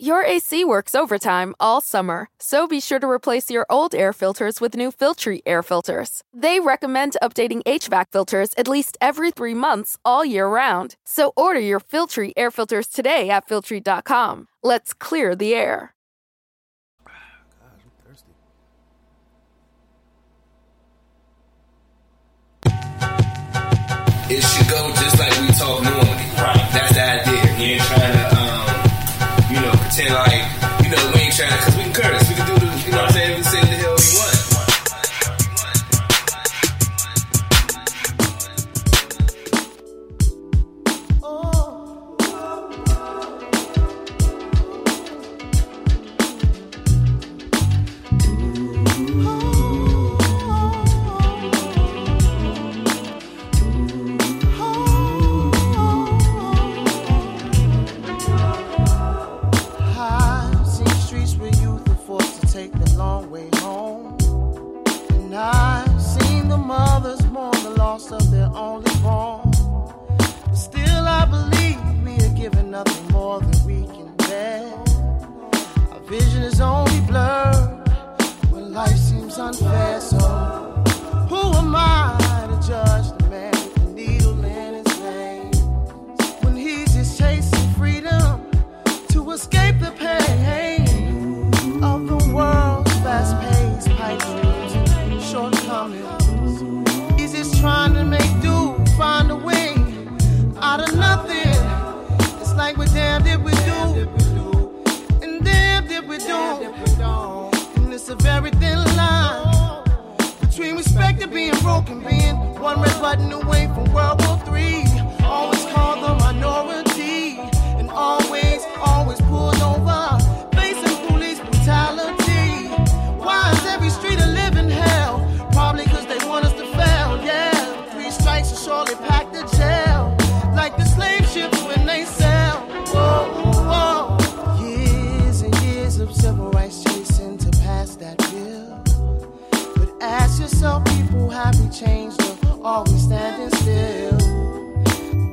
Your AC works overtime all summer, so be sure to replace your old air filters with new Filtry air filters. They recommend updating HVAC filters at least every three months all year round. So order your Filtry air filters today at Filtry.com. Let's clear the air. It should go just like we talk. Only. But still, I believe we are given nothing more than we can bear. Our vision is only blurred when life seems unfair. So, A very thin line between respect and being broken, being one red button away from World War III. Always called the minority, yourself, people, have we changed or we standing still?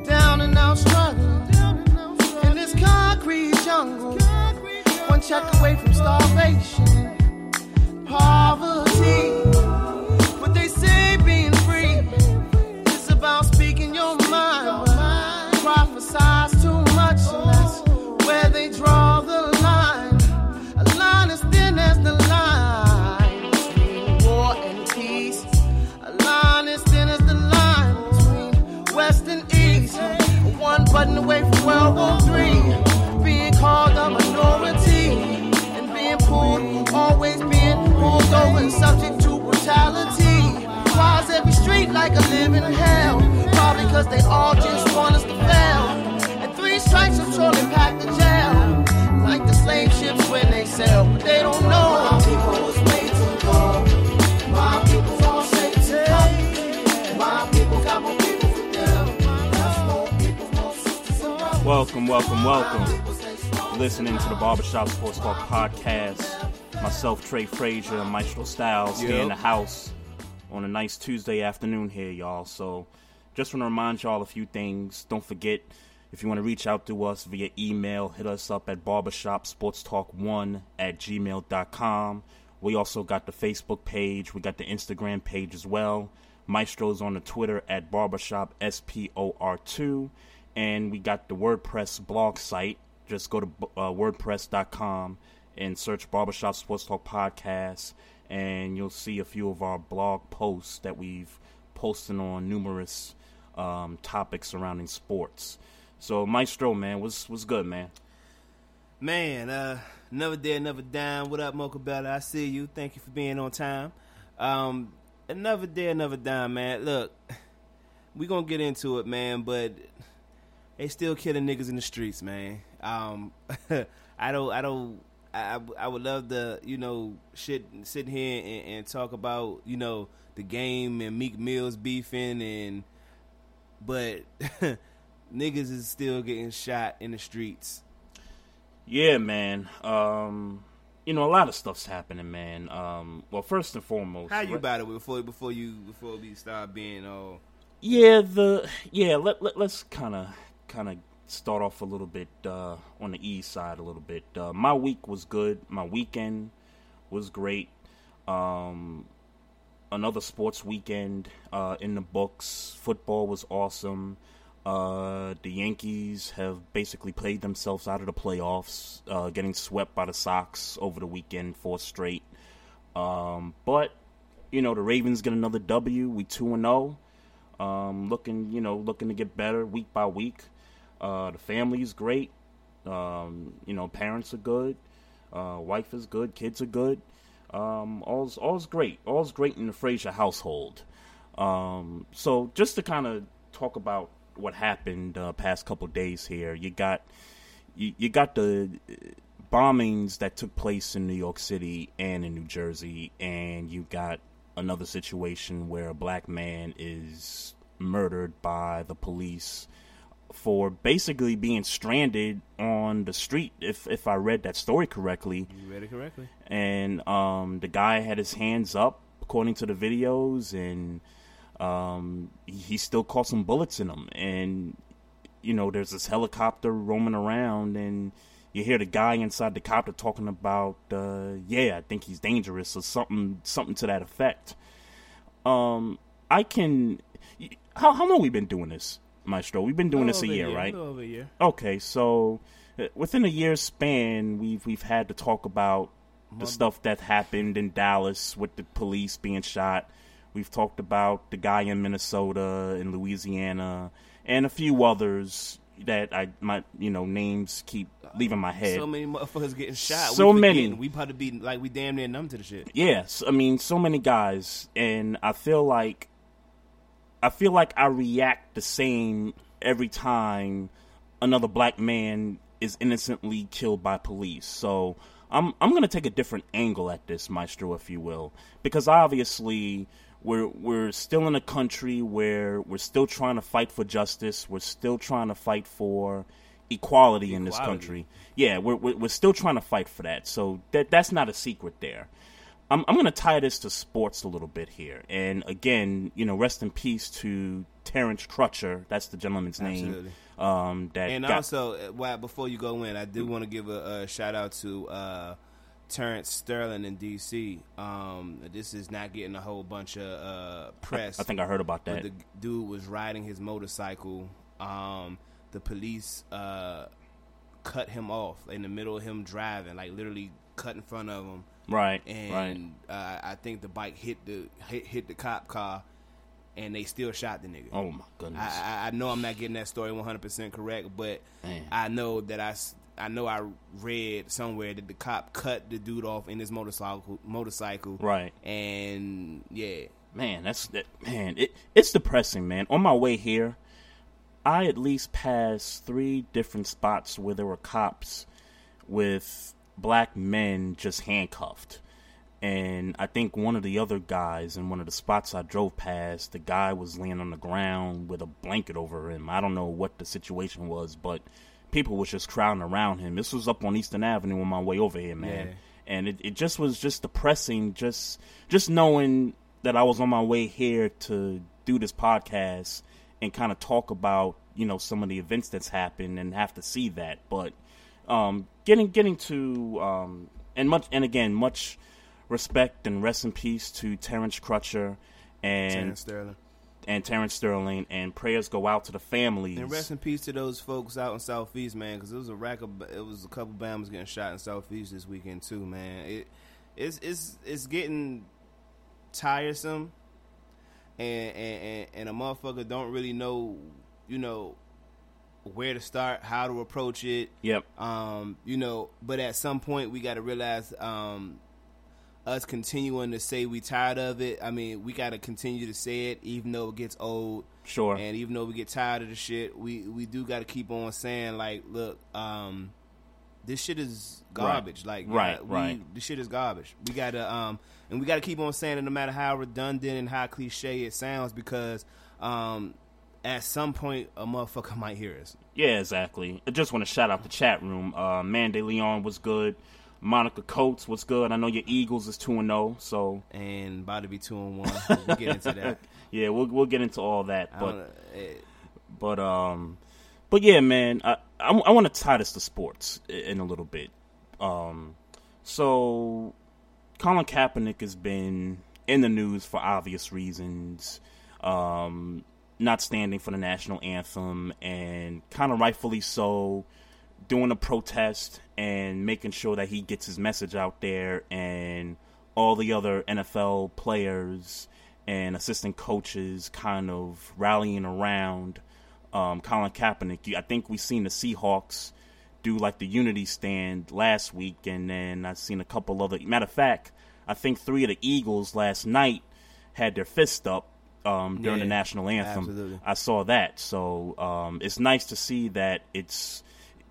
Down and out struggling in this concrete jungle. One check away from starvation, poverty. 1203, being called a minority and being pulled, always being pulled over and subject to brutality. Why is every street like a living hell? Probably cause they all just want us to fail. And three strikes, I'm sure they pack the jail. Like the slave ships when they sail, but they don't know Welcome, welcome, welcome. Listening to the Barbershop Sports Talk podcast. Myself, Trey Frazier, and Maestro Styles here in the house on a nice Tuesday afternoon here, y'all. So, just want to remind y'all a few things. Don't forget, if you want to reach out to us via email, hit us up at barbershopsportstalk1 at gmail.com. We also got the Facebook page, we got the Instagram page as well. Maestro's on the Twitter at barbershop SPOR2. And we got the WordPress blog site. Just go to uh, wordpress.com and search Barbershop Sports Talk Podcast, and you'll see a few of our blog posts that we've posted on numerous um, topics surrounding sports. So, Maestro, man, what's what's good, man? Man, uh, never dead, never dying. What up, Mocha Bella? I see you. Thank you for being on time. Um, another day, another dime, man. Look, we gonna get into it, man, but they still killing niggas in the streets, man. Um, I don't, I don't, I, I- would love to, you know, shit, sit here and, and talk about, you know, the game and Meek Mill's beefing and, but niggas is still getting shot in the streets. Yeah, man. Um, you know, a lot of stuff's happening, man. Um, well, first and foremost, How you right- about it before before you before we start being all Yeah, the yeah. Let, let let's kind of kind of start off a little bit uh, on the east side a little bit. Uh, my week was good. My weekend was great. Um, another sports weekend uh, in the books. Football was awesome. Uh, the Yankees have basically played themselves out of the playoffs, uh, getting swept by the Sox over the weekend, four straight. Um, but you know the Ravens get another W. We two and zero. Um, looking, you know, looking to get better week by week. Uh, the family is great. Um, you know, parents are good. Uh, wife is good. Kids are good. Um, all's all's great. All's great in the Frazier household. Um, so just to kind of talk about what happened uh, past couple days here, you got you, you got the bombings that took place in New York City and in New Jersey, and you got another situation where a black man is murdered by the police for basically being stranded on the street if if I read that story correctly. You read it correctly. And um the guy had his hands up according to the videos and um he, he still caught some bullets in him and you know there's this helicopter roaming around and you hear the guy inside the copter talking about uh yeah, I think he's dangerous or something something to that effect. Um I can how how long we been doing this? Maestro. We've been doing this a year, year, right? A little over a year. Okay, so uh, within a year's span, we've we've had to talk about the stuff that happened in Dallas with the police being shot. We've talked about the guy in Minnesota and Louisiana and a few others that I my you know names keep leaving my head. So many motherfuckers getting shot. So we many. We probably be like we damn near numb to the shit. Yes, I mean so many guys, and I feel like I feel like I react the same every time another black man is innocently killed by police. So I'm I'm gonna take a different angle at this, Maestro, if you will, because obviously we're we're still in a country where we're still trying to fight for justice. We're still trying to fight for equality, in this country. Yeah, we're, we're we're still trying to fight for that. So that that's not a secret there. I'm I'm going to tie this to sports a little bit here. And again, you know, rest in peace to Terrence Crutcher. That's the gentleman's Absolutely. name. Um, that And got- also, uh, why before you go in, I do want to give a, a shout out to uh, Terrence Sterling in D.C. Um, this is not getting a whole bunch of uh, press. I think I heard about that. the dude was riding his motorcycle. Um, the police uh, cut him off in the middle of him driving, like literally cut in front of him. Right, right. And uh, I think the bike hit the hit, hit the cop car, and they still shot the nigga. Oh my goodness. I, I, know I'm not getting that story 100% correct, but Man. I know that I I know I read somewhere that the cop cut the dude off in his motorcycle motorcycle. Right. And yeah, man, that's that. Man, it it's depressing, man. On my way here, I at least passed three different spots where there were cops with black men just handcuffed. And I think one of the other guys in one of the spots I drove past, the guy was laying on the ground with a blanket over him. I don't know what the situation was, but people was just crowding around him. This was up on Eastern Avenue on my way over here, man. Yeah. And it, it just was just depressing, just just knowing that I was on my way here to do this podcast and kind of talk about you know some of the events that's happened and have to see that. But um, getting getting to um, and much and again much respect and rest in peace to Terrence Crutcher and Terrence Sterling. and Terrence Sterling and prayers go out to the families. And rest in peace to those folks out in Southeast, man, because it was a rack of it was a couple Bama's getting shot in Southeast this weekend too, man. It it's it's it's getting tiresome, and and, and a motherfucker don't really know, you know, where to start, how to approach it. Yep. Um, you know, but at some point we got to realize um, us continuing to say we tired of it. I mean, we got to continue to say it, even though it gets old. Sure. And even though we get tired of the shit, we we do got to keep on saying like, look, um, this shit is garbage. Like, Right, uh, we, right. This shit is garbage. We got to um, and we got to keep on saying it, no matter how redundant and how cliche it sounds, because um, at some point a motherfucker might hear us. Yeah, exactly. I just want to shout out the chat room. Uh, Mande Leon was good. Monica Coates was good. I know your Eagles is two and zero, so and about to be two and one. We'll get into that. yeah, we'll we'll get into all that. But eh, but um, but yeah, man, I I, I want to tie this to sports in a little bit. Um, so Colin Kaepernick has been in the news for obvious reasons. Um, not standing for the national anthem, and kind of rightfully so, doing a protest and making sure that he gets his message out there, and all the other NFL players and assistant coaches kind of rallying around um, Colin Kaepernick. I think we've seen the Seahawks do like the unity stand last week, and then I've seen a couple other. Matter of fact, I think three of the Eagles last night had their fist up um, during yeah, the national anthem. Absolutely. I saw that, so um, it's nice to see that it's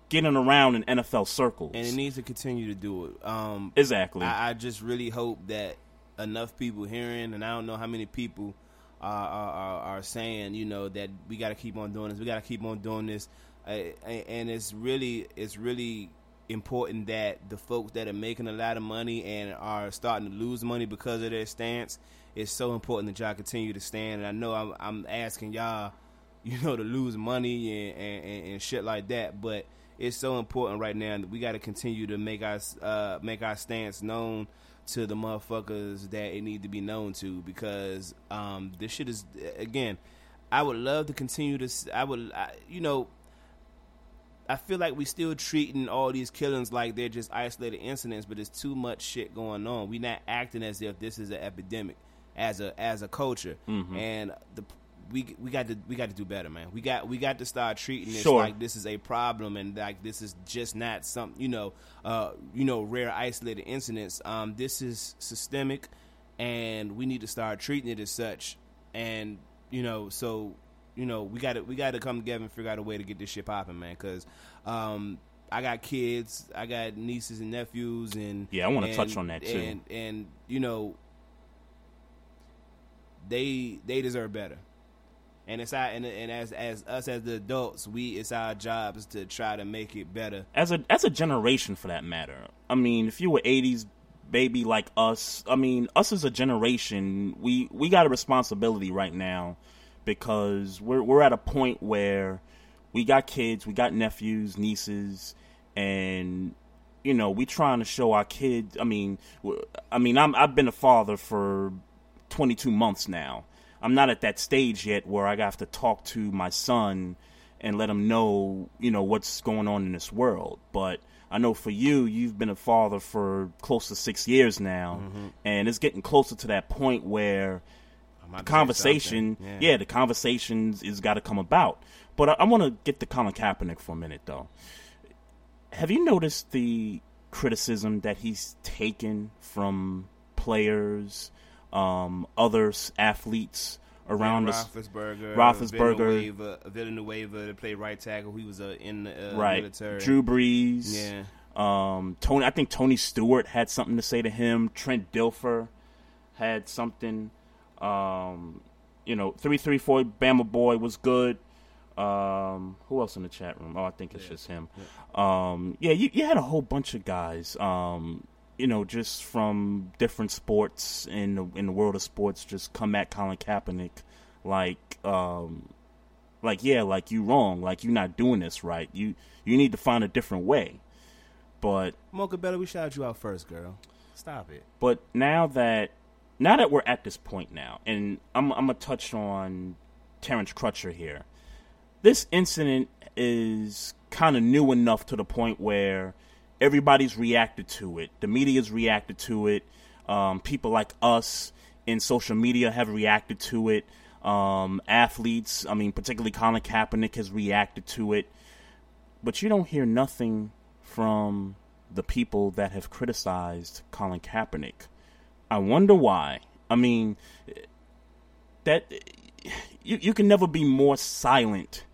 getting around in NFL circles, and it needs to continue to do it. Um, exactly. I, I, just really hope that enough people hearing, and I don't know how many people are, are, are saying, you know, that we got to keep on doing this. We got to keep on doing this, uh, and it's really, it's really important that the folks that are making a lot of money and are starting to lose money because of their stance it's so important that y'all continue to stand. And I know I'm, I'm asking y'all, you know, to lose money and, and, and, shit like that, but it's so important right now that we got to continue to make our uh, make our stance known to the motherfuckers that it need to be known to because um, this shit is again. I would love to continue to. I would, I, you know, I feel like we still treating all these killings like they're just isolated incidents, but there's too much shit going on. We're not acting as if this is an epidemic as a as a culture, mm-hmm. and the we we got to we got to do better, man. We got we got to start treating this sure. like this is a problem and like this is just not some you know uh you know rare isolated incidents. Um, this is systemic, and we need to start treating it as such. And you know, so you know we got to we got to come together and figure out a way to get this shit popping, man. Because um, I got kids, I got nieces and nephews, and yeah, I want to touch on that too. And and you know, they they deserve better. And it's our and, and as as us as the adults, we it's our jobs to try to make it better. As a as a generation, for that matter. I mean, if you were '80s baby like us, I mean, us as a generation, we we got a responsibility right now because we're we're at a point where we got kids, we got nephews, nieces, and you know we trying to show our kids. I mean, I mean, I'm I've been a father for 22 months now. I'm not at that stage yet where I have to talk to my son and let him know, you know, what's going on in this world. But I know for you, you've been a father for close to six years now, mm-hmm. and it's getting closer to that point where the conversation, yeah. yeah. the conversations is got to come about. But I, I want to get to Colin Kaepernick for a minute, though. Have you noticed the criticism that he's taken from players um, other athletes around yeah, Roethlisberger, Roethlisberger, Villanueva, Villanueva to play right tackle. He was uh, in the uh, right. military. Drew Brees. Yeah. Um, Tony, I think Tony Stewart had something to say to him. Trent Dilfer had something. Um, you know, three three four Bama boy was good. Um, who else in the chat room? Oh, I think it's yeah. just him. Yeah, um, yeah you, you, had a whole bunch of guys. Um, you know, just from different sports in the in the world of sports, just come at Colin Kaepernick like, um, like yeah, like you wrong, like you're not doing this right. You you need to find a different way. But Mocha Better, we shout you out first, girl. Stop it. But now that now that we're at this point now, and I'm I'm gonna touch on Terrence Crutcher here. This incident is kind of new enough to the point where everybody's reacted to it. The media's reacted to it. Um, people like us in social media have reacted to it. Um, athletes, I mean, particularly Colin Kaepernick has reacted to it. But you don't hear nothing from the people that have criticized Colin Kaepernick. I wonder why. I mean, that you you can never be more silent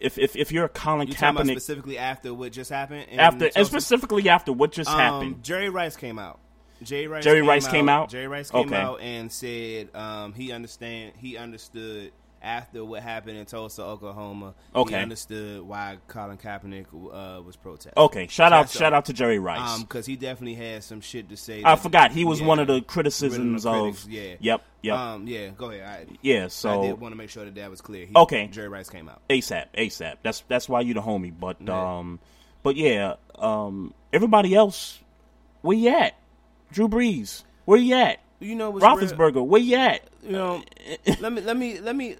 if if, if you're a Colin you Kaepernick, specifically after what just happened, after and specifically after what just um, happened, Jerry Rice came out. Jerry Rice. Jerry came Rice out, came out. Jerry Rice came okay. out and said um, he understand he understood after what happened in Tulsa, Oklahoma, Okay. he understood why Colin Kaepernick uh, was protesting. Okay, shout out, shout out to Jerry Rice. Um, because he definitely had some shit to say. I forgot he was yeah. one of the criticisms of the of. yeah. Yep, yep, Um, yeah, go ahead. I, yeah. I did want to make sure that that was clear. He, Okay. Jerry Rice came out. ASAP, ASAP. That's that's why you the homie. But Yeah. um, but yeah, um, everybody else, where you at? Drew Brees, where you at? You know, what's real- Roethlisberger, where you at? You know, let me let me let me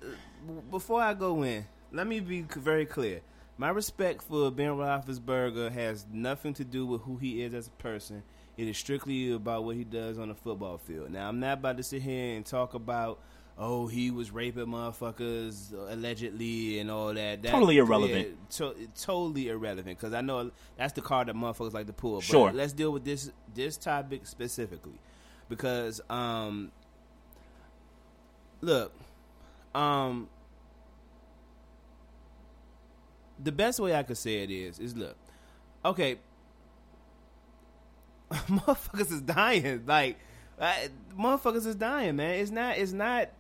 before I go in, let me be very clear. My respect for Ben Roethlisberger has nothing to do with who he is as a person. It is strictly about what he does on the football field. Now, I'm not about to sit here and talk about, oh, he was raping motherfuckers allegedly and all that. that Totally irrelevant. yeah, to, totally irrelevant because I know that's the card that motherfuckers like to pull. But Sure. let's deal with this this topic specifically because um look um the best way I could say it is is look okay motherfuckers is dying. Like I, motherfuckers is dying man. It's not it's not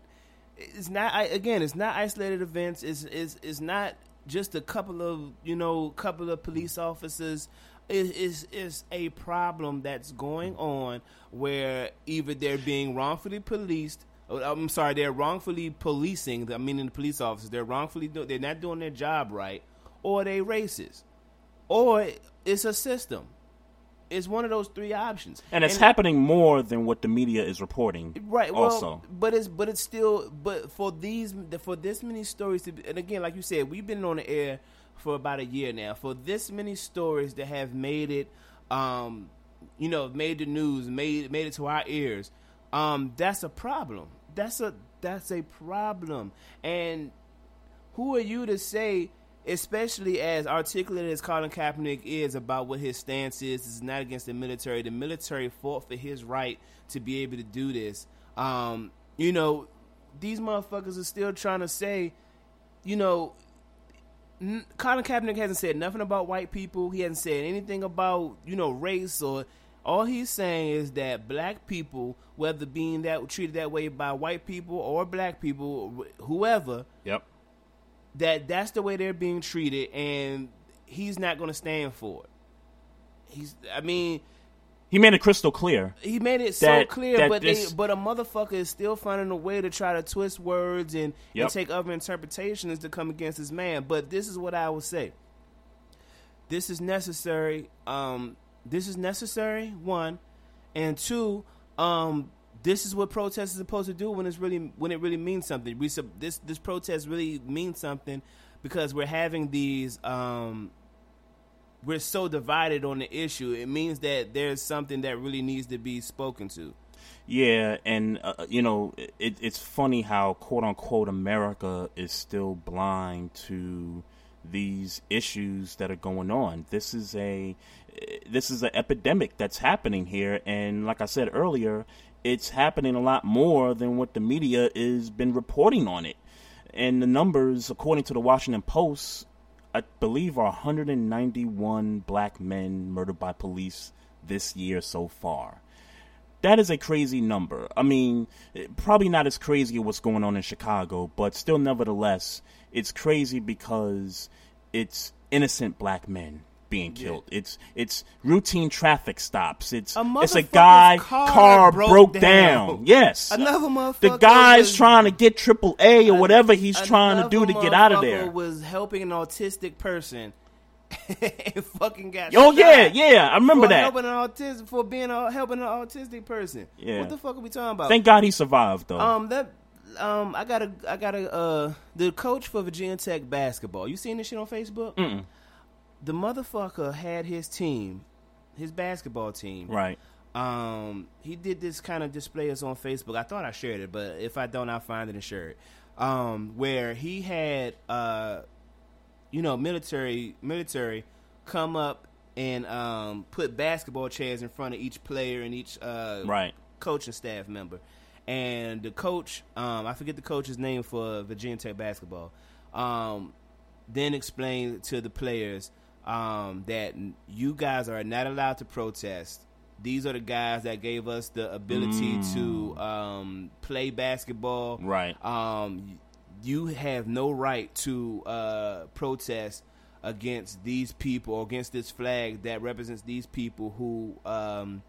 it's not I, again it's not isolated events. It's, it's it's not just a couple of you know couple of police officers. It is is a problem that's going on where either they're being wrongfully policed I'm sorry they're wrongfully policing I mean the police officers they're wrongfully do, they're not doing their job right or they racist or it's a system it's one of those three options And it's happening more than what the media is reporting. Right. Well, Also, but it's but it's still but for these for this many stories to be, and again, like you said, we've been on the air for about a year now. For this many stories that have made it, um, you know, made the news, made made it to our ears, um, that's a problem. That's a that's a problem. And who are you to say? Especially as articulate as Colin Kaepernick is about what his stance is, is not against the military. The military fought for his right to be able to do this. Um, you know, these motherfuckers are still trying to say, you know, Colin Kaepernick hasn't said nothing about white people. He hasn't said anything about you know race or. All he's saying is that black people, whether being that treated that way by white people or black people, whoever, yep. that that's the way they're being treated, and he's not going to stand for it. He's, I mean, He made it crystal clear. he made it so clear, but this- they, but a motherfucker is still finding a way to try to twist words and, Yep. and take other interpretations to come against his man. But this is what I would say. This is necessary. Um, this is necessary. One, and two. Um, this is what protest is supposed to do when it's really when it really means something. We sup- this this protest really means something because we're having these um, we're so divided on the issue. It means that there's something that really needs to be spoken to. Yeah, and uh, you know, it, it's funny how "quote unquote" America is still blind to these issues that are going on. This is a this is an epidemic that's happening here, and like I said earlier, it's happening a lot more than what the media is been reporting on it. And the numbers, according to the Washington Post, I believe are 191 black men murdered by police this year so far that is a crazy number. I mean, probably not as crazy as what's going on in Chicago, but still, nevertheless, it's crazy because it's innocent black men being killed. It's it's routine traffic stops. It's A it's a guy car broke, broke down. down. Yes, Another motherfucker. The guy's was- trying to get triple A or whatever he's trying to do to get out of there. Was helping an autistic person. and fucking got Oh shot yeah, yeah, I remember for that. helping an autistic for being a, helping an autistic person. Yeah. What the fuck are we talking about? Thank God he survived though. Um, that um, I got a, I got a, uh, the coach for Virginia Tech basketball. You seen this shit on Facebook? Mm-mm. The motherfucker had his team, his basketball team. right. Um, he did this kind of display us on Facebook. I thought I shared it, but if I don't, I'll find it and share it. Um, where he had, uh, you know, military military come up and um, put basketball chairs in front of each player and each uh, Right. coach and staff member. And the coach, um, I forget the coach's name for Virginia Tech basketball, um, then explained to the players um, that you guys are not allowed to protest. These are the guys that gave us the ability to um, play basketball. Right. Um, you have no right to uh, protest against these people or against this flag that represents these people who um,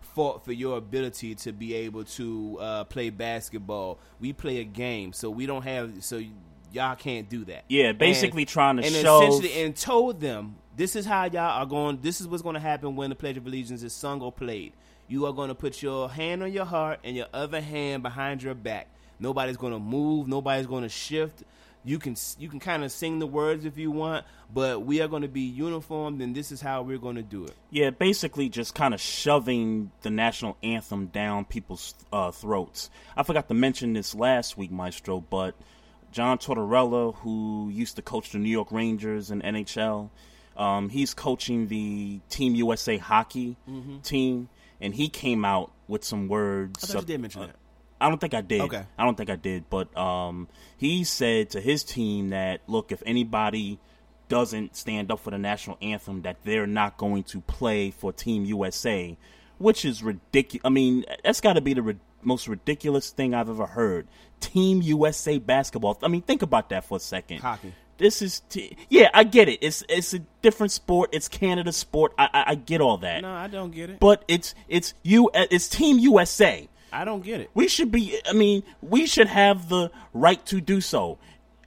fought for your ability to be able to uh, play basketball. We play a game, so we don't have so y'all can't do that. Yeah, basically and, trying to and show essentially and told them this is how y'all are going. This is what's going to happen when the Pledge of Allegiance is sung or played. You are going to put your hand on your heart and your other hand behind your back. Nobody's going to move. Nobody's going to shift. You can you can kind of sing the words if you want, but we are going to be uniformed, and this is how we're going to do it. Yeah, basically just kind of shoving the national anthem down people's uh, throats. I forgot to mention this last week, Maestro, but John Tortorella, who used to coach the New York Rangers and NHL, um, he's coaching the Team USA hockey Mm-hmm. team, and he came out with some words. I thought you did mention uh, that. I don't think I did. Okay. I don't think I did. But um, he said to his team that look, if anybody doesn't stand up for the national anthem, that they're not going to play for Team USA, which is ridiculous. I mean, that's got to be the most ridiculous thing I've ever heard. Team USA basketball. I mean, think about that for a second. Hockey. This is t- yeah, I get it. It's it's a different sport. It's Canada's sport. I I, I get all that. No, I don't get it. But it's it's you. It's Team USA. I don't get it. We should be. I mean, we should have the right to do so.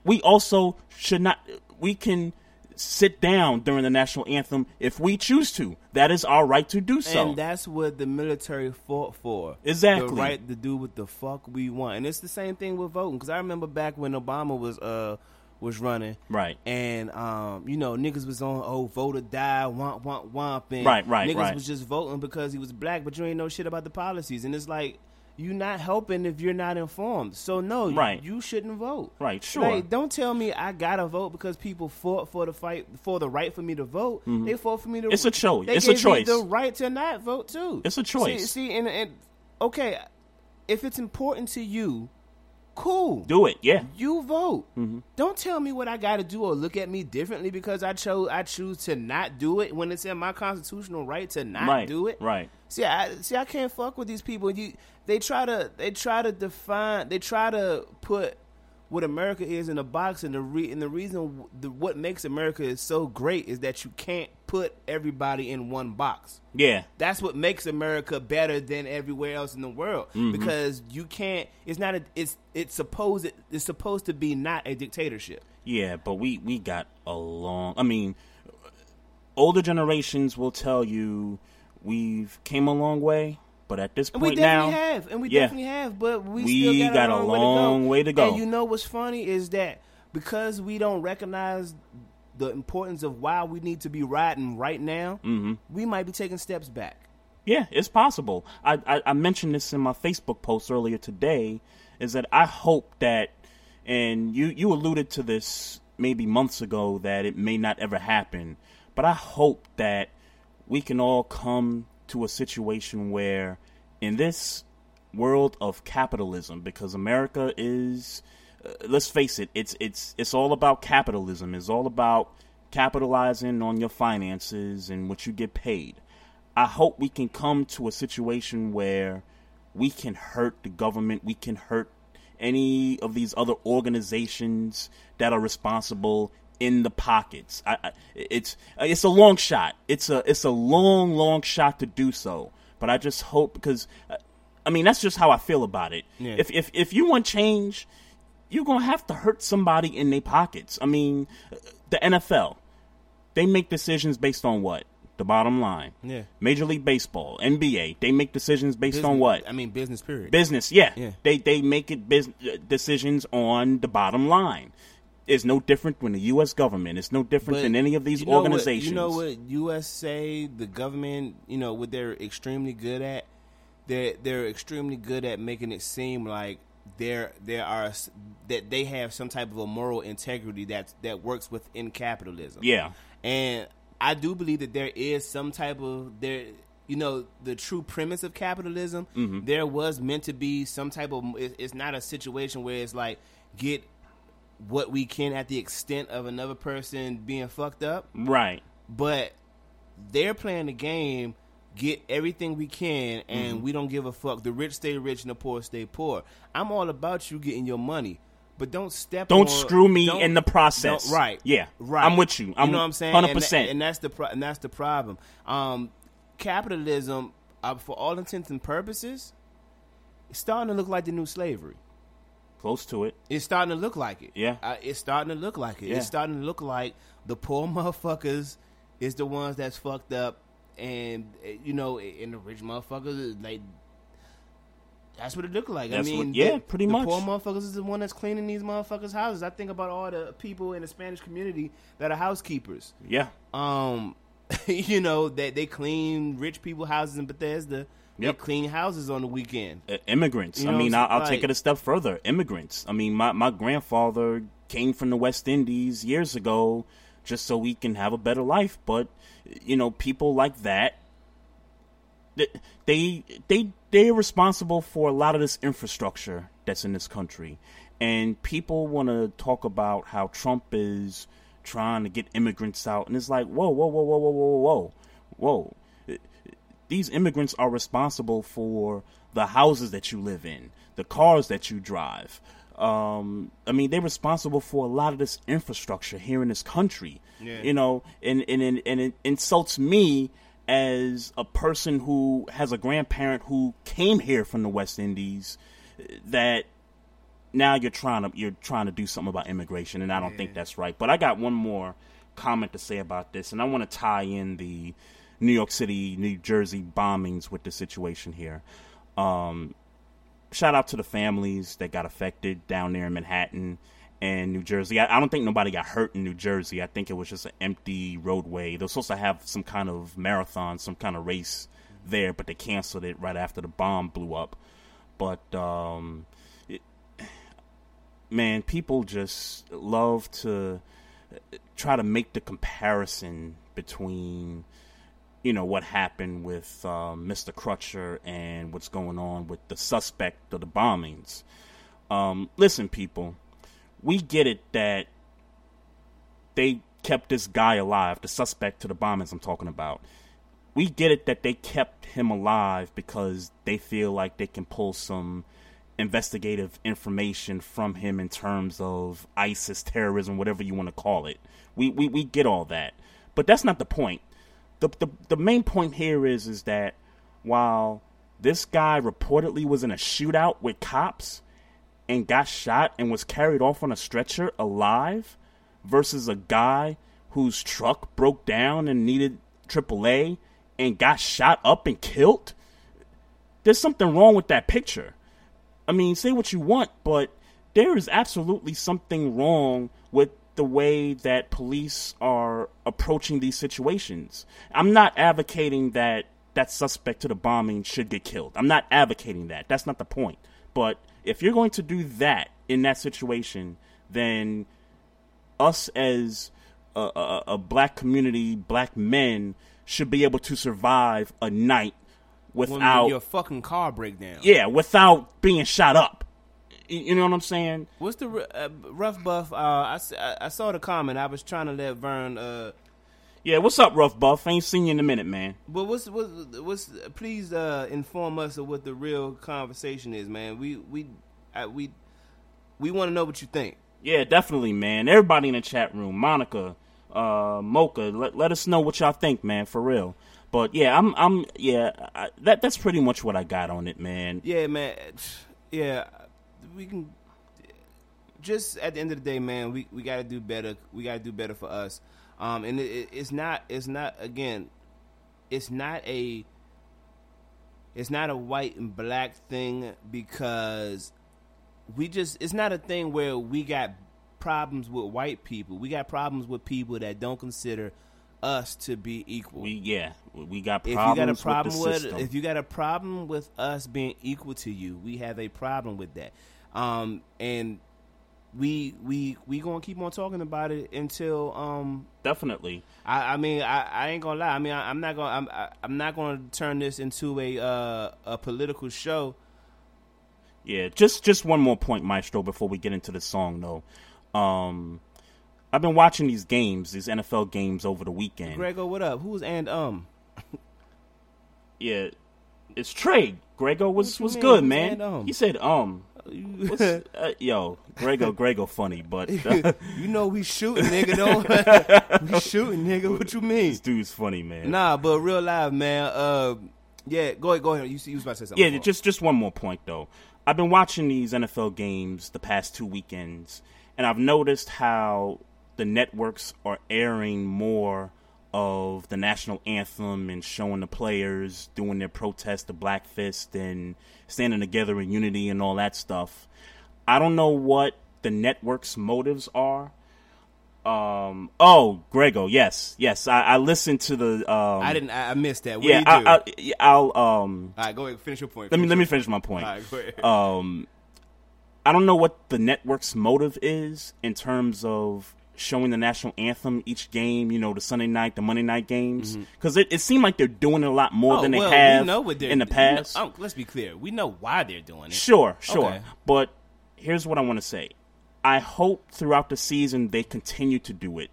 We also should not. We can sit down during the national anthem if we choose to. That is our right to do so. And that's what the military fought for. Exactly. The right to do what the fuck we want. And it's the same thing with voting. Because I remember back when Obama was uh was running. Right. And, um, you know, niggas was on, oh, vote or die, womp, womp, womp. And Right, right, Niggas right. was just voting because he was black, but you ain't know shit about the policies. And it's like, you not helping if you're not informed. So, no, you- Right. you, shouldn't vote. Right, sure. Like, don't tell me I gotta vote because people fought for the fight for the right for me to vote. They fought for me to. Mm-hmm. It's a choice. They It's a gave me choice. the right to not vote too. It's a choice. See, see and, and okay, if it's important to you, cool. do it. Yeah. You vote. Mm-hmm. Don't tell me what I got to do or look at me differently because I chose I choose to not do it when it's in my constitutional right to not Right. do it. Right. See, I see. I can't fuck with these people. You, they try to, they try to define, they try to put what America is in a box, and the re, and the reason, the, what makes America is so great is that you can't put everybody in one box. Yeah. That's what makes America better than everywhere else in the world Mm-hmm. because you can't. It's not a. It's it's supposed it's supposed to be not a dictatorship. Yeah, but we we got a long. I mean, older generations will tell you we've came a long way, but at this And we point now, definitely have, and we yeah. definitely have, but we, We still got, got a a long, long way to go. And you know what's funny is that because we don't recognize the importance of why we need to be riding right now, Mm-hmm. we might be taking steps back. Yeah, it's possible. I, I I mentioned this in my Facebook post earlier today. Is that I hope that, and you you alluded to this maybe months ago that it may not ever happen, but I hope that we can all come to a situation where, in this world of capitalism, because America is, uh, let's face it, it's it's it's all about capitalism. It's all about capitalizing on your finances and what you get paid. I hope we can come to a situation where we can hurt the government, we can hurt any of these other organizations that are responsible in the pockets. I, I, it's it's a long shot. It's a it's a long long shot to do so. But I just hope because uh, I mean that's just how I feel about it. Yeah. If if if you want change, you're gonna have to hurt somebody in their pockets. I mean, the NFL, they make decisions based on what? The bottom line. Yeah. Major League Baseball, NBA, they make decisions based on what? I mean, business period. Business, yeah. Yeah. They they make it bus- uh, decisions on the bottom line. It's no different than the U.S. government. It's no different But than any of these you know what- organizations. you know what USA, the government, you know what they're extremely good at. They're they're extremely good at making it seem like there there are that they have some type of a moral integrity that that works within capitalism. Yeah. and I do believe that there is some type of there. You know, the true premise of capitalism. Mm-hmm. There was meant to be some type of. it- It's not a situation where it's like get what we can at the extent of another person being fucked up Right. but they're playing the game get everything we can and we don't give a fuck the rich stay rich and the poor stay poor i'm all about you getting your money but don't step. Don't on- screw me don't- in the process. right. Yeah. Right. I'm with you. I'm you know what I'm saying. 100%. And, that's the pro- and that's the problem. Um, capitalism, uh, for all intents and purposes, it's starting to look like the new slavery. Close to it. It's starting to look like it. Yeah. uh, it's starting to look like it. Yeah. It's starting to look like the poor motherfuckers is the ones that's fucked up, and uh, you know, and the rich motherfuckers like. That's what it looked like. That's I what- mean, yeah, the, pretty the much. poor motherfuckers is the one that's cleaning these motherfuckers' houses. I think about all the people in the Spanish community that are housekeepers. Yeah. Um, you know that they clean rich people houses in Bethesda. They Yep. clean houses on the weekend. Uh, immigrants. You I know mean, I'll, I'll saying? take it a step further. Immigrants. I mean, my, my grandfather came from the West Indies years ago just so we can have a better life. But, you know, people like that they they they're responsible for a lot of this infrastructure that's in this country. And people want to talk about how Trump is trying to get immigrants out. And it's like, whoa, whoa, whoa, whoa, whoa, whoa, whoa, whoa these immigrants are responsible for the houses that you live in, the cars that you drive. Um, I mean, they're responsible for a lot of this infrastructure here in this country. Yeah. You know, and and and, and it insults me as a person who has a grandparent who came here from the West Indies that now you're trying to you're trying to do something about immigration and I don't think that's right. But I got one more comment to say about this and I want to tie in the New York City, New Jersey bombings with the situation here. Um, shout out to the families that got affected down there in Manhattan and New Jersey. I, I don't think nobody got hurt in New Jersey. I think it was just an empty roadway. They were supposed to have some kind of marathon, some kind of race there, but they canceled it right after the bomb blew up. But um, it, man, people just love to try to make the comparison between you know what happened with um, Mr. Crutcher and what's going on with the suspect of the bombings. Um, listen, people, we get it that they kept this guy alive, the suspect to the bombings I'm talking about. We get it that they kept him alive because they feel like they can pull some investigative information from him in terms of ISIS terrorism, whatever you want to call it. We we, we get all that. But that's not the point. The, the the main point here is is that while this guy reportedly was in a shootout with cops and got shot and was carried off on a stretcher alive versus a guy whose truck broke down and needed AAA and got shot up and killed, there's something wrong with that picture. I mean, say what you want, but there is absolutely something wrong with the way that police are approaching these situations. I'm not advocating that that suspect to the bombing should get killed. I'm not advocating that. That's not the point. But if you're going to do that in that situation, then us as a, a, a black community, black men, should be able to survive a night When without your fucking car breakdown. yeah, without being shot up. You know what I'm saying? What's the uh, rough buff? Uh, I- I saw the comment. I was trying to let Vern. Uh, Yeah, what's up, Rough Buff? Ain't seen you in a minute, man. but what's what's, what's please uh, inform us of what the real conversation is, man. We we I, we we want to know what you think. Yeah, definitely, man. Everybody in the chat room, Monica, uh, Mocha, let, let us know what y'all think, man, for real. But yeah, I'm, I'm, yeah, I, that that's pretty much what I got on it, man. Yeah, man. Yeah, we can. Just at the end of the day, man, we, we got to do better. We got to do better for us. Um, and it, it's not. It's not again. It's not a. It's not a white and black thing because we just. It's not a thing where we got problems with white people. We got problems with people that don't consider us to be equal We, yeah, we got if problems you got a problem with the with, system. if you got a problem with us being equal to you, we have a problem with that. Um, and we we we gonna keep on talking about it until um definitely. I, I mean I, I ain't gonna lie I mean I, I'm not gonna I'm I, I'm not gonna turn this into a uh, a political show. Yeah, just just one more point, Maestro, before we get into the song, though. Um, I've been watching these games, these NFL games over the weekend. Grego, what up? Who's and um? Yeah, It's Trey. Grego was was mean? good, You man. said, um. He said um. What's, uh, yo, Grego, Grego, funny, but uh, you know we shooting, nigga. Don't we shooting, nigga? What you mean? this dude's funny, man. Nah, but real life, man. Uh, yeah, go ahead, go ahead. You, you was about to say something. Yeah, before. just just one more point though. I've been watching these NFL games the past two weekends, and I've noticed how the networks are airing more of the national anthem and showing the players doing their protest, the Black Fist, and standing together in unity and all that stuff. I don't know what the network's motives are. Um. Oh, Grego. Yes, yes. I, I listened to the. Um, I didn't. I, missed that. What Yeah, do you do? I, I, I'll. Um. All right, go ahead. Finish your point. Let me Finish let me finish my point. All right, go ahead. Um, I don't know what the network's motive is in terms of showing the national anthem each game. You know, the Sunday night, the Monday night games, because it, it seemed like they're doing it a lot more Mm-hmm. Oh, than they well, have we know what they're, in the we know- past. um, let's be clear. We know why they're doing it. Sure, sure. Okay. But here's what I want to say. I hope throughout the season they continue to do it,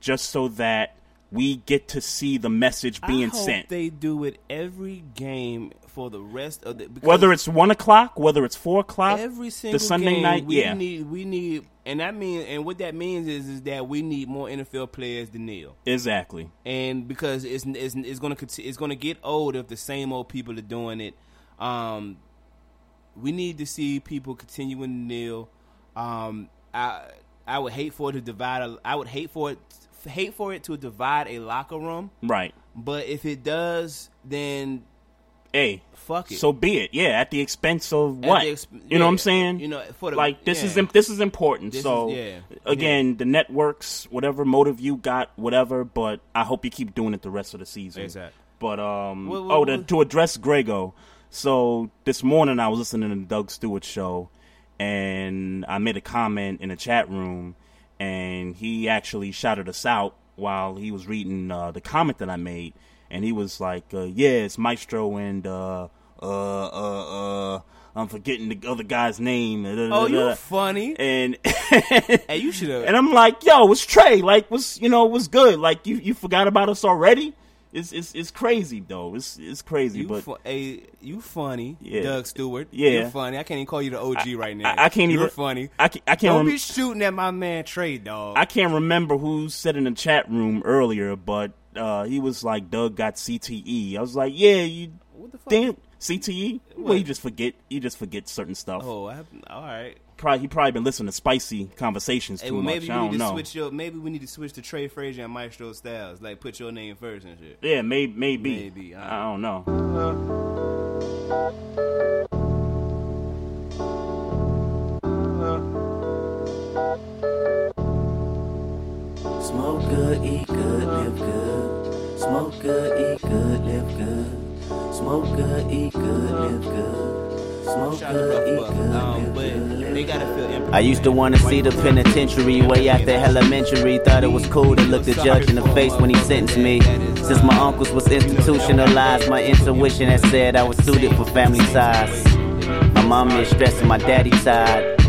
just so that we get to see the message being I hope sent. They do it every game for the rest of the. because whether it's one o'clock, whether it's four o'clock, every single the Sunday game, night, we yeah, need we need, and that means, and what that means is, is that we need more NFL players than kneel. exactly. and because it's it's, it's going to it's going to get old if the same old people are doing it. Um, we need to see people continuing to kneel. Um, I I would hate for it to divide. A, I would hate for it hate for it to divide a locker room. Right. But if it does, then Hey, fuck it. so be it. Yeah, at the expense of what? exp- you know what I'm saying? you know, for the- like this is yeah. im- this is important. This so is- yeah, again, the networks, whatever motive you got, whatever. But I hope you keep doing it the rest of the season. Exactly. But um, Well, well, oh, to, to address Grego. So this morning I was listening to the Doug Stewart show, and I made a comment in the chat room, and he actually shouted us out while he was reading uh, the comment that I made, and he was like, uh, "Yeah, it's Maestro and uh, uh, uh, uh, I'm forgetting the other guy's name." oh, you funny. and you should have. and I'm like, "Yo, it's Trey. Like, was you know, was good. Like, you you forgot about us already." It's it's it's crazy though. It's it's crazy, You, but fu- hey, you funny, Yeah. Doug Stewart. Yeah. you're funny. I can't even call you the OG right now. I, I can't You're even. funny. I can't. I can't Don't rem- be shooting at my man Trey, dog. I can't remember who said in the chat room earlier, but uh, he was like, "Doug got CTE." I was like, "Yeah, you what the fuck? damn CTE." Well, you just forget. You just forget certain stuff. Oh, I, all right. Probably he probably been listening to spicy conversations too Hey, well, maybe much. we I need don't to know. switch your. Maybe we need to switch to Trey Frazier and Maestro Styles. Like, put your name first and shit. Yeah, maybe maybe. Maybe, uh, I don't know. Smoke good, eat good, live good. Smoke good, eat good, live good. Smoke good, eat good, live good. Smoke good, eat good, live good. they gotta feel empathy. I used to want to see the penitentiary way after elementary. Thought it was cool to look the judge in the face when he sentenced me. Since my uncles was institutionalized, my intuition had said I was suited for family size. My mom is stressing my daddy side.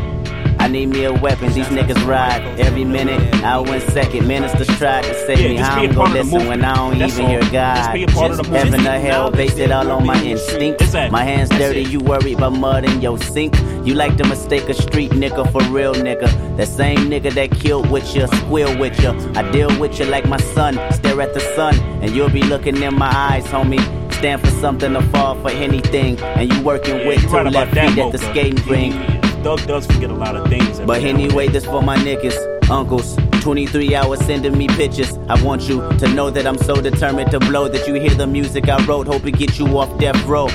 I need me a weapon, these niggas ride every minute. I went second, ministers tried to save me. How I'm gonna listen when I don't even hear God? Just be a part of the. Heaven or hell, base it all on my instinct. My hands dirty, you worried about mud in your sink. You like to mistake a street nigga for real nigga. That same nigga that killed with you, squeal with you. I deal with you like my son, stare at the sun, and you'll be looking in my eyes, homie. Stand for something to fall for anything, and you working Yeah, with two right left feet at the skating rink. Doug does forget a lot of things. But anyway, this for my niggas, uncles. 23 hours sending me pictures. I want you to know that I'm so determined to blow that you hear the music I wrote. Hope it gets you off death row.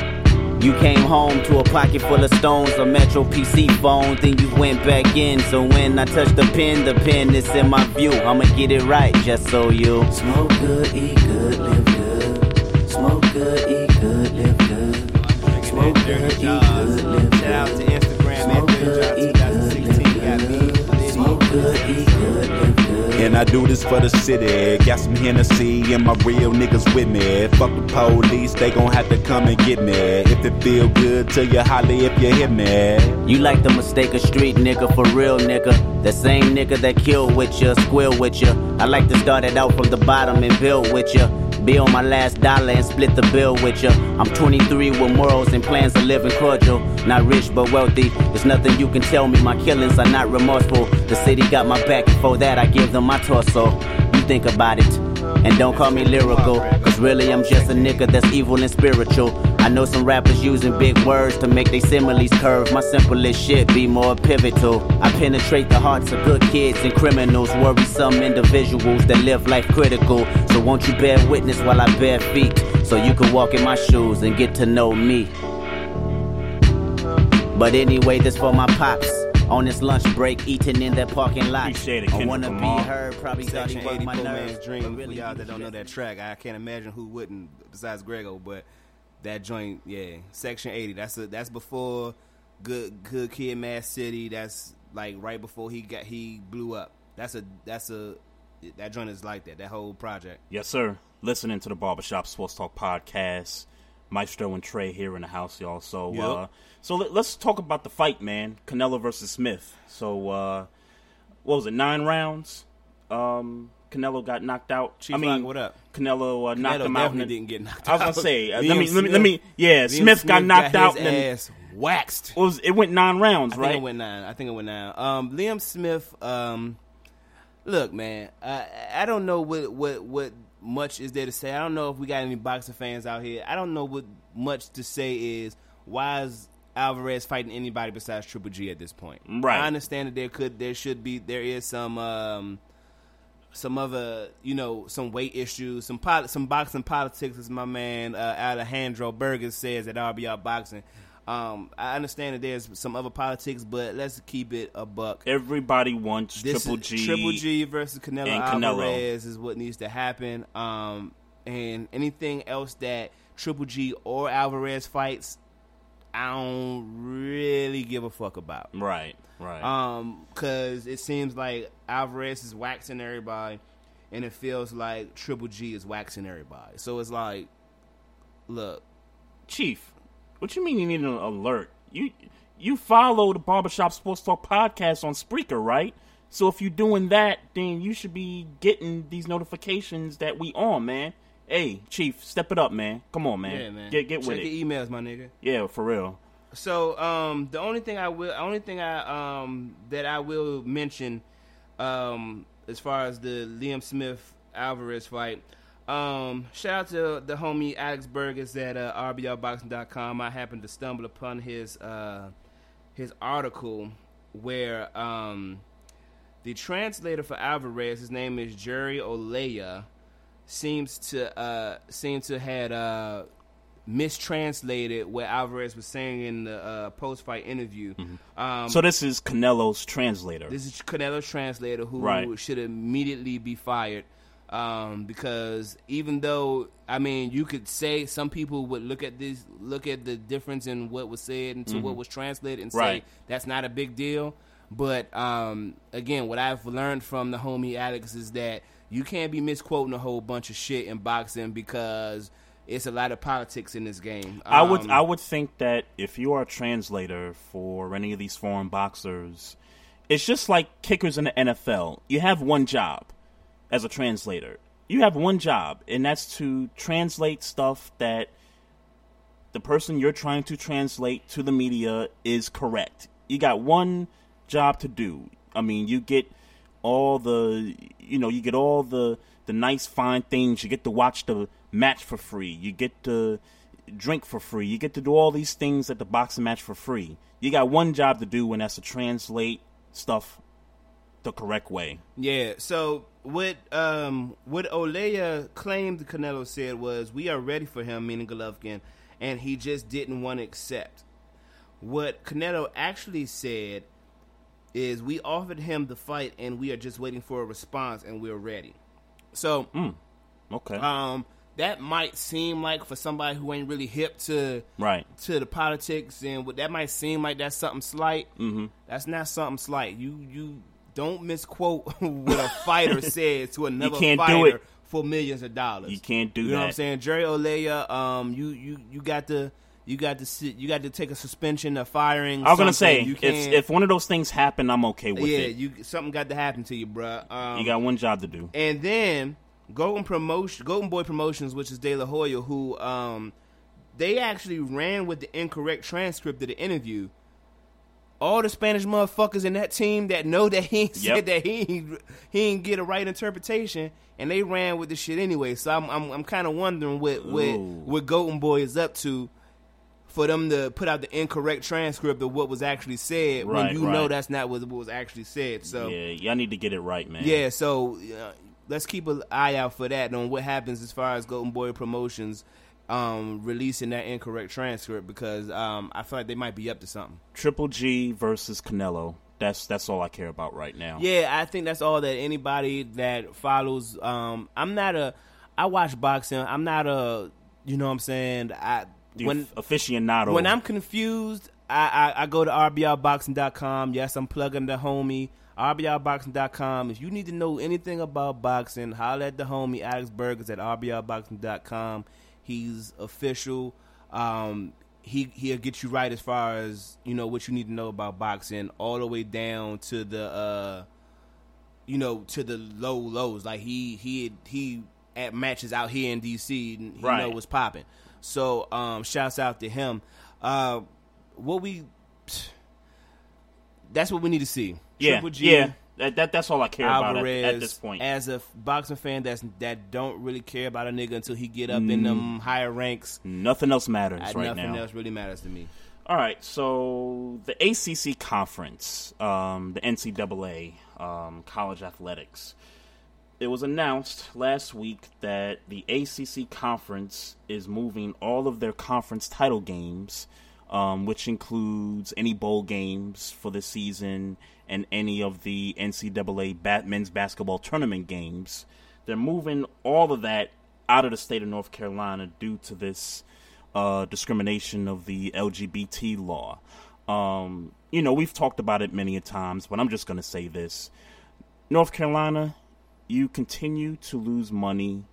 You came home to a pocket full of stones, a Metro PC phone, then you went back in. So when I touch the pen, the pen is in my view. I'ma get it right, just so you. Smoke good, eat good, live good. Smoke good, eat good, live good. Smoke good, eat good, live good. Shout out to good. Instagram, And I do this for the city. Got some Hennessy and my real niggas with me. Fuck the police, they gon' have to come and get me. If it feel good to you, holly if you hit me. You like the mistake a street nigga for real nigga. The same nigga that killed with you, squeal with you. I like to start it out from the bottom and build with you. Be on my last dollar and split the bill with ya. I'm 23 with morals and plans to live in cordial. Not rich but wealthy. There's nothing you can tell me. My killings are not remorseful. The city got my back. For that, I give them my torso. You think about it. And don't call me lyrical, cause really I'm just a nigga that's evil and spiritual. I know some rappers using big words to make their similes curve. My simplest shit be more pivotal. I penetrate the hearts of good kids and criminals, worrisome individuals that live life critical. So won't you bear witness while I bare feet, so you can walk in my shoes and get to know me. But anyway, this for my pops. On this lunch break, eating in that parking lot. Appreciate it, I wanna Lamar. be heard, probably thought he Section 80 my nerves. Dream. but For really y'all that don't know that track, I can't imagine who wouldn't besides Grego, but that joint, yeah, Section 80. That's a, that's before Good Good Kid, Mad City. That's like right before he got he blew up. That's a that's a that joint is like that. That whole project. Yes, sir. Listening to the Barbershop Sports Talk podcast. Maestro and Trey here in the house, y'all. So, Yep. uh, so let, us talk about the fight, man. Canelo versus Smith. So, uh, what was it? Nine rounds. Um, Canelo got knocked out. Chief I mean, Lock, what up? Canelo uh, knocked him out. And, didn't get knocked out. I was gonna say. Uh, let me, let me, let me. Yeah, Liam Smith, got knocked got out. his And then, ass waxed. it was it went nine rounds, I right? think it went nine. I think it went nine. Um, Liam Smith. Um, look, man. I I don't know what what what much is there to say. I don't know if we got any boxing fans out here. I don't know what much to say is why is Alvarez fighting anybody besides Triple G at this point. Right. I understand that there could there should be there is some um some other, you know, some weight issues, some poli- some boxing politics, as my man uh, Alejandro Burgess says at RBR Boxing. Um, I understand that there's some other politics, but let's keep it a buck. Everybody wants This Triple G. Triple G versus Canelo and Canelo. Alvarez is what needs to happen. Um, and anything else that Triple G or Alvarez fights, I don't really give a fuck about. Right, right. Um, cause it seems like Alvarez is waxing everybody, and it feels like Triple G is waxing everybody. So it's like, look, Chief, what you mean you need an alert? You you follow the Barbershop Sports Talk podcast on Spreaker, right? So if you're doing that, then you should be getting these notifications that we on, man. Hey, Chief, step it up, man. Come on, man. yeah, man, Get get check with it. your emails, my nigga. Yeah, for real. So um, the only thing I will, only thing I um that I will mention, um, as far as the Liam Smith Alvarez fight, um, shout out to the homie Alex Burgess at uh, RBRBoxing.com. I happened to stumble upon his uh his article where um the translator for Alvarez, his name is Jerry Olea, seems to uh seem to had uh mistranslated what Alvarez was saying in the uh, post-fight interview. Um, So this is Canelo's translator. this is Canelo's translator who Right. should immediately be fired um, because even though I mean you could say some people would look at this look at the difference in what was said and to what was translated and say Mm-hmm. That's not a big deal. But um, again, what I've learned from the homie Alex is that you can't be misquoting a whole bunch of shit in boxing because it's a lot of politics in this game. I would Um, I would think that if you are a translator for any of these foreign boxers, it's just like kickers in the NFL. You have one job as a translator. You have one job, and that's to translate stuff that the person you're trying to translate to the media is correct. You got one job to do. I mean, you get all the you know, you get all the the nice fine things. You get to watch the match for free. You get to drink for free. You get to do all these things at the boxing match for free. You got one job to do and that's to translate stuff the correct way. Yeah. So what um what Olea claimed Canelo said was we are ready for him, meaning Golovkin, and he just didn't want to accept. What Canelo actually said is we offered him the fight and we are just waiting for a response and we're ready. So Okay. um that might seem like for somebody who ain't really hip to right. to the politics and what that might seem like that's something slight. Mm-hmm. That's not something slight. You you don't misquote what a fighter says to another can't do fighter it. for millions of dollars. You can't do that. You know what I'm saying? Jerry Olea, um, you you you got to you got to sit, you got to take a suspension, a firing. I was gonna say you if if one of those things happen, I'm okay with yeah, it. Yeah, you something got to happen to you, bruh. Um, you got one job to do. and then Golden Promotion, Golden Boy Promotions, which is De La Hoya, who um, they actually ran with the incorrect transcript of the interview. All the Spanish motherfuckers in that team that know that he ain't Yep. said that he ain't, he ain't get a right interpretation, and they ran with the shit anyway. So I'm I'm, I'm kind of wondering what what Ooh. what Golden Boy is up to for them to put out the incorrect transcript of what was actually said when Right, you know that's not what, what was actually said. So Yeah, y'all need to get it right, man. yeah, so uh, let's keep an eye out for that on what happens as far as Golden Boy Promotions um, releasing that incorrect transcript because um, I feel like they might be up to something. Triple G versus Canelo. That's that's all I care about right now. Yeah, I think that's all that anybody that follows. Um, I'm not a. I watch boxing. I'm not a. You know what I'm saying? I The when aficionado. when I'm confused, I, I, I go to RBRboxing.com. Yes, I'm plugging the homie. RBRboxing.com. If you need to know anything about boxing, holler at the homie Alex Burgess at RBRboxing.com. He's official. Um, he he'll get you right as far as you know what you need to know about boxing, all the way down to the uh, you know to the low lows. Like he he he at matches out here in DC, he Right. know what's popping. So um, shouts out to him. Uh, what we that's what we need to see. yeah, Triple G, yeah. That, that that's all I care about Alvarez. at, at this point. As a boxing fan, that's that don't really care about a nigga until he get up in them higher ranks. Nothing else matters Mm. right nothing now. else really matters to me. All right, so the ACC conference, um, the NCAA, um, college athletics. It was announced last week that the ACC conference is moving all of their conference title games, um, which includes any bowl games for the season and any of the NCAA bat- men's basketball tournament games. They're moving all of that out of the state of North Carolina due to this uh, discrimination of the LGBT law. Um, you know, we've talked about it many a times, but I'm just going to say this. North Carolina, you continue to lose money.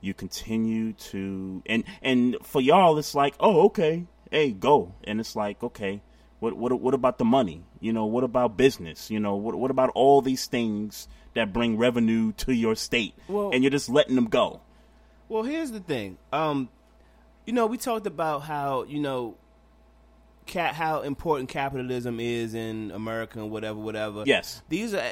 You continue to and and for y'all it's like, "Oh, okay. Hey, go." And it's like, "Okay, what what what about the money? You know, what about business? You know, what what about all these things that bring revenue to your state?" Well- and you're just letting them go. Well, here's the thing. Um, you know, we talked about how you know, cat how important capitalism is in America and whatever, whatever. Yes. these are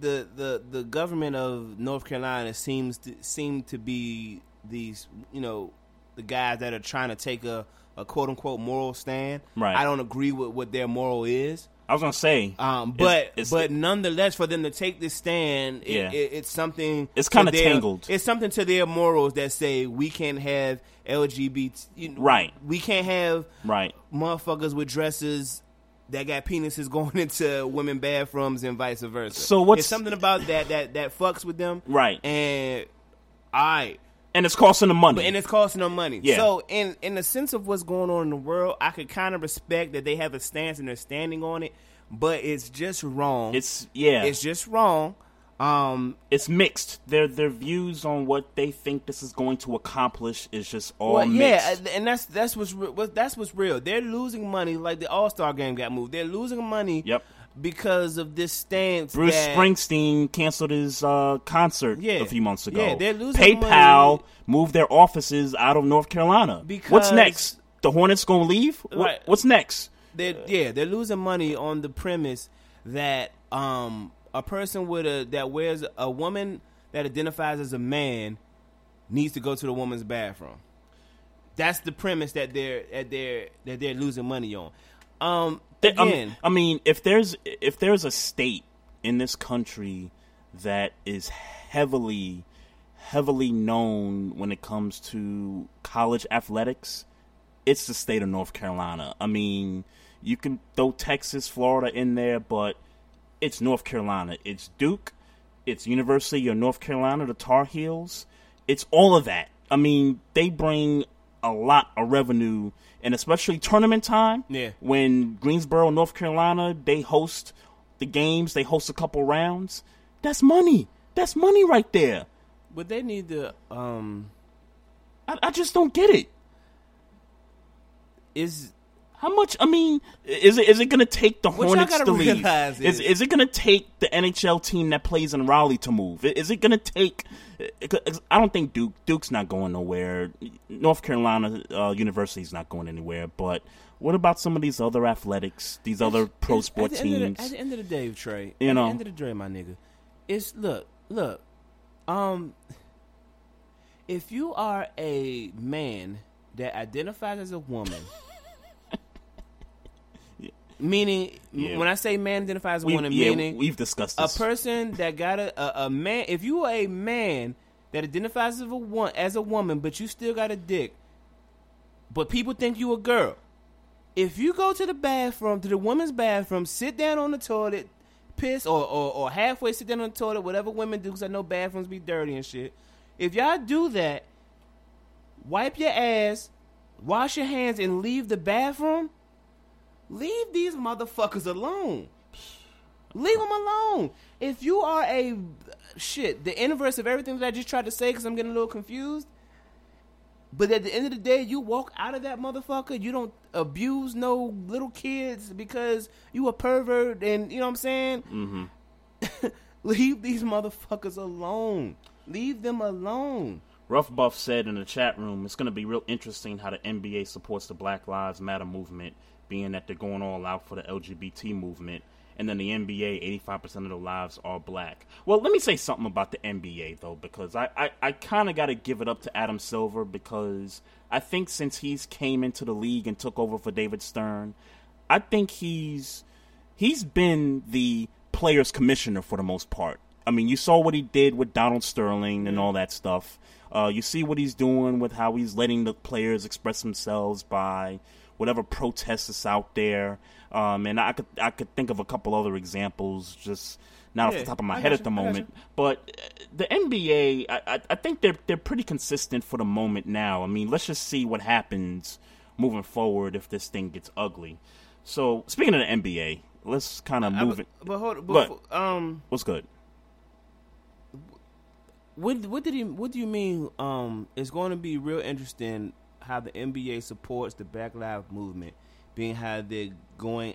the the the government of North Carolina seems to seem to be these you know the guys that are trying to take a, a quote unquote moral stand. Right. I don't agree with what their moral is. I was going to say Um, but it's- but nonetheless, for them to take this stand, it, Yeah. it, it's something. It's kinda tangled. It's something to their morals that say we can't have LGBT. you know, Right. We can't have Right. motherfuckers with dresses that got penises going into women bathrooms and vice versa. So what's- It's something about that that that fucks with them, Right. And I. and it's costing them money. And it's costing them money. Yeah. So in in the sense of what's going on in the world, I could kind of respect that they have a stance and they're standing on it, but it's just wrong. it's yeah, It's just wrong. Um, it's mixed. Their their views on what they think this is going to accomplish is just all well, mixed. yeah, and- that's that's what's re- what- that's what's real. They're losing money, like the All Star game got moved. They're losing money. Yep. Because of this stance, Bruce that- Springsteen canceled his uh, concert Yeah. a few months ago. Yeah, they're losing PayPal money. moved their offices out of North Carolina. Because- What's next? The Hornets gonna leave? What, Right. What's next? They're, yeah, they're losing money on the premise that um, a person with a that wears a woman that identifies as a man needs to go to the woman's bathroom. That's the premise that they're that they're that they're losing money on. Um, Th- um, again, I mean, if there's if there's a state in this country that is heavily heavily known when it comes to college athletics, it's the state of North Carolina. I mean, you can throw Texas, Florida in there, but it's North Carolina. It's Duke, it's University of North Carolina, the Tar Heels. It's all of that. I mean, they bring a lot of revenue, and especially tournament time. Yeah. When Greensboro, North Carolina, they host the games, they host a couple rounds. That's money. That's money right there. but they need to um I, I just don't get it. is How much? I mean, is it is it going to take the What Hornets gotta leave? Is is- is it going to take the NHL team that plays in Raleigh to move? Is it going to take? I don't think Duke Duke's not going nowhere. North Carolina uh, University's not going anywhere. But what about some of these other athletics? These other pro It's- sport at of the- teams? at the end of the day, Trey. You at know. the end of the day, my nigga, it's look, look. Um, if you are a man that identifies as a woman, meaning Yeah. when I say man identifies as a woman, yeah, meaning we've discussed this. a person that got a, a, a man. If you are a man that identifies as a one as a woman, but you still got a dick, but people think you a girl. If you go to the bathroom, to the women's bathroom, sit down on the toilet, piss, or, or, or halfway sit down on the toilet, whatever women do, because I know bathrooms be dirty and shit. If y'all do that, wipe your ass, wash your hands, and leave the bathroom, leave these motherfuckers alone. Leave them alone. If you are a shit, the inverse of everything that I just tried to say, because I'm getting a little confused. But at the end of the day, you walk out of that motherfucker. You don't abuse no little kids because you a pervert, and you know what I'm saying. Mm-hmm. Leave these motherfuckers alone. Leave them alone. Rough Buff said in the chat room, it's going to be real interesting how the NBA supports the Black Lives Matter movement, being that they're going all out for the LGBT movement. And then the NBA, 85% of the lives are black. Well, let me say something about the NBA, though, because I, I, I kind of got to give it up to Adam Silver because I think since he's came into the league and took over for David Stern, I think he's he's been the players commissioner for the most part. I mean, you saw what he did with Donald Sterling and all that stuff. Uh, you see what he's doing with how he's letting the players express themselves by whatever protests is out there. Um, and I could I could think of a couple other examples, just not off the top of my I head at the you, moment. But uh, the NBA, I, I, I think they're they're pretty consistent for the moment now. I mean, let's just see what happens moving forward if this thing gets ugly. So speaking of the NBA, let's kind of I- move it. But hold, But- but, um, What's good? what what did he? What do you mean? Um, it's going to be real interesting how the NBA supports the Black Lives Movement, being how they're going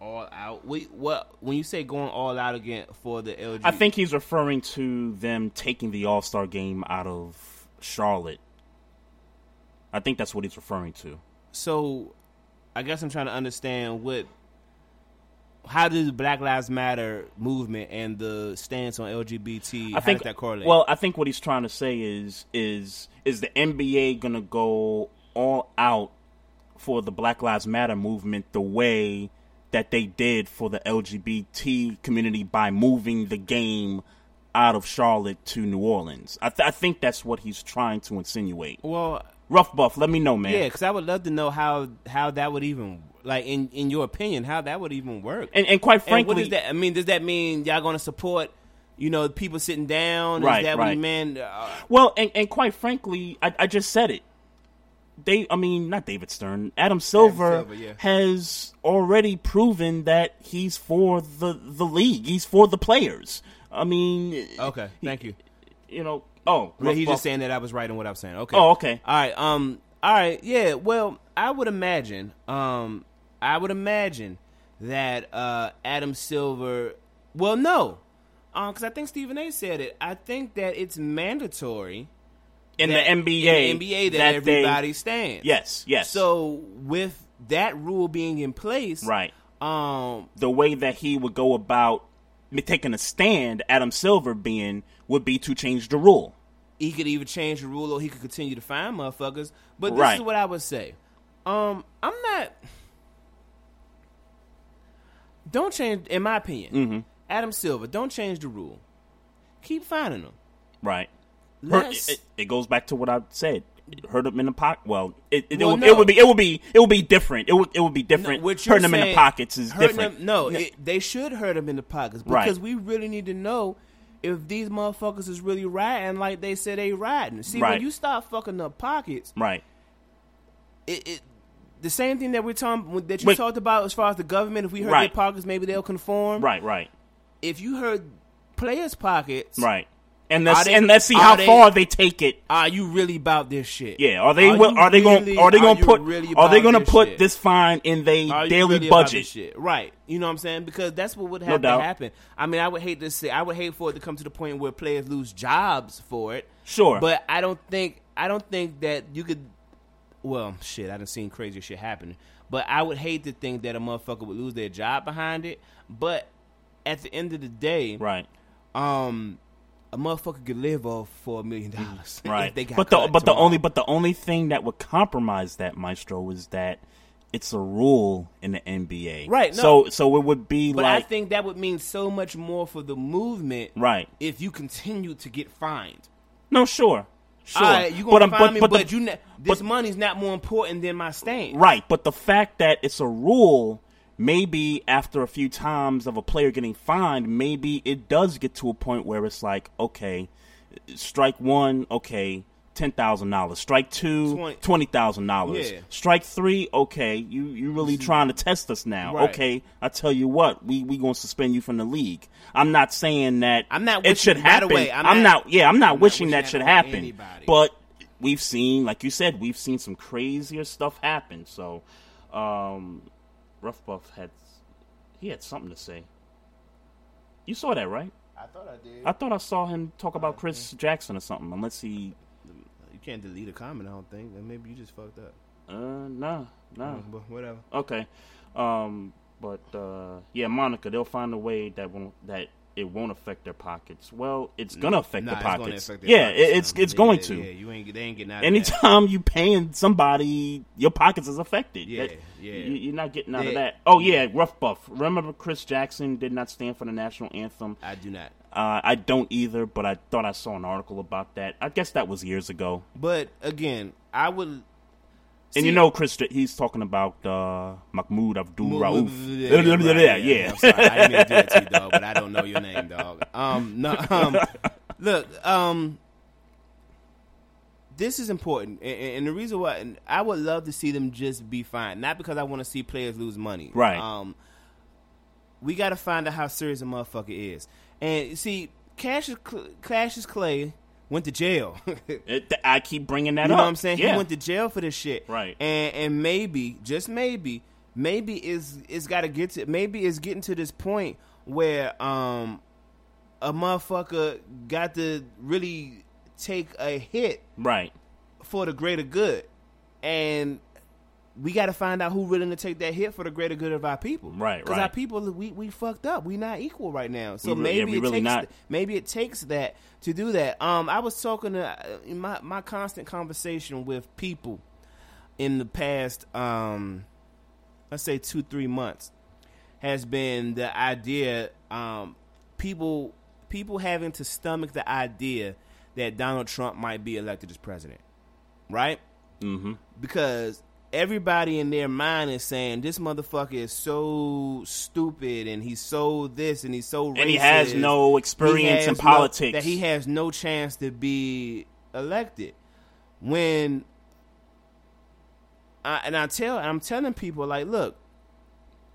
all out. Wait, what? When you say going all out again for the LG, I think he's referring to them taking the All Star game out of Charlotte. I think that's what he's referring to. so. I guess I'm trying to understand what. How does the Black Lives Matter movement and the stance on LGBT? I think that correlate? Well, I think what he's trying to say is is is the NBA going to go all out for the Black Lives Matter movement the way that they did for the LGBT community by moving the game out of Charlotte to New Orleans. I, th- I think that's what he's trying to insinuate. well, Rough buff, let me know, man. yeah, because I would love to know how how that would even like in in your opinion how that would even work. And and quite frankly, what does that? I mean, does that mean y'all going to support? You know, people sitting down. Right, Is that what right. you? Uh, Well, and, and quite frankly, I, I just said it. They, I mean, not David Stern. Adam Silver, Silver, yeah. has already proven that he's for the the league. He's for the players. I mean, okay, thank you. you know. Oh, Well, he's Buff- just saying that I was right in what I was saying. Okay. Oh, okay. All right. Um. All right. Yeah. Well, I would imagine. Um. I would imagine that uh, Adam Silver. Well, no. Um. Because I think Stephen A. said it. I think that it's mandatory in that- the NBA. In the NBA, that, they- everybody stands. yes, yes. So with that rule being in place, right, Um. the way that he would go about me taking a stand, Adam Silver being would be to change the rule. he could either change the rule or he could continue to find motherfuckers. But this Right. is what I would say. Um, I'm not. Don't change, in my opinion. Mm-hmm. Adam Silver, don't change the rule. Keep finding them. Right. Let's- it, it goes back to what I said. Hurt them in the pocket. Well, it, it, Well, would, no. it would be it would be it would be different. It would it would be different. No, Hurting him in the pockets is different. them- no, they should hurt them in the pockets Right. because we really need to know if these motherfuckers is really riding like they said they riding. See, Right. when you start fucking up pockets, Right. it, it the same thing that we're talking that you Wait. talked about as far as the government. If we heard Right. their pockets, maybe they'll conform. Right. Right. If you heard players' pockets, Right. and let's they- and let's see how they- far they take it. Are you really about this shit? Yeah, are they Are wi- you are they going really- are they to put really are they going to this put shit? this fine in their daily really budget? shit? Right. You know what I'm saying? Because that's what would No have to doubt. happen. I mean, I would hate to say, I would hate for it to come to the point where players lose jobs for it. Sure. But I don't think, I don't think that you could. Well, shit, I done seen crazy shit happen. But I would hate to think that a motherfucker would lose their job behind it. But at the end of the day, Right. um, a motherfucker could live off for a million dollars. Right. they got But the but the only but the only thing that would compromise that maestro is that it's a rule in the NBA. Right, no. So so it would be But like I think that would mean so much more for the movement right. if you continue to get fined. No, sure. Sure. All right, you gonna um, find me, but, the- you ne- this but- money's not more important than my stand. Right, but the fact that it's a rule, maybe after a few times of a player getting fined, maybe it does get to a point where it's like, okay, strike one, okay, ten thousand dollars. Strike two, Twenty- twenty thousand dollars. Yeah. Strike three, okay, you you really trying to test us now? Right. Okay, I tell you what, we we gonna suspend you from the league. I'm not saying that I'm not it should by the happen. way, I'm I'm, not- not, yeah, I'm not I'm not wishing wishing that that should happen. anybody. But we've seen, like you said, we've seen some crazier stuff happen. So, um, Rough Buff had he had something to say. You saw that, right? I thought I did. I thought I saw him talk about Chris Jackson or something. Unless he, you can't delete a comment. I don't think. Then maybe you just fucked up. uh, nah, nah. But whatever. Okay, um, but uh, yeah, Monica, they'll find a way that won't that it won't affect their pockets. Well, it's gonna affect Nah, their pockets. affect their yeah, pockets, it, it's it's Yeah, going yeah, to. Yeah, you ain't. They ain't getting out. of that. Anytime you paying somebody, your pockets is affected. Yeah, That- yeah. You, you're not getting out Yeah. of that. Oh yeah, rough buff. Remember, Chris Jackson did not stand for the national anthem. I do not. Uh, I don't either, but I thought I saw an article about that. I guess that was years ago. But again, I would. and you know, Chris, he's talking about uh, Mahmoud Abdul Rauf. Yeah, yeah, yeah. I'm sorry. I didn't mean to do it to you, dog, but I don't know your name, dog. Um, no, um, look, um, this is important, and, and the reason why and I would love to see them just be fine, not because I want to see players lose money, Right. Um, we got to find out how serious a motherfucker is, and see, Cassius, Cassius Clay went to jail. It- I keep bringing that You up. know what I'm saying? Yeah. He went to jail for this shit. Right. And and maybe, just maybe, maybe is it's gotta get to maybe it's getting to this point where um a motherfucker got to really take a hit right. for the greater good. And we got to find out who willing to take that hit for the greater good of our people. Right, Because right. our people, we, we fucked up. We not equal right now. So We yeah, maybe we it really takes not. maybe it takes that to do that. Um, I was talking to uh, in my my constant conversation with people in the past, um, let's say two three months, has been the idea um, people people having to stomach the idea that Donald Trump might be elected as president, right? Mm-hmm. because everybody in their mind is saying this motherfucker is so stupid and he's so this and he's so racist. And he has no experience He in has no- politics. that he has no chance to be elected. When I, and I tell I'm telling people like, look,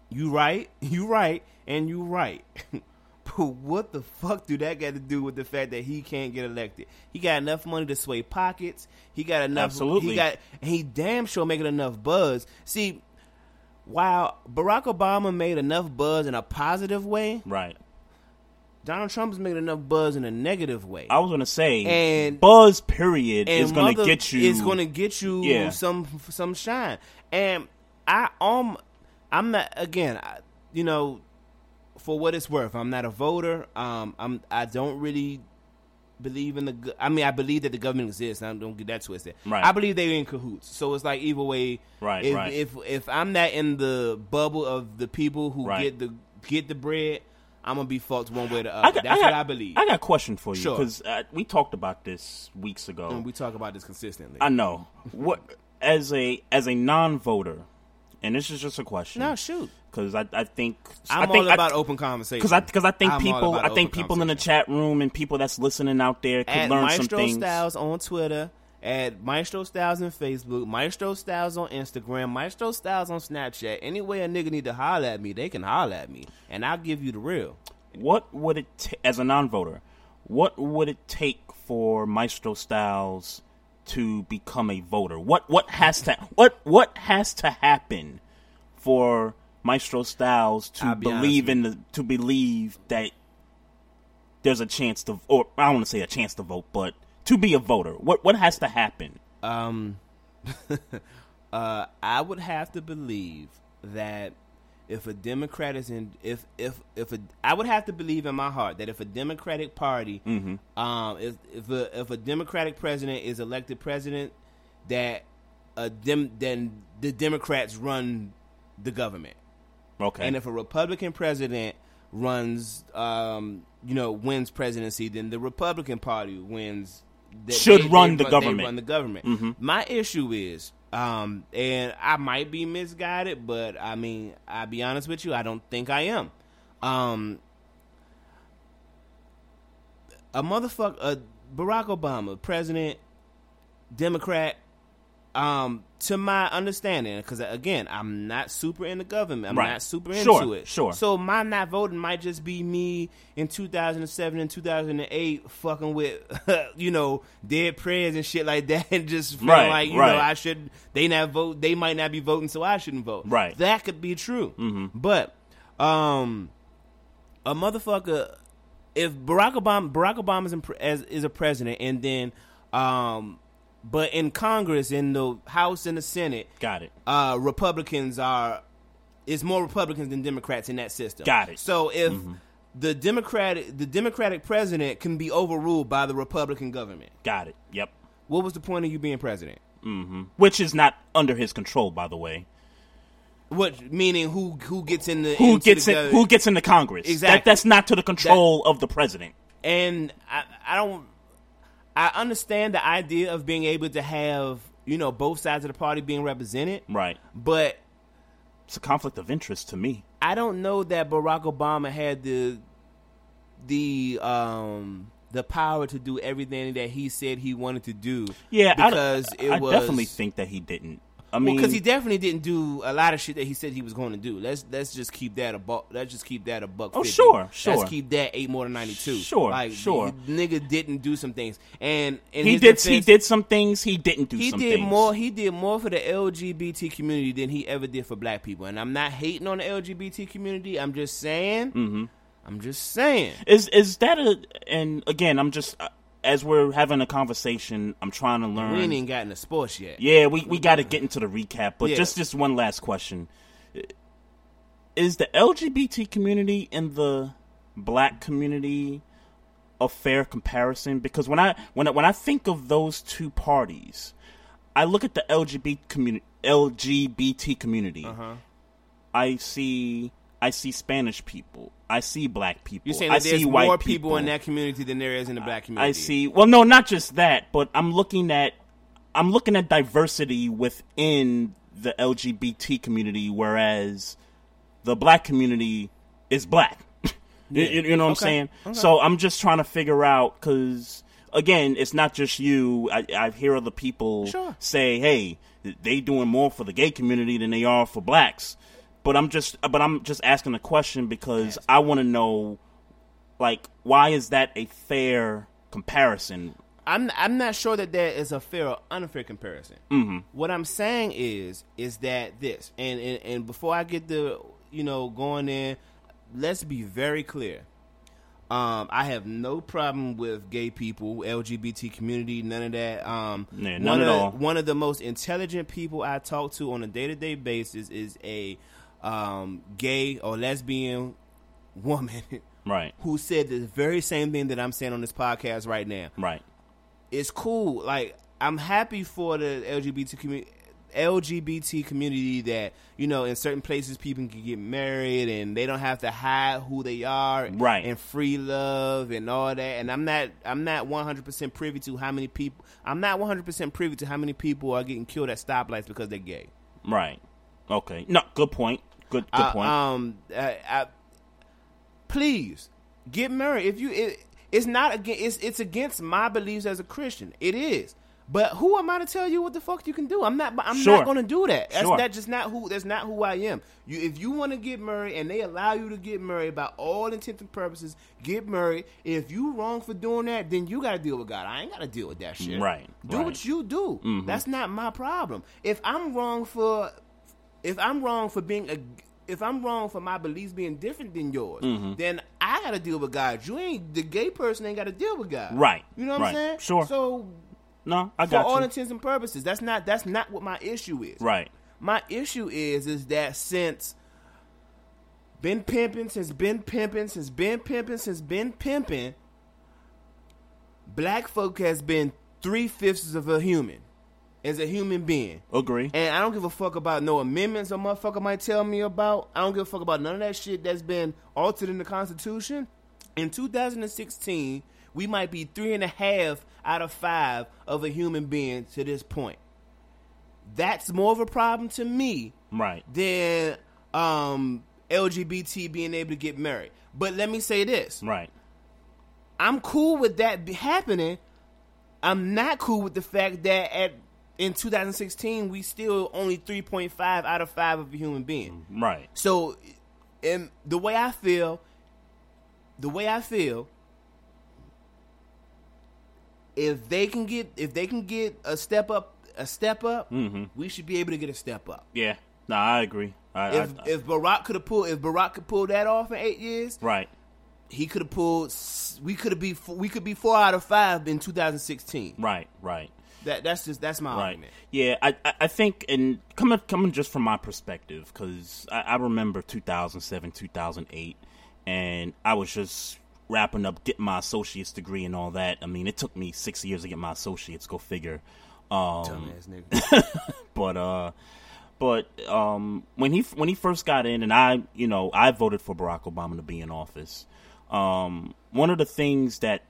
you right, you right, and you right. but what the fuck do that got to do with the fact that he can't get elected? He got enough money to sway pockets. He got enough. Absolutely. He got. And he damn sure making enough buzz. See, while Barack Obama made enough buzz in a positive way, Right. Donald Trump is making enough buzz in a negative way. I was gonna say, And- buzz period and is gonna get you. It's going to get you Yeah. some some shine. And I um I'm not again. I, you know, for what it's worth, I'm not a voter. Um, I'm I don't really believe in the. I mean, I believe that the government exists. I don't get that twisted. Right. I believe they're in cahoots. So it's like either way. Right, If right. if if I'm not in the bubble of the people who Right. get the get the bread, I'm gonna be fucked one way or the I other. got, That's I got, what I believe. I got a question for you Sure. because uh, we talked about this weeks ago. and we talk about this consistently. I know what as a as a non-voter, and this is just a question. no, shoot. Because I, I think I'm I think all about I, open conversation. because I because I think I'm people I think people in the chat room and people that's listening out there could at learn Maestro some things. Styles on Twitter, at Maestro Styles on Facebook, Maestro Styles on Instagram, Maestro Styles on Snapchat. Any way a nigga need to holler at me, they can holler at me, and I'll give you the real. What would it ta as a non-voter? what would it take for Maestro Styles to become a voter? What what has to what what has to happen for Maestro Styles to be believe in the to believe that there's a chance to or I don't want to say a chance to vote, but to be a voter? What what has to happen? Um, uh, I would have to believe that if a Democrat is in, if if if a, I would have to believe in my heart that if a Democratic Party, um, if if a, if a Democratic president is elected president, that a dem then the Democrats run the government. Okay. And if a Republican president runs, um, you know, wins presidency, then the Republican Party wins. They- Should run the they government. Mm-hmm. run the government. My issue is, um, and I might be misguided, but I mean, I'll be honest with you, I don't think I am. Um, a motherfucker, uh, Barack Obama, president, Democrat. Um, to my understanding, because again, I'm not super in the government. I'm Right. not super into Sure, it. sure. So my not voting might just be me in 2007 and 2008 fucking with, you know, Dead Prez and shit like that, and just feeling Right, like you right. know I should. They not vote. They might not be voting, so I shouldn't vote. Right. That could be true. But um, a motherfucker if Barack Obama Barack Obama is, in, as, is a president, and then um, but in Congress, in the House and the Senate, Got it. uh, Republicans are it's more Republicans than Democrats in that system. Got it. So if the Democratic the Democratic president can be overruled by the Republican government, Got it. Yep. what was the point of you being president? Which is not under his control, by the way. What meaning who who gets in the Who gets the in, who gets into Congress? Exactly. That, that's not to the control of the president. and I, I don't I understand the idea of being able to have you know both sides of the party being represented, Right. but It's a conflict of interest to me. I don't know that Barack Obama had the the um the power to do everything that he said he wanted to do. Yeah, because I, it I was definitely think that he didn't. I mean, because he definitely didn't do a lot of shit that he said he was going to do. Let's let's just keep that a buck. Let's just keep that a buck. Oh, 50. sure, sure. Let's keep that eight more than ninety two. Sure, like, sure. Nigga didn't do some things, and he did. he did some things. He didn't do He some did things. more. He did more for the LGBT community than he ever did for black people. And I'm not hating on the LGBT community. I'm just saying. Mm-hmm. I'm just saying. Is is that a? And again, I'm just as we're having a conversation. I'm trying to learn. We ain't even gotten to sports yet. Yeah, we, we got to get into the recap, but Yeah. just just one last question: Is the LGBT community and the black community a fair comparison? Because when I when I, when I think of those two parties, I look at the LGBT community. LGBT community. Uh-huh. I see I see Spanish people. I see black people. You're saying I there's see white more people in that community than there is in the black community. I see. Well, no, not just that, but I'm looking at I'm looking at diversity within the LGBT community, whereas the black community is black. You- you, you know what I'm Okay. saying? So I'm just trying to figure out because again, it's not just you. I, I hear other people Sure. say, "Hey, they doing more for the gay community than they are for blacks." But I'm just, but I'm just asking the question because I want to know, like, why is that a fair comparison? I'm I'm not sure that that is a fair or unfair comparison. Mm-hmm. What I'm saying is is that this and, and and before I get the you know going in, let's be very clear. Um, I have no problem with gay people, LGBT community, none of that. Um, Yeah, one none at of, all. One of the most intelligent people I talk to on a day to day basis is a um, gay or lesbian woman Right, who said the very same thing that I'm saying on this podcast right now right, it's cool. Like I'm happy for the LGBT community. LGBT community that you know in certain places people can get married and they don't have to hide who they are Right. and free love and all that and I'm not I'm not 100% privy to how many people I'm not 100% privy to how many people are getting killed at stoplights because they're gay right. Okay, no, good point. Good, good uh, point. Um, I, I, please get married. If you, it, it's not against. It's it's against my beliefs as a Christian. It is. But who am I to tell you what the fuck you can do? I'm not. I'm Sure. not going to do that. That's Sure. that's just not who. That's not who I am. You, if you want to get married and they allow you to get married by all intents and purposes, get married. If you wrong for doing that, then you got to deal with God. I ain't got to deal with that shit. Right, Do right. what you do. That's not my problem. If I'm wrong for, if I'm wrong for being a. If I'm wrong for my beliefs being different than yours, Mm-hmm. then I gotta deal with God. You ain't the gay person ain't gotta deal with God. Right, You know what right. I'm saying? Sure. So No, I for got all intents and purposes. That's not that's not what my issue is. Right. My issue is is that since been pimping, since been pimping, since been pimping, since been pimping, black folk has been three fifths of a human as a human being. Agree. And I don't give a fuck about no amendments a motherfucker might tell me about. I don't give a fuck about none of that shit that's been altered in the Constitution. In 2016, we might be three and a half out of five of a human being to this point. That's more of a problem to me Right. than um, LGBT being able to get married. But let me say this. Right. I'm cool with that happening. I'm not cool with the fact that at in 2016 we still only 3.5 out of 5 of a human being. Right. So and the way I feel the way I feel if they can get if they can get a step up a step up, mm-hmm. we should be able to get a step up. Yeah. No, I agree. I, If I, if Barack could have pulled if Barack could pull that off in 8 years, right. he could have pulled we could have be we could be 4 out of 5 in 2016. Right. Right. That that's just that's my Right. argument. Yeah, I I- I think and coming coming just from my perspective because I, I remember 2007, 2008, and I was just wrapping up getting my associate's degree and all that. I mean, it took me six years to get my associates. Go figure. Um, Dumbass nigga. but uh but um when he when he first got in and I you know I voted for Barack Obama to be in office um one of the things that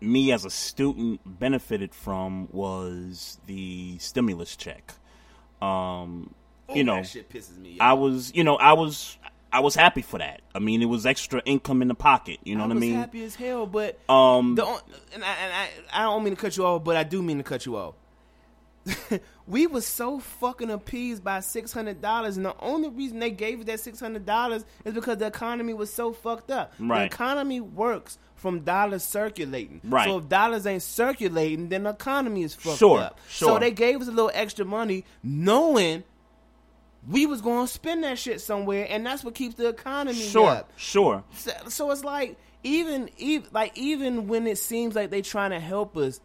me as a student benefited from was the stimulus check. Um you know that shit pisses me I was you know I was I was happy for that. I mean it was extra income in the pocket you know I what I mean? happy as hell, but Um, the and I, and I I don't mean to cut you off, but I do mean to cut you off. we was so fucking appeased by six hundred dollars, and the only reason they gave us that six hundred dollars is because the economy was so fucked up. Right. The economy works from dollars circulating. Right. So if dollars ain't circulating, then the economy is fucked Sure, up. sure. So they gave us a little extra money, knowing we was going to spend that shit somewhere, and that's what keeps the economy sure up. sure So, so it's like even, even like even when it seems like they trying to help us,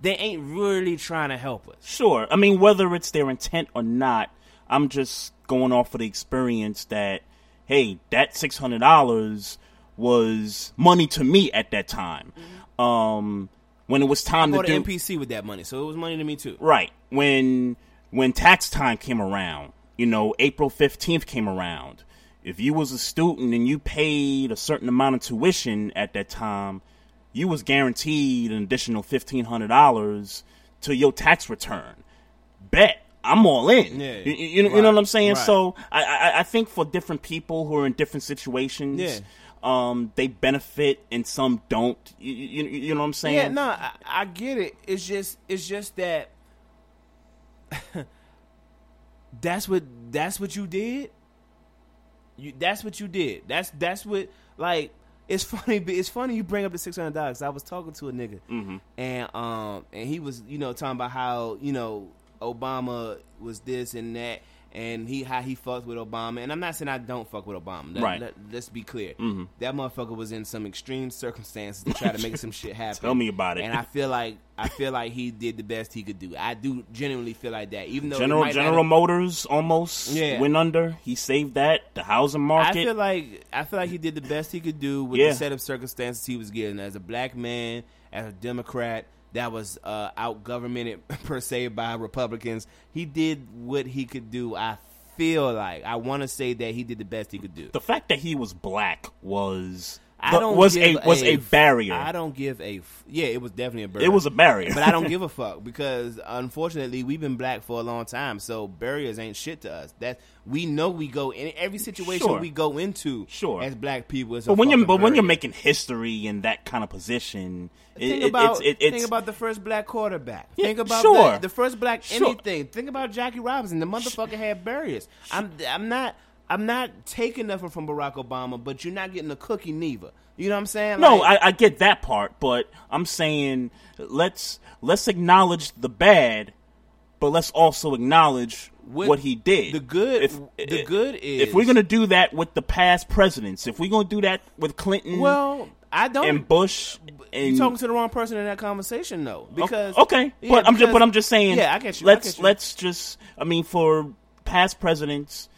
they ain't really trying to help us. Sure. I mean, whether it's their intent or not, I'm just going off of the experience that, hey, that six hundred dollars was money to me at that time. Um, when it was time Go to to do NPC with that money, so it was money to me too. right when when tax time came around, you know, April fifteenth came around. If you was a student and you paid a certain amount of tuition at that time, you was guaranteed an additional fifteen hundred dollars to your tax return. Bet I'm all in. Yeah. you, you know, you know what I'm saying. Right. So I, I I think for different people who are in different situations, Yeah. um, they benefit and some don't. You, you, you know what I'm saying? Yeah, no, I, I get it. It's just it's just that that's what that's what you did. You that's what you did. That's that's what like it's funny. It's funny you bring up the six hundred dollars. I was talking to a nigga, Mm-hmm. and um, and he was you know talking about how you know Obama was this and that, and he how he fucked with Obama. And I'm not saying I don't fuck with Obama. Let, Right. Let, us be clear. Mm-hmm. That motherfucker was in some extreme circumstances to try to make some shit happen. Tell me about it. And I feel like I feel like he did the best he could do. I do genuinely feel like that. Even though General General have- Motors almost Yeah. went under. He saved that. The housing market. I feel like I feel like he did the best he could do with Yeah. the set of circumstances he was given as a black man, as a Democrat that was uh, out governmented per se by Republicans. He did what he could do. I feel like I want to say that he did the best he could do. the fact that he was black was I don't was give a- was a barrier. I don't give a f- yeah. It was definitely a barrier. It was a barrier. but I don't give a fuck because unfortunately we've been black for a long time, so barriers ain't shit to us. That we know we go in every situation Sure. we go into. Sure. as black people, a But when you're but when you're making history in that kind of position, it, Think it- about it's, it, think about the first black quarterback. Yeah, think about sure. the, the first black Sure. anything. Think about Jackie Robinson. The motherfucker had barriers. I'm I'm not I'm not taking nothing from Barack Obama, but you're not getting a cookie neither. You know what I'm saying? No, Like, I, I get that part, but I'm saying let's let's acknowledge the bad, but let's also acknowledge What- what, he did. the good- If, the good is if we're gonna do that with the past presidents, if we're gonna do that with Clinton, well, I don't. and Bush, and You're talking to the wrong person in that conversation, though. Because okay, Yeah, but I'm just but I'm just saying. Yeah, I get you. Let's get you. let's just. I mean, for past presidents,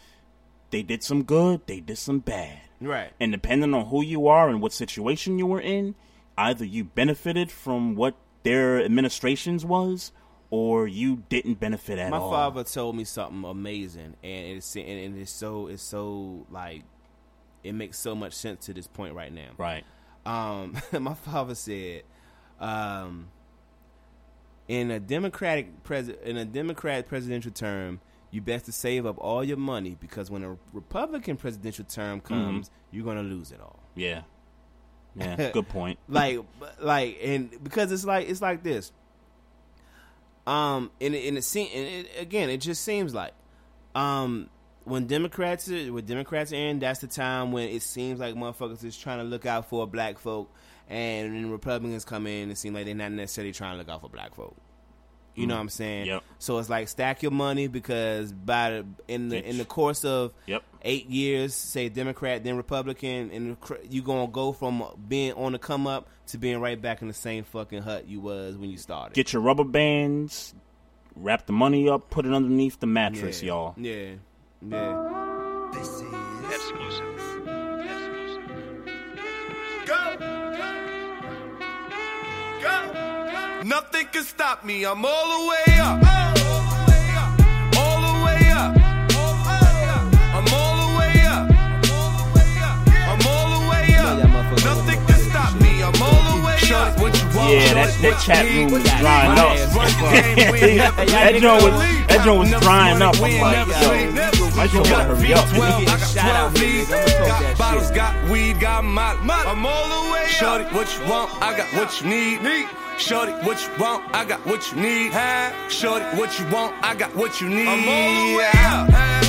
they did some good, they did some bad. right. And depending on who you are and what situation you were in, either you benefited from what their administrations was, or you didn't benefit at My all. My father told me something amazing, and it's and and it's so it's so like it makes so much sense to this point right now. right. Um, my father said, um, in a Democratic pres in a democratic presidential term, you best to save up all your money because when a Republican presidential term comes, you're gonna lose it all. Yeah. Yeah. Good point. like like and because it's like it's like this um and and it, se- and it again it just seems like um when democrats are, when democrats are in that's the time when it seems like motherfuckers is trying to look out for black folk and when republicans come in it seems like they're not necessarily trying to look out for black folk you know mm. what I'm saying? Yep. So it's like stack your money because by the, in the in the course of Yep. eight years, say Democrat then Republican, and you gonna go from being on the come up to being right back in the same fucking hut you was when you started. Get your rubber bands, wrap the money up, put it underneath the yeah. mattress, y'all. Yeah, yeah. Nothing can stop me. I'm all the way up. Yeah, that, that what chat you room was drying My up. ass run the game, we ain't that joint was that joint was drying up. I'm like, yo, my leave. joint Got gotta hurry up. V12, I got Shout out, 12 nigga. V's. I'ma Got bottles, got weed, got molly. I'm all the way up. Shorty, what you want? I got what you need. Shorty, what you want? I got what you need. Shorty, what you want? I got what you need. I'm all the way up.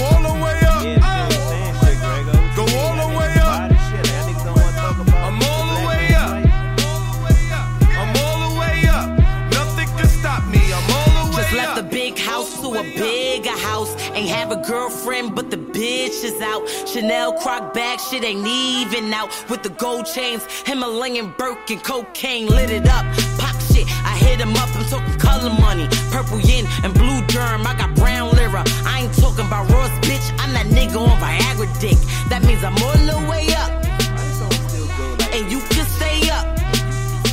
all the way up. Yeah, you know what I'm ah. saying, shit, Go all the way up. buy this shit. That niggas don't wanna talk about I'm all the way up. I'm all the way up. Nothing can stop me. I'm all the way up. Just left the big house to a bigger house. Ain't have a girlfriend, but the bitch is out. Chanel croc bag, shit ain't even out. With the gold chains, Himalayan Birkin, cocaine lit it up. Pop shit, I hit him up. I'm talking color money, purple yin and blue germ. I got brown lira. I ain't talking about nigga on Viagra dick. That means I'm all the way up, Why this song still go like and you can stay up.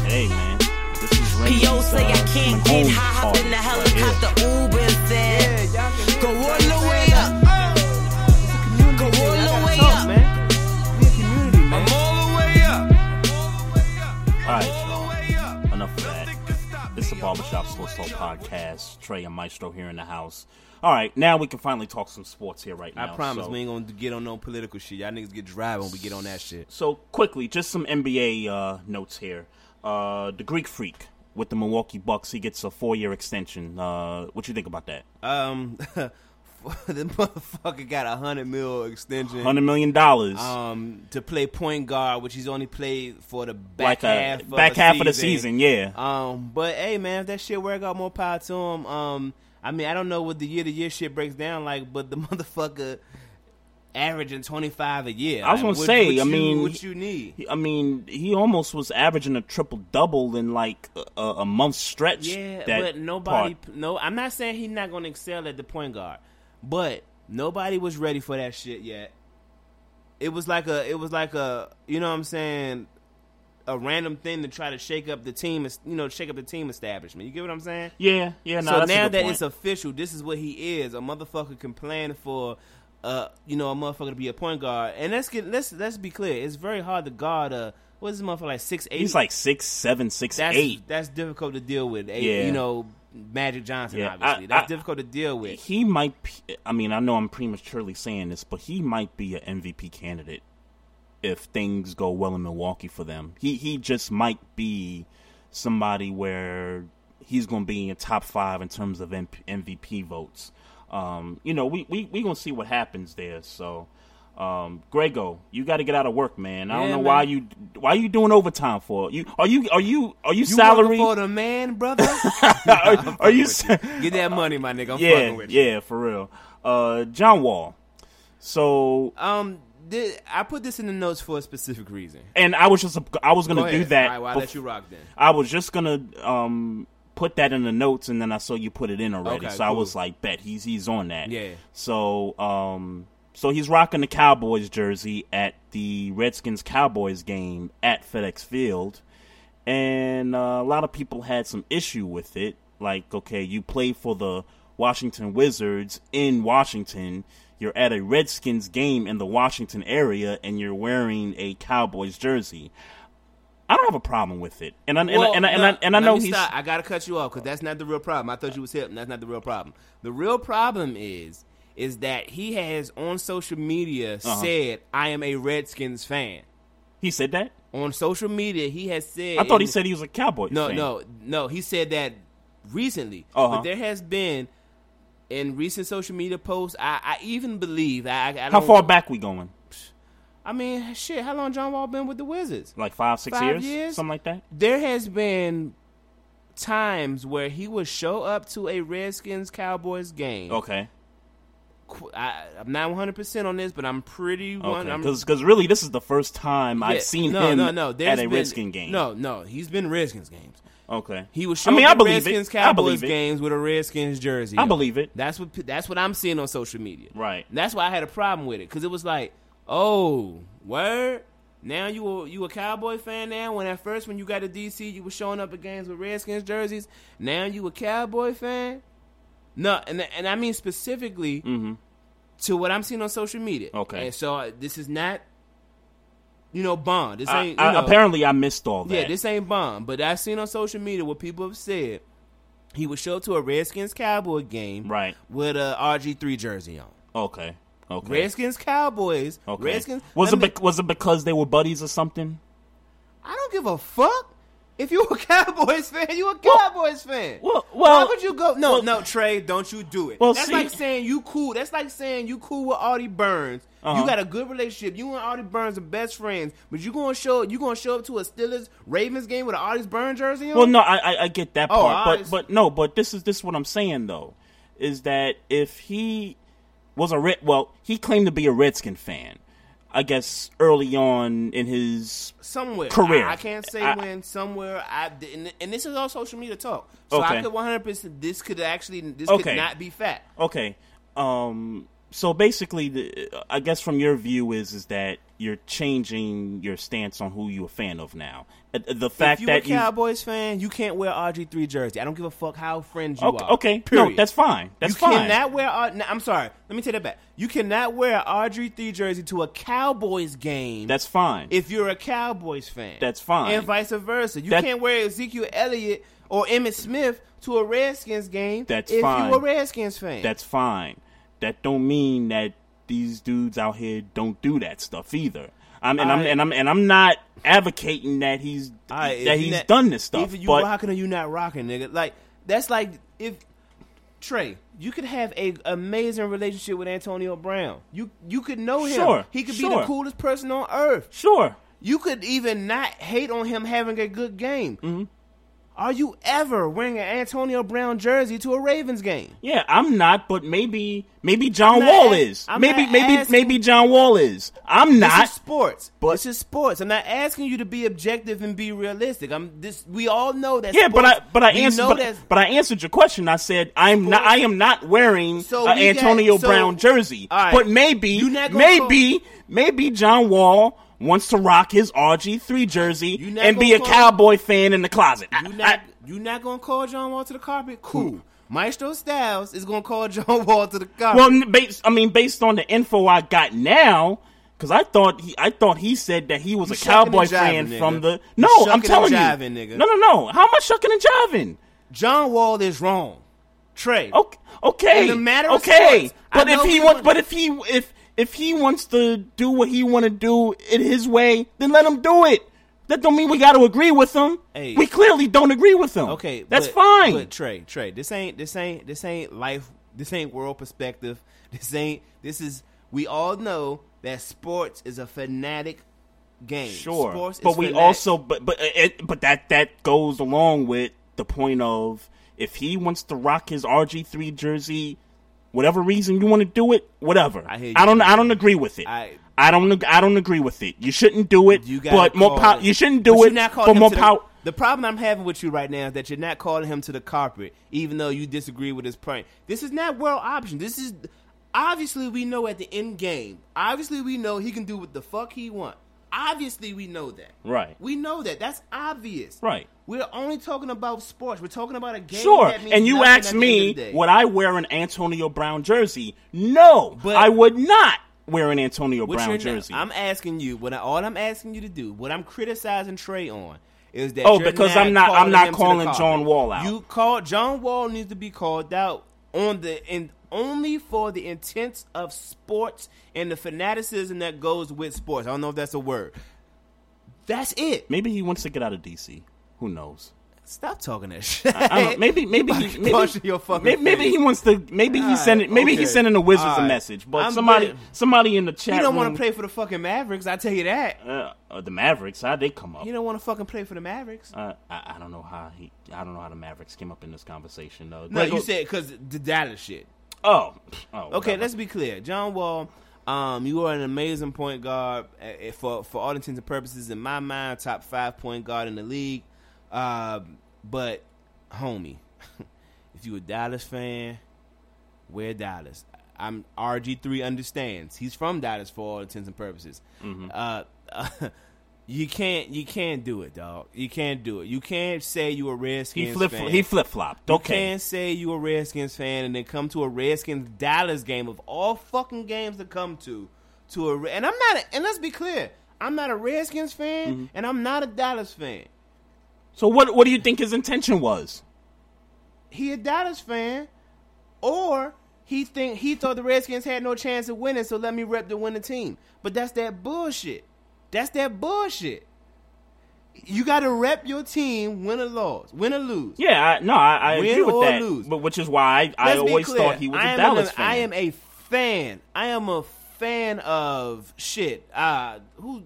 Hey man, this is Rainey's, P.O. say I uh, can't get high, hop in the party right here. helicopter, Uber and said. Yeah, y'all Go all the way up. Go all the way up. man. A community, man. I'm all the way up. All right, All the way up. y'all. Enough of that. Nothing can stop It's the. Barbershop Sports Talk podcast. Trey and Maestro here in the house. All right, now we can finally talk some sports here right now. I promise so, we ain't gonna get on no political shit. Y'all niggas get dry when we get on that shit. So quickly, just some NBA uh, notes here. Uh, the Greek Freak with the Milwaukee Bucks, he gets a four-year extension. Uh, what you think about that? Um, the motherfucker got a hundred mil extension, hundred million dollars, um, to play point guard, which he's only played for the like back a half, of back a half of the season. season. Yeah, Um, but hey, man, if that shit work out, more power to him. Um, I mean, I don't know what the year to year shit breaks down like, but the motherfucker averaging twenty five a year. I was Like, gonna what- say. what I you- mean, what you need? I mean, he almost was averaging a triple double in like a, a month stretch. Yeah, that but nobody. part. No, I'm not saying he's not going to excel at the point guard, but nobody was ready for that shit yet. It was like a. It was like a. You know what I'm saying? A random thing to try to shake up the team. You know, shake up the team establishment. You get what I'm saying? Yeah, yeah. No, so now that point. it's official, this is what he is. A motherfucker can plan for, uh, you know, a motherfucker to be a point guard. And let's get let's let's be clear. It's very hard to guard a what is this motherfucker like six eight? He's like six seven, six that's eight. that's difficult to deal with. A- Yeah. You know, Magic Johnson. Yeah, obviously, I- that's I- difficult to deal with. He might, I mean, I know I'm prematurely saying this, but he might be an MVP candidate if things go well in Milwaukee for them. He he just might be somebody where he's going to be in top five in terms of MP, MVP votes. Um, you know, we we we gonna see what happens there. So. Um, Grego, you got to get out of work, man. I don't know man. why you why you doing overtime for. You are you are you are you, You salary? for the man, brother? are, are you? Get that money, my nigga. I'm yeah, fucking with you. yeah, for real. Uh, John Wall. So, Um, thi- I put this in the notes for a specific reason. and I was just I was gonna Go do that. All right, well, I'll let you rock then. I was just gonna um put that in the notes, and then I saw you put it in already. Okay, so I was like, bet he's he's on that. Yeah. So um. So he's rocking the Cowboys jersey at the Redskins Cowboys game at FedEx Field, and uh, a lot of people had some issue with it. Like, okay, you play for the Washington Wizards in Washington. You're at a Redskins game in the Washington area, and you're wearing a Cowboys jersey. I don't have a problem with it, and I, and, I, and, I, and, I, and I know he's stop. I gotta cut you off because that's not the real problem. I thought you was hip, and that's not the real problem. The real problem is is that he has on social media Uh-huh. said, "I am a Redskins fan." he said that. On social media, he has said. I thought he said he was a Cowboys no, fan. no, no. He said that recently, Uh-huh. but there has been in recent social media posts. I, I even believe. I, I, How far back we going? I mean, shit. How long John Wall been with the Wizards? Like five, six Five years, years? something like that. there has been times where he would show up to a Redskins Cowboys game. Okay, I, I'm not 100 percent on this, but I'm pretty one. okay. Because really, this is the first time Yeah, I've seen no, him no, no. There's at a been- Redskin game. No, no, he's been Redskins games. Okay. He was I showing mean, I believe Redskins it. I Cowboys believe it. games with a Redskins jersey. I on. believe it. That's what that's what I'm seeing on social media. Right. That's why I had a problem with it because it was like, oh, word. Now you a, you a Cowboy fan now? When at first when you got to DC, you were showing up at games with Redskins jerseys. Now you a Cowboy fan? No, and and I mean specifically to what I'm seeing on social media. Mm-hmm. Okay. and so uh, this is not, you know, Bond. This ain't. I- you know, apparently, I missed all that. yeah, this ain't Bond. But I've seen on social media what people have said. He would show up to a Redskins Cowboy game, Right. with a RG3 jersey on. Okay. Okay. Redskins Cowboys. Okay. Redskins. was it me- was it because they were buddies or something? I don't give a fuck. If you a Cowboys fan, you a Cowboys fan. well- well- Why would you go? No, well- no, Trey, don't you do it. Well, That's see- like saying you cool. That's like saying you cool with Artie Burns. Uh-huh. You got a good relationship. You and Artie Burns are best friends, but you gonna show you gonna show up to a Steelers Ravens game with an Artie Burns jersey on? Well, no, I I, I get that Oh, part, I- but but no, but this is this is what I'm saying though, is that if he was a red, well, he claimed to be a Redskin fan. I guess early on in his somewhere career. I, I can't say I- when. Somewhere, I and, and this is all social media talk. So I Okay. could 100. percent This could actually this Okay. could not be fat. Okay. Um. So basically, the, I guess from your view is is that you're changing your stance on who you're a fan of now. Uh, The fact if you that a you Cowboys fan, you can't wear RG3 jersey. I don't give a fuck how friends you okay, are. okay. period. no, that's fine. That's you fine. cannot wear. I'm sorry. Let me take that back. You cannot wear a RG3 jersey to a Cowboys game. That's fine. if you're a Cowboys fan. That's fine. And vice versa. You can't wear Ezekiel Elliott or Emmitt Smith to a Redskins game. That's if fine. you a Redskins fan. That's fine. That don't mean that these dudes out here don't do that stuff either. I'm and I'm and I'm and I'm not advocating that he's if that he's not- done this stuff. If you but rocking or you not rocking, nigga, like that's like if Trey, you could have a amazing relationship with Antonio Brown. You you could know him. Sure, He could be the coolest person on earth. Sure. You could even not hate on him having a good game. Mm-hmm. Are you ever wearing an Antonio Brown jersey to a Ravens game? Yeah, I'm not, but maybe maybe John Wall a- is. I'm maybe maybe asking- maybe John Wall is. I'm not. This is sports. but- this is sports. I'm not asking you to be objective and be realistic. I'm this. We all know that. yeah, but I but I answered but, but I answered your question. I said I'm not I am not wearing So an we got- Antonio so- Brown jersey. right. But maybe You not gonna maybe maybe John Wall wants to rock his RG3 jersey and be a cowboy fan in the closet. I- You I- not you not gonna call John Wall to the carpet? Cool. Maestro Styles is gonna call John Wall to the carpet. Well, based, I mean, based on the info I got now, because I thought he, I thought he said that he was You a cowboy jiving, fan from the. No, I'm telling jiving, you, nigga. no, no, no. How am I shucking and jiving? John Wall is wrong. Trey. Okay, okay, In the matter of okay. sports, I but if he wants, but if he if if he wants to do what he want to do in his way, then let him do it. That don't mean we got to agree with him. Hey. We clearly don't agree with him. Okay, that's but- fine. But Trey, Trey, this ain't this ain't this ain't life. This ain't world perspective. This ain't. This is. We all know that sports is a fanatic game. Sure, sports but we fanatic. also, but but uh, it, but that that goes along with the point of if he wants to rock his RG three jersey, whatever reason you want to do it, whatever. I. I don't. I don't agree with it. I- I don't. I don't agree with it. You shouldn't do it. You but more power. You shouldn't do it for more the- power. The problem I'm having with you right now is that you're not calling him to the carpet, even though you disagree with his point. This is not world option. This is obviously we know at the end game. Obviously we know he can do what the fuck he want. Obviously we know that. Right. We know that. That's obvious. Right. We're only talking about sports. We're talking about a game. Sure, that means and you asked at the end me would I wear an Antonio Brown jersey? No, But- I would not wear an Antonio Brown jersey. I'm asking you. What I, all I'm asking you to do, what I'm criticizing Trey on, is that Oh, because I'm not- I'm not him to the calling. John Wall out. You call John Wall needs to be called out on the in only for the intents of sports and the fanaticism that goes with sports. I don't know if that's a word. That's it. Maybe he wants to get out of DC. Who knows? Stop talking that shit. I don't. Maybe maybe he maybe, punching your fucking maybe, maybe he wants to maybe he's sending maybe okay. he's sending the Wizards a message. But I'm somebody good. somebody in the chat You don't want to play for the fucking Mavericks. I tell you that. uh, uh, the Mavericks. How they come up? You don't want to fucking play for the Mavericks. uh, I, I don't know how he. I don't know how the Mavericks came up in this conversation though. No, Grego- you said because the Dallas shit. Oh oh Okay, let's be clear. John Wall, um, you are an amazing point guard uh, for for all intents and purposes. In my mind, top five point guard in the league. Um, but, homie, if you a Dallas fan, wear Dallas. I'm RG three understands. He's from Dallas for all intents and purposes. Mm-hmm. Uh, you can't you can't do it, dog. You can't do it. You can't say you a Redskins he flip fan. he flip flopped. You Okay, can't say you a Redskins fan and then come to a Redskins Dallas game of all fucking games to come to to a and I'm not a, and let's be clear, I'm not a Redskins fan Mm-hmm. and I'm not a Dallas fan. so what what do you think his intention was? He a Dallas fan, or he think he thought the Redskins had no chance of winning, so let me rep the winning team. But that's that bullshit. That's that bullshit. You got to rep your team, win or lose, win or lose. Yeah, I, no, I, I agree with that. lose. But which is why I, I always clear. thought he was a I am Dallas an- fan. I am a fan. I am a fan of shit. Uh, who?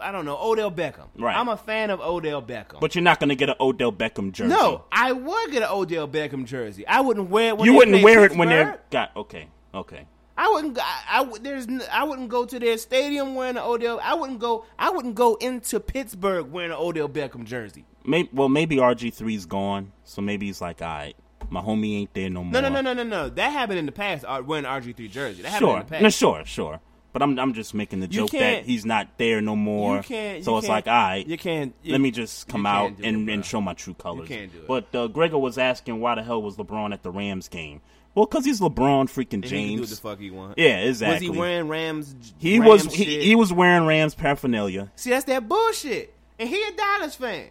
I don't know. Odell Beckham. Right. I'm a fan of Odell Beckham. but you're not going to get an Odell Beckham jersey. no, I would get an Odell Beckham jersey. I wouldn't wear it. When you wouldn't wear it when they're got okay, okay. I wouldn't. go- I, I. There's. I wouldn't go to their stadium wearing an Odell. I wouldn't go. I wouldn't go into Pittsburgh wearing an Odell Beckham jersey. Maybe, well, maybe RG 3s gone, so maybe he's like, all right, my homie ain't there no more. No, no, no, no, no, no. That happened in the past. Uh, wearing RG three jersey. That happened Sure, in the past. no, sure, sure. But I'm, I'm just making the joke that he's not there no more. You can't. so it's like, all right, You can't. you- let me just come out and, it, and show my true colors. can't do it. But uh, Gregor was asking why the hell was LeBron at the Rams game? Well, because he's LeBron freaking And he can do what James. the fuck he want. Yeah, exactly. Was he wearing Rams? He Rams was he, he was wearing Rams paraphernalia. See, that's that bullshit. And he a Dallas fan.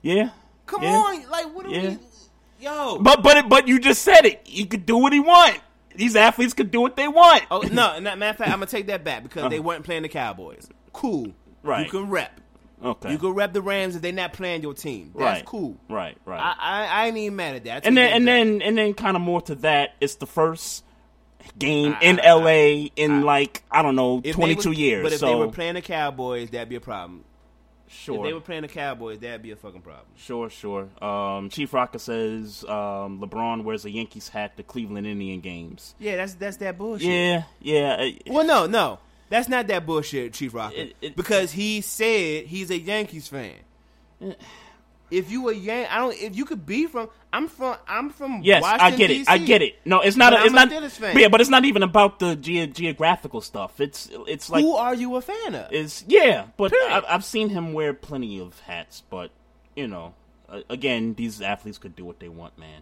Yeah. Come yeah. on, like what are Yeah. we? Yo, But but but you just said it. He could do what he want. These athletes could do what they want. oh no, matter of fact, I'm gonna take that back because uh-huh. they weren't playing the Cowboys. Cool, Right. You can rep. Okay. You can rep the Rams if they're not playing your team. That's right. cool. Right. Right. I, I I ain't even mad at that. And then and then and then kind of more to that. It's the first game I- in LA in like I don't know twenty two years. But if so they were playing the Cowboys, that'd be a problem. sure. If they were playing the Cowboys, that'd be a fucking problem. Sure, sure. Um, Chief Rocker says um, LeBron wears a Yankees hat to Cleveland Indian games. Yeah, that's that's that bullshit. Yeah, yeah. uh, Well, no, no, that's not that bullshit, Chief Rocker. It- it- because he said he's a Yankees fan. If you a Yan, I don't. If you could be from, I'm from, I'm from. Yes, Washington, I get it. I get it. No, it's not. A, it's a not. Fan. Yeah, but it's not even about the ge- geographical stuff. It's it's like Who are you a fan of? is yeah. But I, I've seen him wear plenty of hats. But you know, again, these athletes could do what they want, man.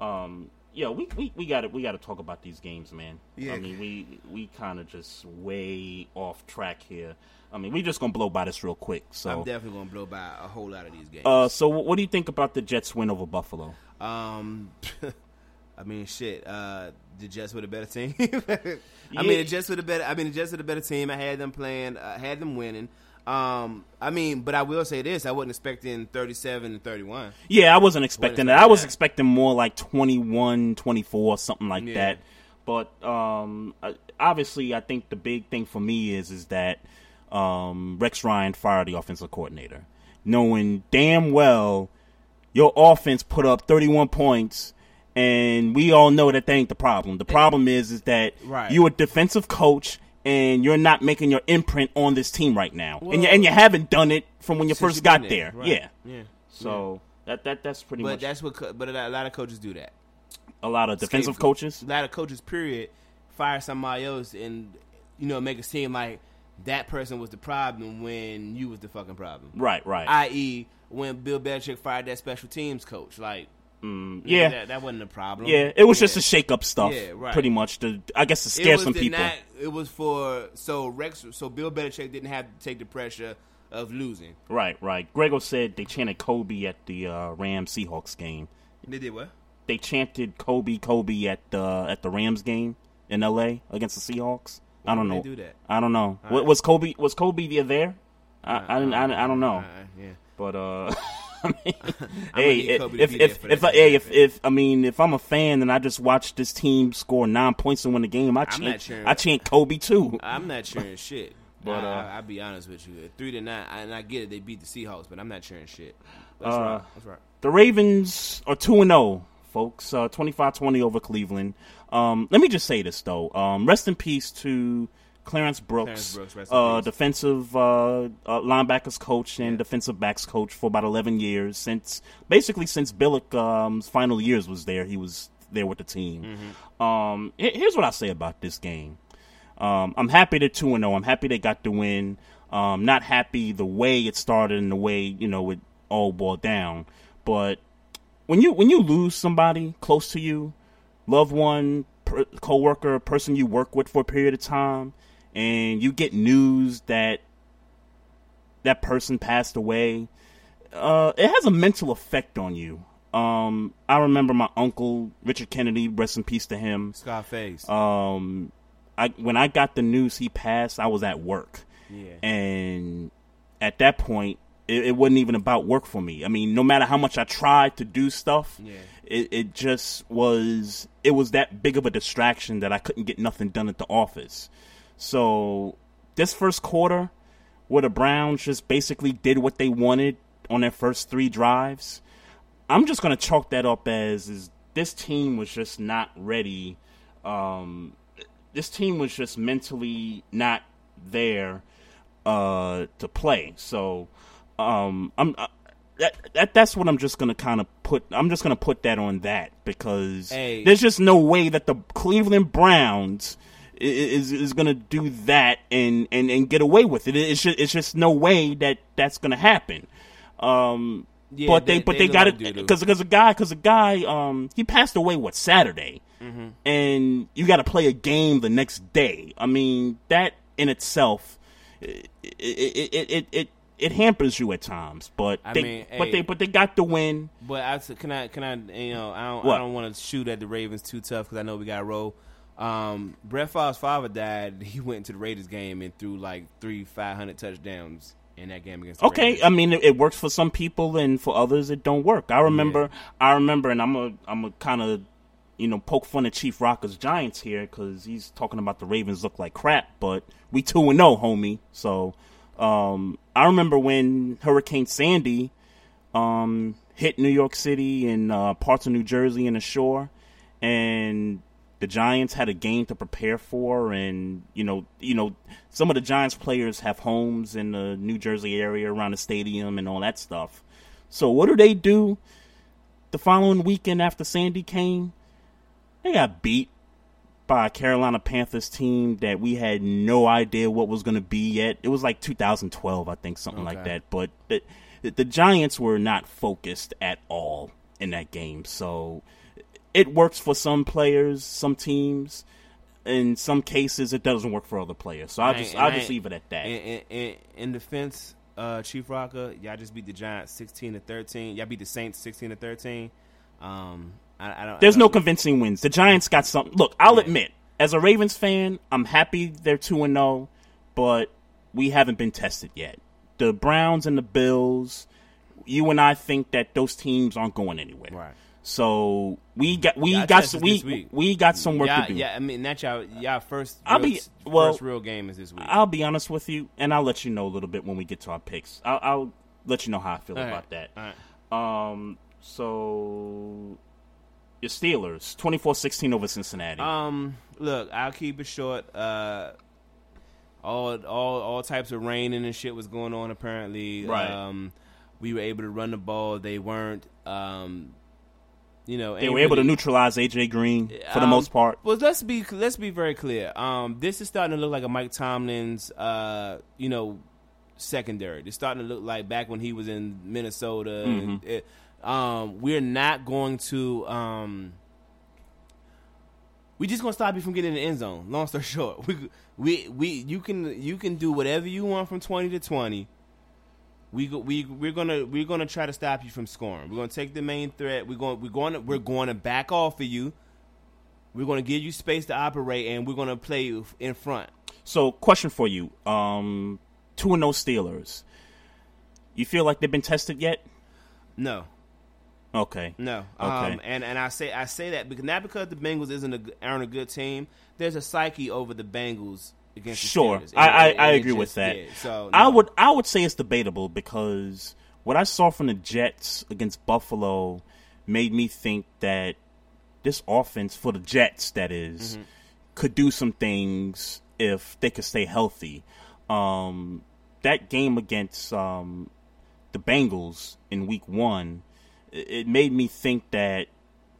Um, yo, we we, we got to we got to talk about these games, man. Yeah. I mean, we we kind of just way off track here. I mean, we just gonna blow by this real quick. So, I'm definitely gonna blow by a whole lot of these games. uh, so what do you think about the Jets win over Buffalo? Um, I mean, shit. Uh, the Jets were the better team. I Yeah. mean, the Jets were the better. I mean, the Jets were the better team. I had them playing. I had them winning. Um, I mean, but I will say this: I wasn't expecting 37 and 31. Yeah, I wasn't expecting is that. I was expecting more like 21, 24, something like Yeah. that. But um, obviously, I think the big thing for me is is that um, Rex Ryan fired the offensive coordinator, knowing damn well your offense put up 31 points. And we all know that that ain't the problem. The problem is, is that Right. you're a defensive coach and you're not making your imprint on this team right now, and you and you haven't done it from when you first got there. right. Yeah, Yeah. so that that that's pretty But much that's what. Co- but a lot of coaches do that. a lot of defensive coaches. A lot of coaches, period, fire somebody else and you know make it seem like that person was the problem when you was the fucking problem. Right, right. I.e., when Bill Belichick fired that special teams coach, like Mm, yeah, that, that wasn't a problem. yeah. It was Yeah. just a shake up stuff, Yeah, right. pretty much. To I guess to scare some people. Not, it was for so Rex, so Bill Belichick didn't have to take the pressure of losing. Right, right. Grego said they chanted Kobe at the uh, Rams Seahawks game. They did what? They chanted Kobe, Kobe at the at the Rams game in L.A. against the Seahawks. I don't know. they do that? I don't know. Right. Was Kobe was Kobe there? I, I, didn't, I, I don't know. Uh, yeah. But uh, I mean, hey, if if if, I, hey, if if I mean if I'm a fan and I just watch this team score nine points and win the game, I chant. I chant Kobe too. I'm not cheering shit. But, uh, I, will be honest with you, three to nine, and I get it. They beat the Seahawks, but I'm not cheering shit. That's Uh, right. That's right. The Ravens are two and zero, folks. Uh, 25-20 over Cleveland. Um, let me just say this though. Um, rest in peace to Clarence Brooks, Clarence Brooks, uh, defensive uh, uh, linebackers coach and defensive backs coach for about eleven years since basically since Billick um, final years was there. He was there with the team. Mm-hmm. Um, here's what I say about this game. Um, I'm happy they're two and zero. I'm happy they got the win. Um, not happy the way it started and the way you know it all boiled down. But when you when you lose somebody close to you, loved one, per, coworker, person you work with for a period of time, and you get news that that person passed away, uh, it has a mental effect on you. Um, I remember my uncle Richard Kennedy, rest in peace to him. Scarface. Um, I when I got the news he passed, I was at work, Yeah. and at that point, it, it wasn't even about work for me. I mean, no matter how much I tried to do stuff, Yeah. it, it just was it was that big of a distraction that I couldn't get nothing done at the office. So this first quarter, where the Browns just basically did what they wanted on their first three drives, I'm just gonna chalk that up as is this team was just not ready. Um, this team was just mentally not there uh, to play. So um, I'm uh, that, that that's what I'm just gonna kind of put. I'm just gonna put that on that because Hey. there's just no way that the Cleveland Browns is is gonna do that and, and, and get away with it. It's just it's just no way that that's gonna happen. Um, Yeah, but they, they- but they they got it because because a guy because a guy um he passed away what Saturday, Mm-hmm. and you got to play a game the next day. I mean that in itself, it it it it, it, it hampers you at times. But I they mean, but hey. they but they got the win. But I can I can I you know I don't What? I don't want to shoot at the Ravens too tough because I know we got to roll. Um, Brett Favre's father died. He went into the Raiders game and threw like three five hundred touchdowns in that game against. The Okay, Raiders. I mean it, it works for some people and for others it don't work. I remember, I remember, and I'm a, I'm a kind of, you know, poke fun at Chief Rocker's Giants here because he's talking about the Ravens look like crap, but we two and zero, homie. So, um, I remember when Hurricane Sandy, um, hit New York City and uh, parts of New Jersey and the shore, and the Giants had a game to prepare for, and you know, you know, some of the Giants players have homes in the New Jersey area around the stadium and all that stuff. So what do they do? The following weekend after Sandy came, they got beat by a Carolina Panthers team that we had no idea what was going to be yet. It was like 2012, I think, something like that. But the, the Giants were not focused at all in that game. So it works for some players, some teams. In some cases, it doesn't work for other players. So I'll just I just leave it at that. In, in, in, defense, uh, Chief Rocker, y'all just beat the Giants sixteen to thirteen. Y'all beat the Saints sixteen to thirteen. Um, I, I don't. There's I no don't- convincing wins. The Giants got some. Look, I'll admit, as a Ravens fan, I'm happy they're two and zero, but we haven't been tested yet. The Browns and the Bills, you and I think that those teams aren't going anywhere. Right. So we got we got some, we we got some work to do. Yeah, I mean that's y'all y'all first. I'll real, be- well, first real game is this week. I'll be honest with you, and I'll let you know a little bit when we get to our picks. I'll, I'll let you know how I feel All right. about that. All right. Um, so your Steelers, 24-16 over Cincinnati. Um, look, I'll keep it short. Uh, all all all types of raining and shit was going on. Apparently, Right. Um, we were able to run the ball. They weren't. Um, you know, they were able to neutralize AJ Green for the Um, most part. Well, let's be let's be very clear. Um, this is starting to look like a Mike Tomlin's, uh, you know, secondary. It's starting to look like back when he was in Minnesota. Mm-hmm. it, um, we're not going to. Um, we just gonna stop you from getting in the end zone. Long story short, we we we you can you can do whatever you want from twenty to twenty. We go, we we're gonna we're gonna try to stop you from scoring. We're gonna take the main threat. We're going we're going to, we're going to back off of you. We're going to give you space to operate, and we're going to play you in front. So, question for you: um, two and no Steelers. You feel like they've been tested yet? No, Okay. no. Okay. Um, and and I say I say that because not because the Bengals isn't a, aren't a good team. There's a psyche over the Bengals against the Sure, I, I, And- I agree with that. did. So I would I would say it's debatable because what I saw from the Jets against Buffalo made me think that this offense for the Jets, that is, Mm-hmm. could do some things if they could stay healthy. Um, that game against um, the Bengals in Week One, it made me think that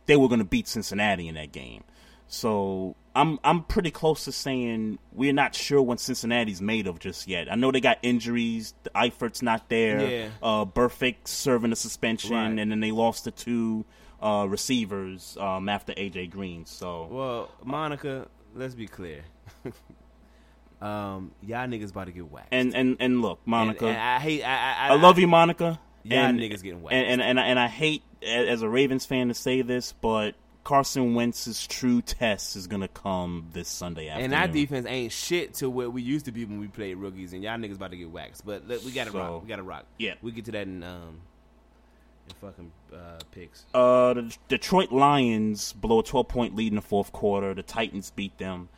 they were going to beat Cincinnati in that game. So I'm I'm pretty close to saying we're not sure what Cincinnati's made of just yet. I know they got injuries. The Eifert's not there. Yeah. Uh, Burfict serving a suspension, Right. and then they lost the two uh, receivers um, after AJ Green. So Well, Monica, let's be clear. um, y'all niggas about to get whacked. and and and look, Monica, And- and I hate. I, I, I love you, Monica. Y'all and, niggas getting whacked. And, and and I- and I hate as a Ravens fan to say this, but Carson Wentz's true test is gonna come this Sunday afternoon. And our defense ain't shit to what we used to be when we played rookies, and y'all niggas about to get waxed. But look, we gotta So, rock. We gotta rock. yeah. we get to that in um in fucking uh, picks. Uh, the Detroit Lions blow a 12 point lead in the fourth quarter. The Titans beat them.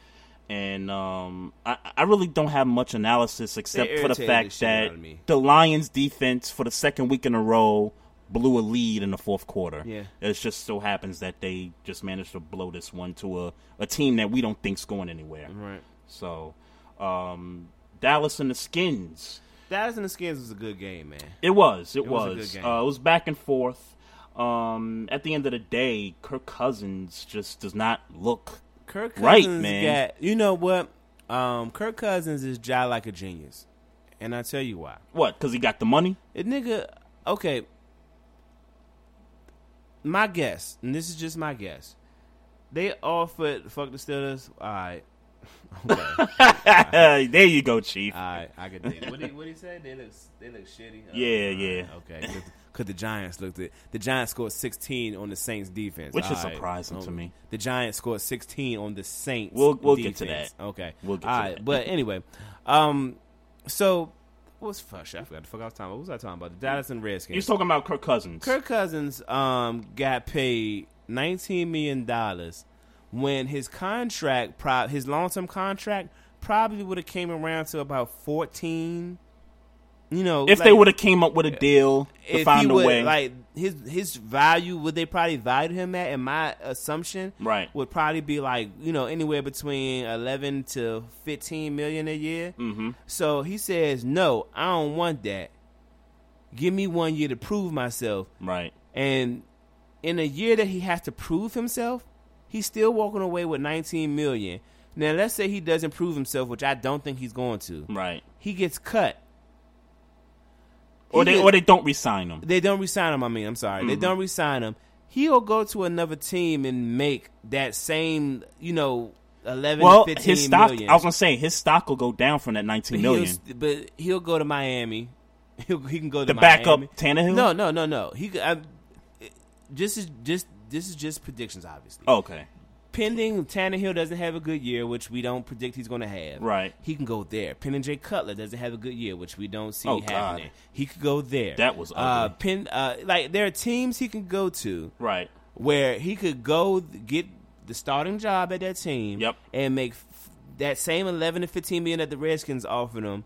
And um, I, I really don't have much analysis except for the fact that the Lions defense, for the second week in a row, blew a lead in the fourth quarter. Yeah. It just so happens that they just managed to blow this one to a, a team that we don't think's going anywhere. Right. So, um, Dallas and the Skins. Dallas and the Skins was a good game, man. It was. It, It was was. Uh, it was back and forth. Um, at the end of the day, Kirk Cousins just does not look Kirk Cousins right, man. got you know what? Um, Kirk Cousins is jive like a genius, and I tell you why. what? Because he got the money. It nigga, okay. My guess, and this is just my guess, they offered fuck the Steelers. All right, okay, there you go, Chief. all right, I could it. What did what he say? They look they look shitty. Uh, Yeah, all yeah. Okay, because the Giants looked at the Giants scored 16 on the Saints defense, Which is All right. surprising to me. The Giants scored 16 on the Saints. We'll- we'll get to defense. Okay, We'll get All to right, that. but anyway, um, so what's fuck? shit, I forgot the fuck I was talking about. What was I talking about? The Dallas and Redskins. You're talking about Kirk Cousins. Kirk Cousins um, got paid nineteen million dollars when his contract, pro- his long term contract, probably would have came around to about fourteen. You know, if like, they would have came up with a deal to find a would, way, like his his value, would they probably value him at? In my assumption, Right. would probably be like you know anywhere between eleven to fifteen million a year. mm-hmm. So he says, "No, I don't want that. Give me one year to prove myself." right, And in a year that he has to prove himself, he's still walking away with 19 million. Now, let's say he doesn't prove himself, which I don't think he's going to. right, He gets cut. Or they or they don't resign him. They don't resign him. I mean, I'm sorry, they Mhm. don't resign him. He'll go to another team and make that same, you know, 11, Well, 15 his stock. million. I was gonna say his stock will go down from that 19 But he'll, million. but he'll go to Miami. He'll, he can go to The Miami. backup Tannehill? No, no, no, no. He I, just is just this is just predictions, obviously. Okay, Pending Tannehill doesn't have a good year, which we don't predict he's going to have. Right. He can go there. Pending Jay Cutler doesn't have a good year, which we don't see Oh, God. happening. He could go there. That was uh, ugly. Uh, like there are teams he can go to right. where he could go get the starting job at that team Yep. and make f- that same 11 to 15 million that the Redskins offered him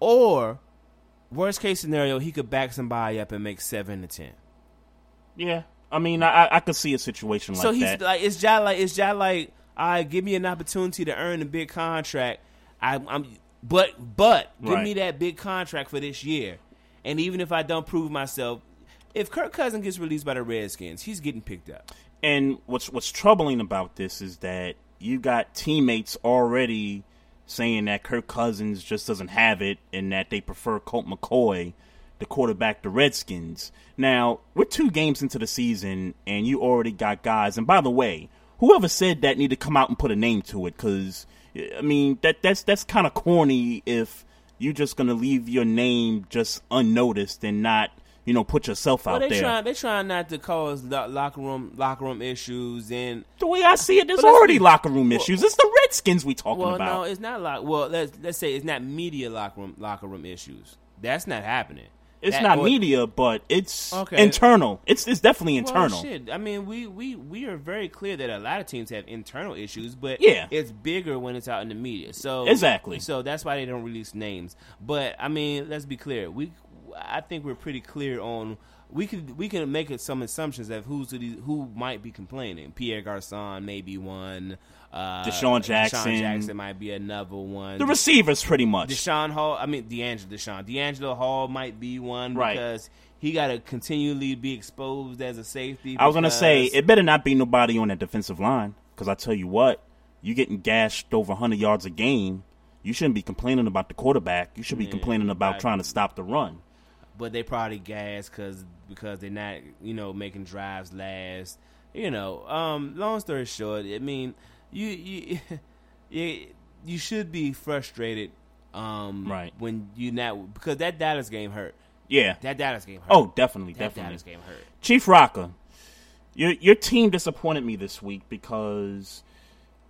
or worst case scenario he could back somebody up and make 7 to 10 Yeah, I mean, I I- I could see a situation like that. so he's that. like it's just like it's just like all right give me an opportunity to earn a big contract I, I'm but but give Right. me that big contract for this year and even if I don't prove myself if Kirk Cousins gets released by the Redskins he's getting picked up And what's what's troubling about this is that you got teammates already saying that Kirk Cousins just doesn't have it and that they prefer Colt McCoy, the quarterback, the Redskins. Now, we're two games into the season and you already got guys. And by the way, whoever said that need to come out and put a name to it because I mean that that's that's kind of corny if you're just gonna leave your name just unnoticed and not you know put yourself well out they there. trying they trying not to cause lo- locker room locker room issues and the way I see it, there's already locker room well- issues. It's the Redskins we talking well, about. no, it's not like. Well, let's let's say it's not media locker room locker room issues. That's not happening. It's That- not or- media, but it's Okay. internal. It's it's definitely Well, internal. shit. I mean, we, we we are very clear that a lot of teams have internal issues, but Yeah. it's bigger when it's out in the media. So Exactly. So that's why they don't release names. But I mean, let's be clear. We I think we're pretty clear on. We could we can make some assumptions of who's the, who might be complaining. Pierre Garcon may be one. Uh, DeSean Jackson. DeSean Jackson might be another one. the receivers, pretty much. Deshaun Hall. I mean, D'Angelo Deshaun. DeAngelo Hall might be one Right. because he got to continually be exposed as a safety. I was gonna say it better not be nobody on that defensive line because I tell you what, you getting gashed over 100 yards a game. You shouldn't be complaining about the quarterback. You should be Yeah, complaining about right. trying to stop the run. But they probably gas because because they're not you know making drives last. You know, um, long story short, I mean, you you you, you should be frustrated, um, Right. when you not because that Dallas game hurt. Yeah. That Dallas game hurt. Oh, definitely, that definitely. Dallas game hurt. Chief Rocker, your your team disappointed me this week because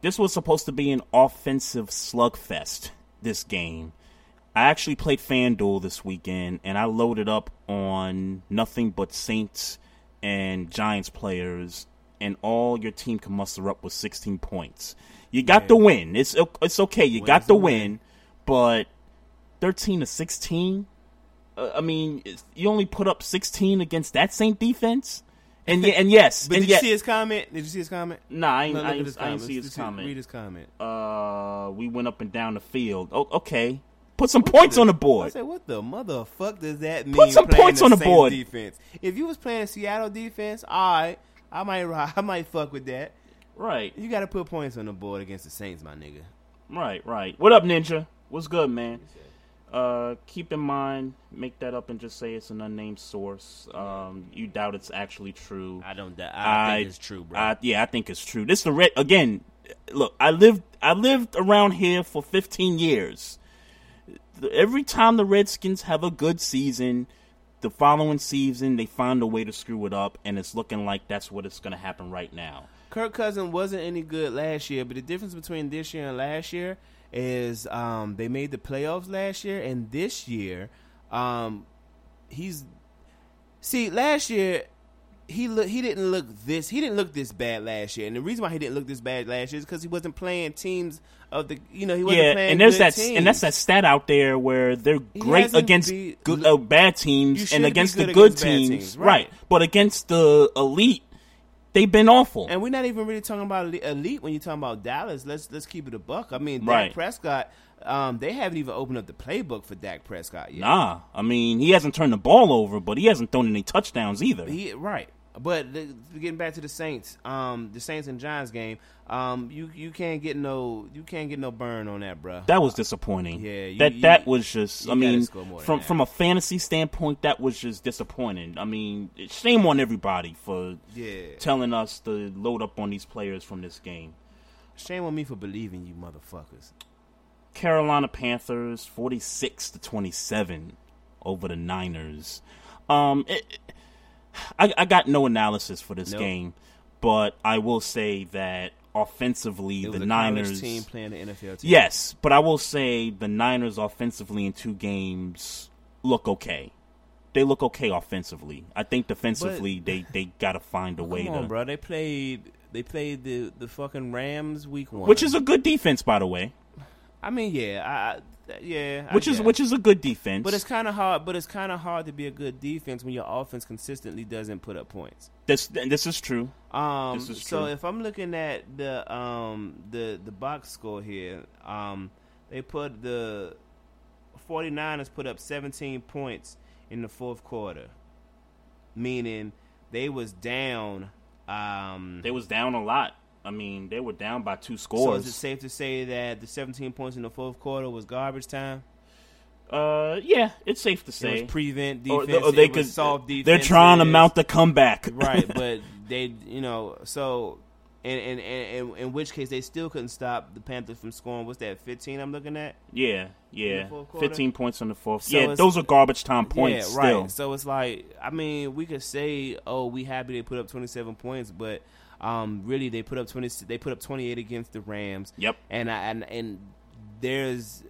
this was supposed to be an offensive slugfest. This game, I actually played FanDuel this weekend, and I loaded up on nothing but Saints and Giants players, and all your team can muster up was 16 points. You got the win. It's it's okay. You got the win, win. but 13 to 16. Uh, I mean, you only put up 16 against that Saint defense, and and yes, But and did you see his comment? Did you see his comment? Nah, I ain't, No, I ain't, I ain't see his Let's comment. Read his comment. Uh, we went up and down the field. Oh, okay, put some points on the board. I said, what the motherfuck does that mean? Put some points the on the Saints board. Defense. If you was playing Seattle defense, all right, I might, I might fuck with that. Right, You got to put points on the board against the Saints, my nigga. right, right. What up, Ninja? What's good, man? Uh, keep in mind, make that up and just say it's an unnamed source. Um, you doubt it's actually true. I don't. doubt. I, think it's true, bro. I, yeah, I think it's true. This is the red again. Look, I lived I lived around here for 15 years. Every time the Redskins have a good season, the following season they find a way to screw it up, and it's looking like that's what it's going to happen right now. Kirk Cousins wasn't any good last year, but the difference between this year and last year is um, they made the playoffs last year, and this year, um, he's see last year he look he didn't look this he didn't look this bad last year, and the reason why he didn't look this bad last year is because he wasn't playing teams of the you know he wasn't yeah, playing and there's that teams. and that's that stat out there where they're He great against be- good, uh, bad teams and against good the good against teams, teams, right. right. But against the elite, they've been awful. And we're not even really talking about elite- elite when you're talking about Dallas. Let's let's keep it a buck. I mean, Dak Right. Prescott. Um, they haven't even opened up the playbook for Dak Prescott yet. Nah, I mean he hasn't turned the ball over, but he hasn't thrown any touchdowns either. He right. But the, getting back to the Saints, um, the Saints and Giants game, um, you you can't get no you can't get no burn on that, bruh. That was disappointing. Yeah, you- that you- that was just. I mean, score more than from from a fantasy standpoint, that was just disappointing. I mean, shame on everybody for Yeah. telling us to load up on these players from this game. Shame on me for believing you, motherfuckers. Carolina Panthers, forty six to twenty seven over the Niners. Um, it, I, I got no analysis for this Nope. game, but I will say that offensively, the a Niners team playing the NFL team. Yes, but I will say the Niners offensively in two games look okay. They look okay offensively. I think defensively they they got to find a way Come on, to bro. They played they played the the fucking Rams week one, Which is a good defense by the way. I mean, yeah, I, I yeah, I Which is guess. which is a good defense. But it's kind of hard. But it's kind of hard to be a good defense when your offense consistently doesn't put up points. this this is true. Um, This is so true. if I'm looking at the um the the box score here, um, they put the 49ers put up 17 points in the fourth quarter, meaning they was down. Um, They was down a lot. I mean, they were down by two so scores. is it safe to say that the 17 points in the fourth quarter was garbage time? uh, yeah, it's safe to It say. was prevent Or- defense. or they it was could- soft defense. They're trying to mount the comeback. right, but they, you know, so in in, in in in which case they still couldn't stop the Panthers from scoring. What's that? Fifteen? I'm looking at. yeah, yeah. Fifteen points in the fourth. So yeah, those are garbage time points. yeah, still. right. So it's like, I mean, we could say, oh, we happy they put up 27 points, but um, really they put up 20. They put up 28 against the Rams. Yep. And I and and there's,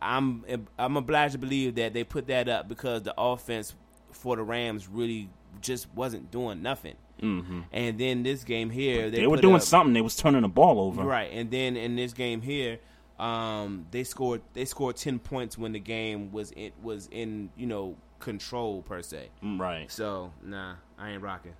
I'm I'm obliged to believe that they put that up because the offense for the Rams really just wasn't doing nothing. Mm-hmm. And then this game here, they, They, were doing up- something. They was turning the ball over. Right, and then in this game here, um, they scored they scored ten points when the game was it was in you know control per se. Mm, Right. So nah, I ain't rocking.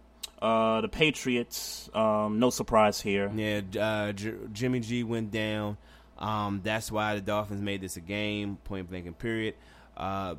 Uh, the Patriots. Um, no surprise here. Yeah, uh, J- Jimmy G went down. Um, that's why the Dolphins made this a game, point blank and period. Uh,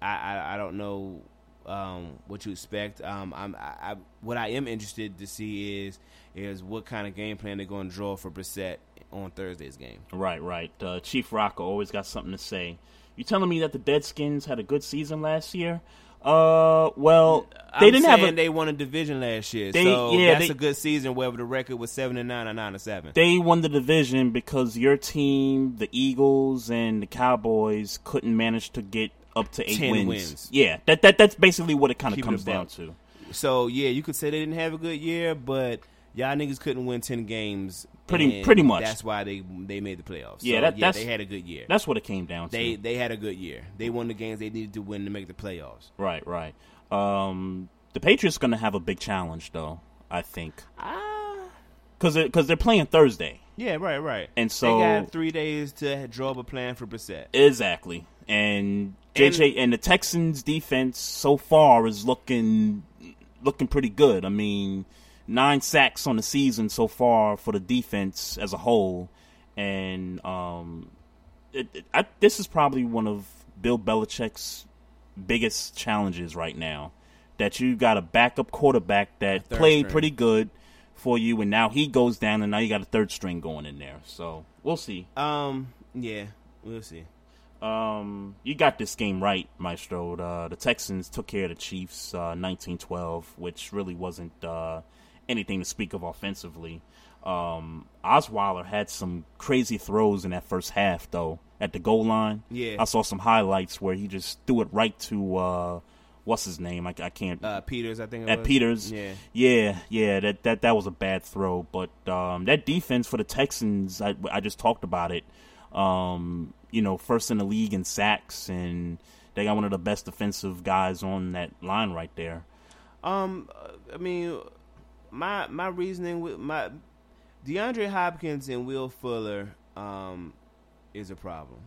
I, I I don't know um, what you expect. Um, I'm I, I, what I am interested to see is is what kind of game plan they're going to draw for Brissett on Thursday's game. Right, right. Uh, Chief Rocker always got something to say. You telling me that the Deadskins had a good season last year? Uh, well, they I'm didn't have a. they won a division last year, They- so yeah, that's they- a good season. Whether the record was seven and nine or nine and seven. They won the division because your team, the Eagles and the Cowboys, couldn't manage to get up to eight wins. wins. Yeah, that that that's basically what it kind of comes down to. So yeah, you could say they didn't have a good year, but y'all niggas couldn't win ten games. Pretty- and pretty much. That's why they they made the playoffs. Yeah, So, that- that's- they had a good year. That's what it came down to. They they had a good year. They won the games they needed to win to make the playoffs. Right, right. Um, the Patriots going to have a big challenge, though. I think Ah. because because they're playing Thursday. Yeah, right, right. And so- they got three days to draw up a plan for Brissett. Exactly. And JJ and, the Texans defense so far is looking looking pretty good. I mean, nine sacks on the season so far for the defense as a whole, and um, it, it, I, this is probably one of Bill Belichick's biggest challenges right now. That you got a backup quarterback that played string. pretty good for you, and now he goes down, and now you got a third string going in there. So we'll see. Um, yeah, we'll see. Um, you got this game right, Maestro. Uh, the Texans took care of the Chiefs, uh, 19-12, which really wasn't uh, anything to speak of offensively. Um, Osweiler had some crazy throws in that first half, though, at the goal line. Yeah. I saw some highlights where he just threw it right to uh, what's his name? I, I can't. Uh, Peters, I think it at was. Peters. Yeah. yeah, yeah. That that that was a bad throw, but um, that defense for the Texans, I, I just talked about it. Um, you know, first in the league in sacks, and they got one of the best defensive guys on that line right there. Um, I mean, my my reasoning with my DeAndre Hopkins and Will Fuller um is a problem.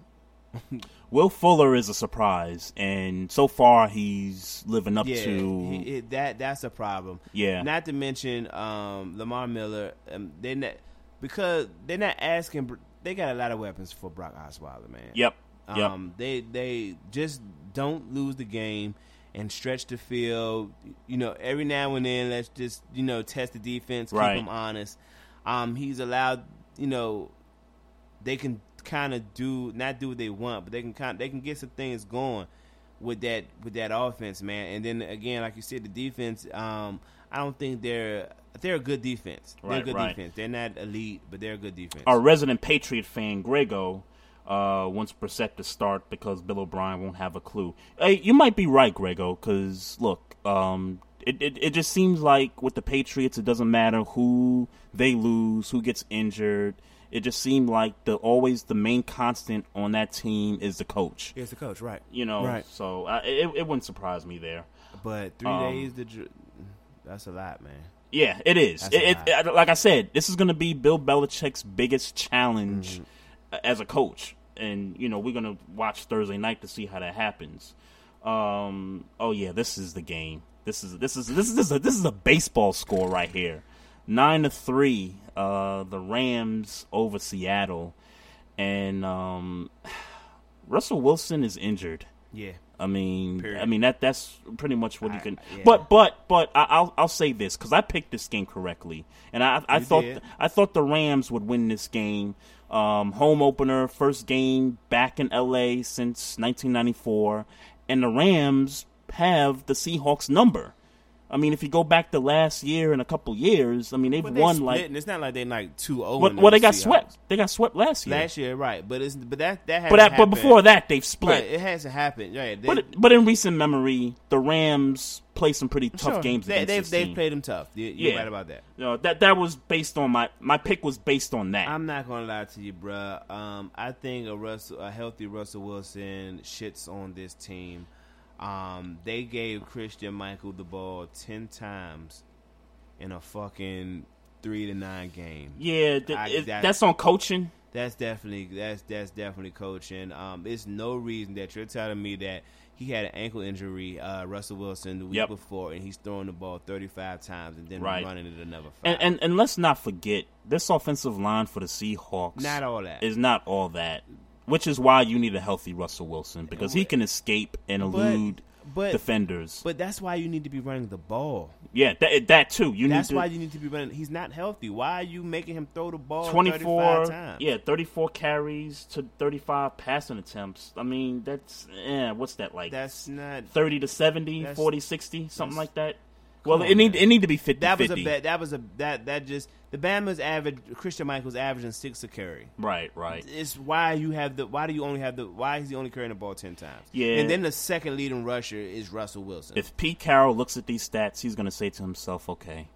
Will Fuller is a surprise, and so far he's living up yeah, to he- that. That's a problem. Yeah. Not to mention um, Lamar Miller. Um, they're not because they're not asking. They got a lot of weapons for Brock Osweiler, man. Yep. Yep. Um, they they just don't lose the game and stretch the field. You know, every now and then, let's just you know test the defense, keep Right. them honest. Um, he's allowed. You know, they can kind of do not do what they want, but they can kind they can get some things going with that with that offense, man. And then again, like you said, the defense. Um, I don't think they're they're a good defense. they're a good right. defense. They're not elite, but they're a good defense. Our resident Patriot fan, Grego, uh, Brissett to start because Bill O'Brien won't have a clue. Hey, you might be right, Grego, because look, um, it, it it just seems like with the Patriots, it doesn't matter who they lose, who gets injured. It just seemed like the always the main constant on that team is the coach. Here's the coach, right? You know, right? so uh, it it wouldn't surprise me there. But three Um, days, to dr- that's a lot, man. Yeah, it is. It, it, it- like I said, this is going to be Bill Belichick's biggest challenge Mm-hmm. As a coach, and you know we're to watch Thursday night to see how that happens. Um, oh yeah, this is the game. This is this is this is this is a, this is a baseball score right here, nine to three. Uh, the Rams over Seattle, and um, Russell Wilson is injured. Yeah. I mean, Period. I mean that that's pretty much what you can. yeah. But but but I, I'll I'll say this because I picked this game correctly, and I I You thought did. I thought the Rams would win this game. Um, home opener, first game back in LA since 1994, and the Rams have the Seahawks number. I mean, if you go back to last year and a couple years, I mean they've they won like it's not like they're like two zero. well, well they got swept. They got swept last year. last year, right? But it's but that that but that, but before that they've split. right, it hasn't happened. Right, they, But but in recent memory, the Rams play some pretty tough sure, games They, they've they've played them tough. You, you're Yeah. right about that. You know, that that was based on my my pick was based on that. I'm not gonna lie to you, bruh. Um, I think a Russell, a healthy Russell Wilson shits on this team. Um, they gave Christine Michael the ball ten times in a fucking three to nine game. yeah, th- I- it- that- that's on coaching. That's definitely that's that's definitely coaching. Um, it's no reason that you're telling me that he had an ankle injury, uh, Russell Wilson, the week Yep. before, and he's throwing the ball 35 times and then Right. running it another five. And, and and let's not forget this offensive line for the Seahawks. Not all that. is not all that, which is why you need a healthy Russell Wilson because he can escape and elude but- defenders. but that's why you need to be running the ball. yeah, that that too. You That's need to, why you need to be running. He's not healthy. Why are you making him throw the ball 24 35 times? yeah 34 carries to 35 passing attempts i mean that's eh, what's that like That's not 30 to 70 40 60 something like that well Come it need man. it need to be 50 that was 50 a bad. That was a that that just the Bama's average. Christine Michael's averaging six a carry. right right It's why you have the. Why do you only have the? Why is he only carrying the ball ten times? Yeah. and then the second leading rusher is Russell Wilson. if pete carroll looks at these stats he's going to say to himself okay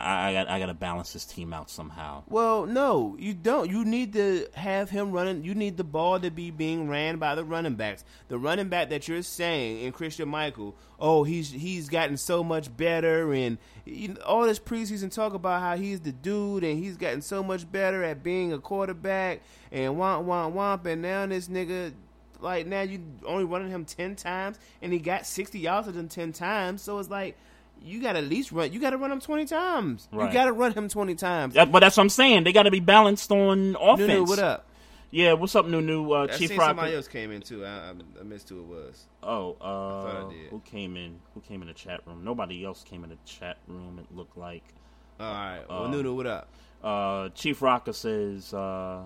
I, I, got I got to balance this team out somehow Well, no, you don't. You need to have him running. You need the ball to be being ran by the running backs. The running back that you're saying in Christine Michael, oh, he's he's gotten so much better, and you know, all this preseason talk about how he's the dude, and he's gotten so much better at being a quarterback, and womp womp womp, and now this nigga. Like now, you only running him ten times, and he got sixty yards of them ten times. So it's like you got to at least run. You got to run him twenty times. Right. You got to run him twenty times. but that's what i'm saying they got to be balanced on offense Nunu, what up? yeah what's up new uh, I chief seen rock somebody else came in too. I, I, I missed who it was. Oh, uh, I did. who came in? Who came in the chat room? Nobody else came in the chat room. It looked like. All right, well, Um, Nunu, what up? Uh, Chief Rocker says, uh,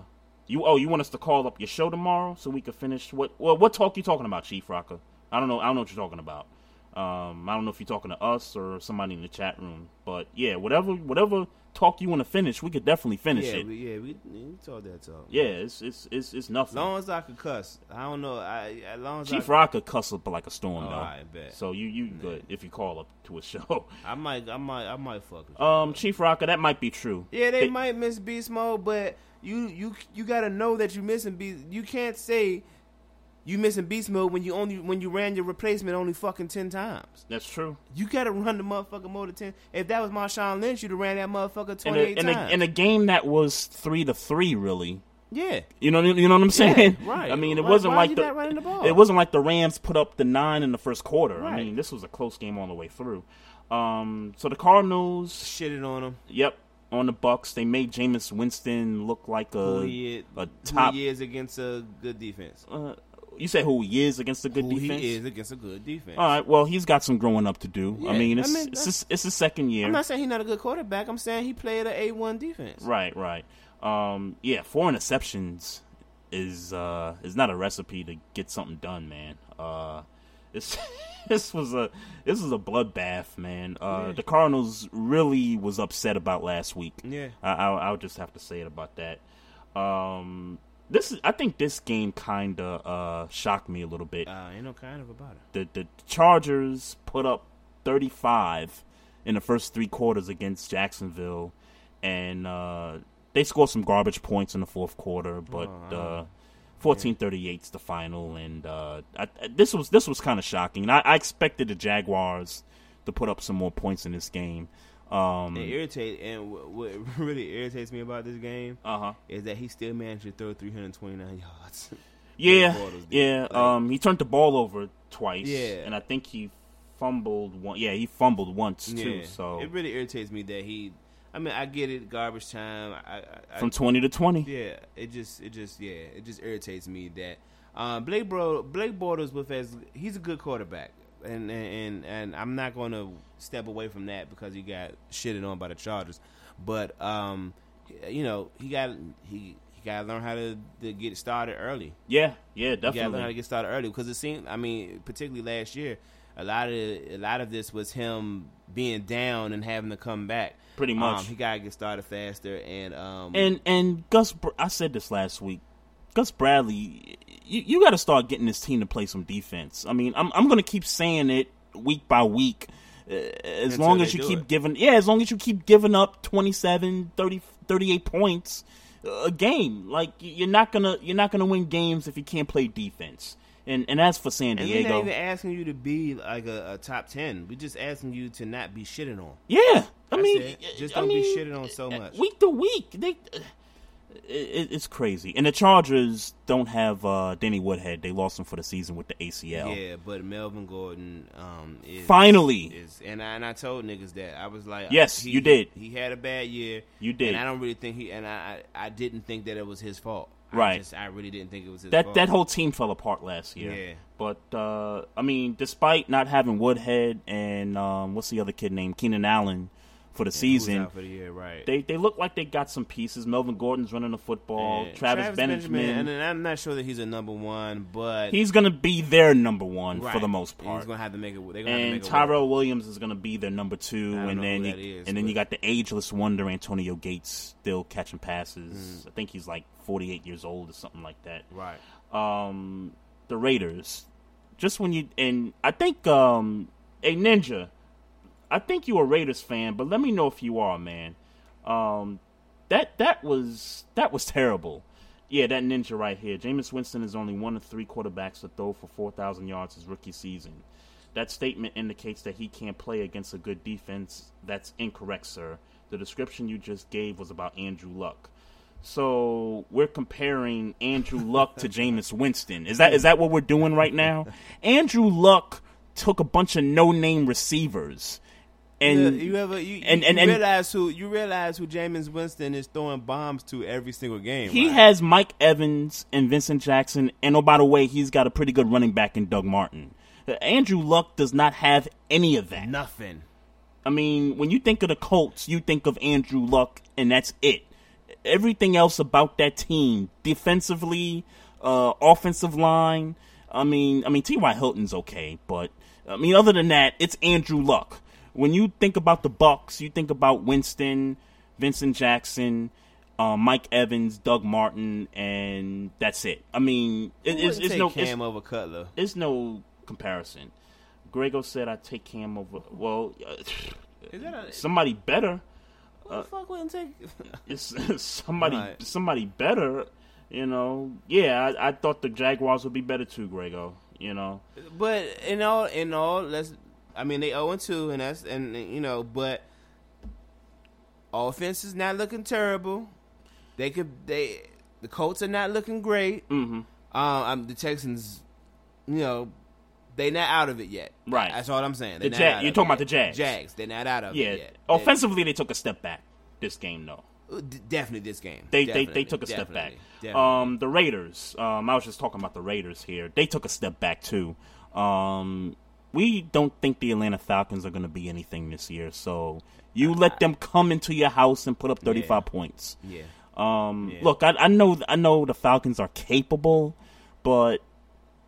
"You oh, you want us to call up your show tomorrow so we can finish what? Well, what talk you talking about, Chief Rocker? I don't know. I don't know what you're talking about. Um, I don't know if you're talking to us or somebody in the chat room, but yeah, whatever whatever talk you want to finish, we could definitely finish yeah, it. we, yeah, we, we talk that talk. yeah, it's it's it's it's As long as I could cuss, I don't know. I as long as Chief I, Rocker cuss up like a storm Oh, though. I bet. So you you good if you call up to a show. I might, I might, I might fuck with you. Um, Chief Rocker, that might be true. yeah, they, might miss beast mode, but you you you got to know that you missing beast. You can't say you missing beast mode when you only when you ran your replacement only fucking ten times. That's true. You got to run the motherfucker more than ten. If that was Marshawn Lynch, you'd have ran that motherfucker twenty in, a, times. in a game that was three to three, really. yeah, You know, you know what I'm saying? right. I mean, it Why- wasn't why like the, the it wasn't like the Rams put up the nine in the first quarter. I mean, this was a close game all the way through. Um, so the Cardinals, shitted on them. yep, on the Bucks, they made Jameis Winston look like a he a top. is against a good defense. Uh, you said who he is against a good who defense. he is against a good defense. All right, well, he's got some growing up to do. I Yeah, mean, I it's mean, it's, that's- his, it's his second year. I'm not saying he's not a good quarterback. I'm saying he played an A one defense. Right, right. Um, yeah, four interceptions is uh is not a recipe to get something done, man. Uh, this this was a this was a bloodbath, man. Uh, Yeah. the Cardinals really was upset about last week. Yeah. I, I I'll just have to say it about that. Um, this is I think this game kind of uh shocked me a little bit. Uh, ain't no kind of about it. the the Chargers put up 35 in the first three quarters against Jacksonville, and uh, they scored some garbage points in the fourth quarter. But Oh, uh, 14-38 is the final, and uh, I, this was this was kind of shocking. And I, I expected the Jaguars to put up some more points in this game. Um, It irritates, and what, what really irritates me about this game uh huh. is that he still managed to throw 329 yards. Yeah, yeah. Like, um, he turned the ball over twice. Yeah. and I think he fumbled one. Yeah, he fumbled once too. yeah. So it really irritates me that he. I mean, I get it, garbage time. I, I, I, from twenty to twenty. Yeah, it just, it just, yeah, it just irritates me that um, Blake Bro, Blake Bortles with as he's a good quarterback, and and and, I'm not going to step away from that because he got shitted on by the Chargers, but um, you know, he got he he got to learn how to, to get started early. Yeah, yeah, You got to learn how to get started early because it seemed. I mean, particularly last year, a lot of a lot of this was him being down and having to come back. Pretty much. um, he got to get started faster, and um, And and Gus, I said this last week. Gus Bradley, you, you got to start getting this team to play some defense. I mean, I'm I'm going to keep saying it week by week. Uh, as Until long as you keep it. giving, yeah, as long as you keep giving up 27, 30, 38 points a game, like you're not gonna you're not gonna win games if you can't play defense. And and as for San And we're not even asking you to be like a, a top ten. We're just asking you to not be shitting on. yeah, I That's mean, it. Just I don't be mean, shitting on so much. Week to week, they it, it's crazy. And the Chargers don't have uh, Danny Woodhead. They lost him for the season with the ACL. Yeah, but Melvin Gordon um, is Finally. is, and I, and I told niggas that I was like, Yes, he- you did. He had a bad year. You did. and I don't really think he and I I, I didn't think that it was his fault. I Right. just, I really didn't think it was his That fault. that whole team fell apart last year. Yeah. But uh, I mean, despite not having Woodhead and um, what's the other kid named Keenan Allen for the season, for the year, right? they they look like they got some pieces. Melvin Gordon's running the football. And Travis, Benjamin, and I'm not sure that he's a number one, but he's gonna be their number one for the most part. He's gonna have to make it. They're gonna have to and make. Tyrell Williams is going to be their number two, and then you, that is, and then you got the ageless wonder Antonio Gates still catching Mm. passes. I think he's like 48 years old or something like that. right. Um, the Raiders, just when you and I think um, a ninja, I think you're a Raiders fan, but let me know if you are, man. Um, that that was that was terrible. Yeah, that ninja right here. Jameis Winston is only one of three quarterbacks to throw for 4,000 yards his rookie season. That statement indicates that he can't play against a good defense. That's incorrect, sir. The description you just gave was about Andrew Luck. So we're comparing Andrew Luck to Jameis Winston. Is that is that what we're doing right now? Andrew Luck took a bunch of no-name receivers, and you, you ever you, and- you, and- you and- realize who you realize who Jameis Winston is throwing bombs to every single game. He right? has Mike Evans and Vincent Jackson, and oh by the way, he's got a pretty good running back in Doug Martin. Uh, Andrew Luck does not have any of that. nothing. I mean, when you think of the Colts, you think of Andrew Luck, and that's it. Everything else about that team, defensively, uh, offensive line. I mean, I mean, T.Y. Hilton's okay, but I mean, other than that, it's Andrew Luck. When you think about the Bucks, you think about Winston, Vincent Jackson, uh, Mike Evans, Doug Martin, and that's it. I mean, it, it's, it's no, Cam it's, over Cutler. it's no comparison. Grego said I take Cam over. Well, uh, Is that a, somebody better. Who the fuck wouldn't take? it's somebody Right. somebody better. You know, yeah, I, I thought the Jaguars would be better too, Grego. You know, But in all, in all, let's. I mean, they zero and two, and that's and you know, but offense is not looking terrible. They could they the Colts are not looking great. Mm-hmm. Um, the Texans, you know, they not out of it yet. Right. That's all I'm saying. They The Jag- you're talking about yet. the Jags. Jags. They're not out of yeah. it yet. Offensively, they took a step back this game, though. D- definitely this game. They they, Definitely, they took a step back. definitely, definitely. Um, the Raiders. Um, I was just talking about the Raiders here. They took a step back too. Um, we don't think the Atlanta Falcons are going to be anything this year. So you let them come into your house and put up thirty five points. Yeah. Um, Yeah. look, I, I know I know the Falcons are capable, but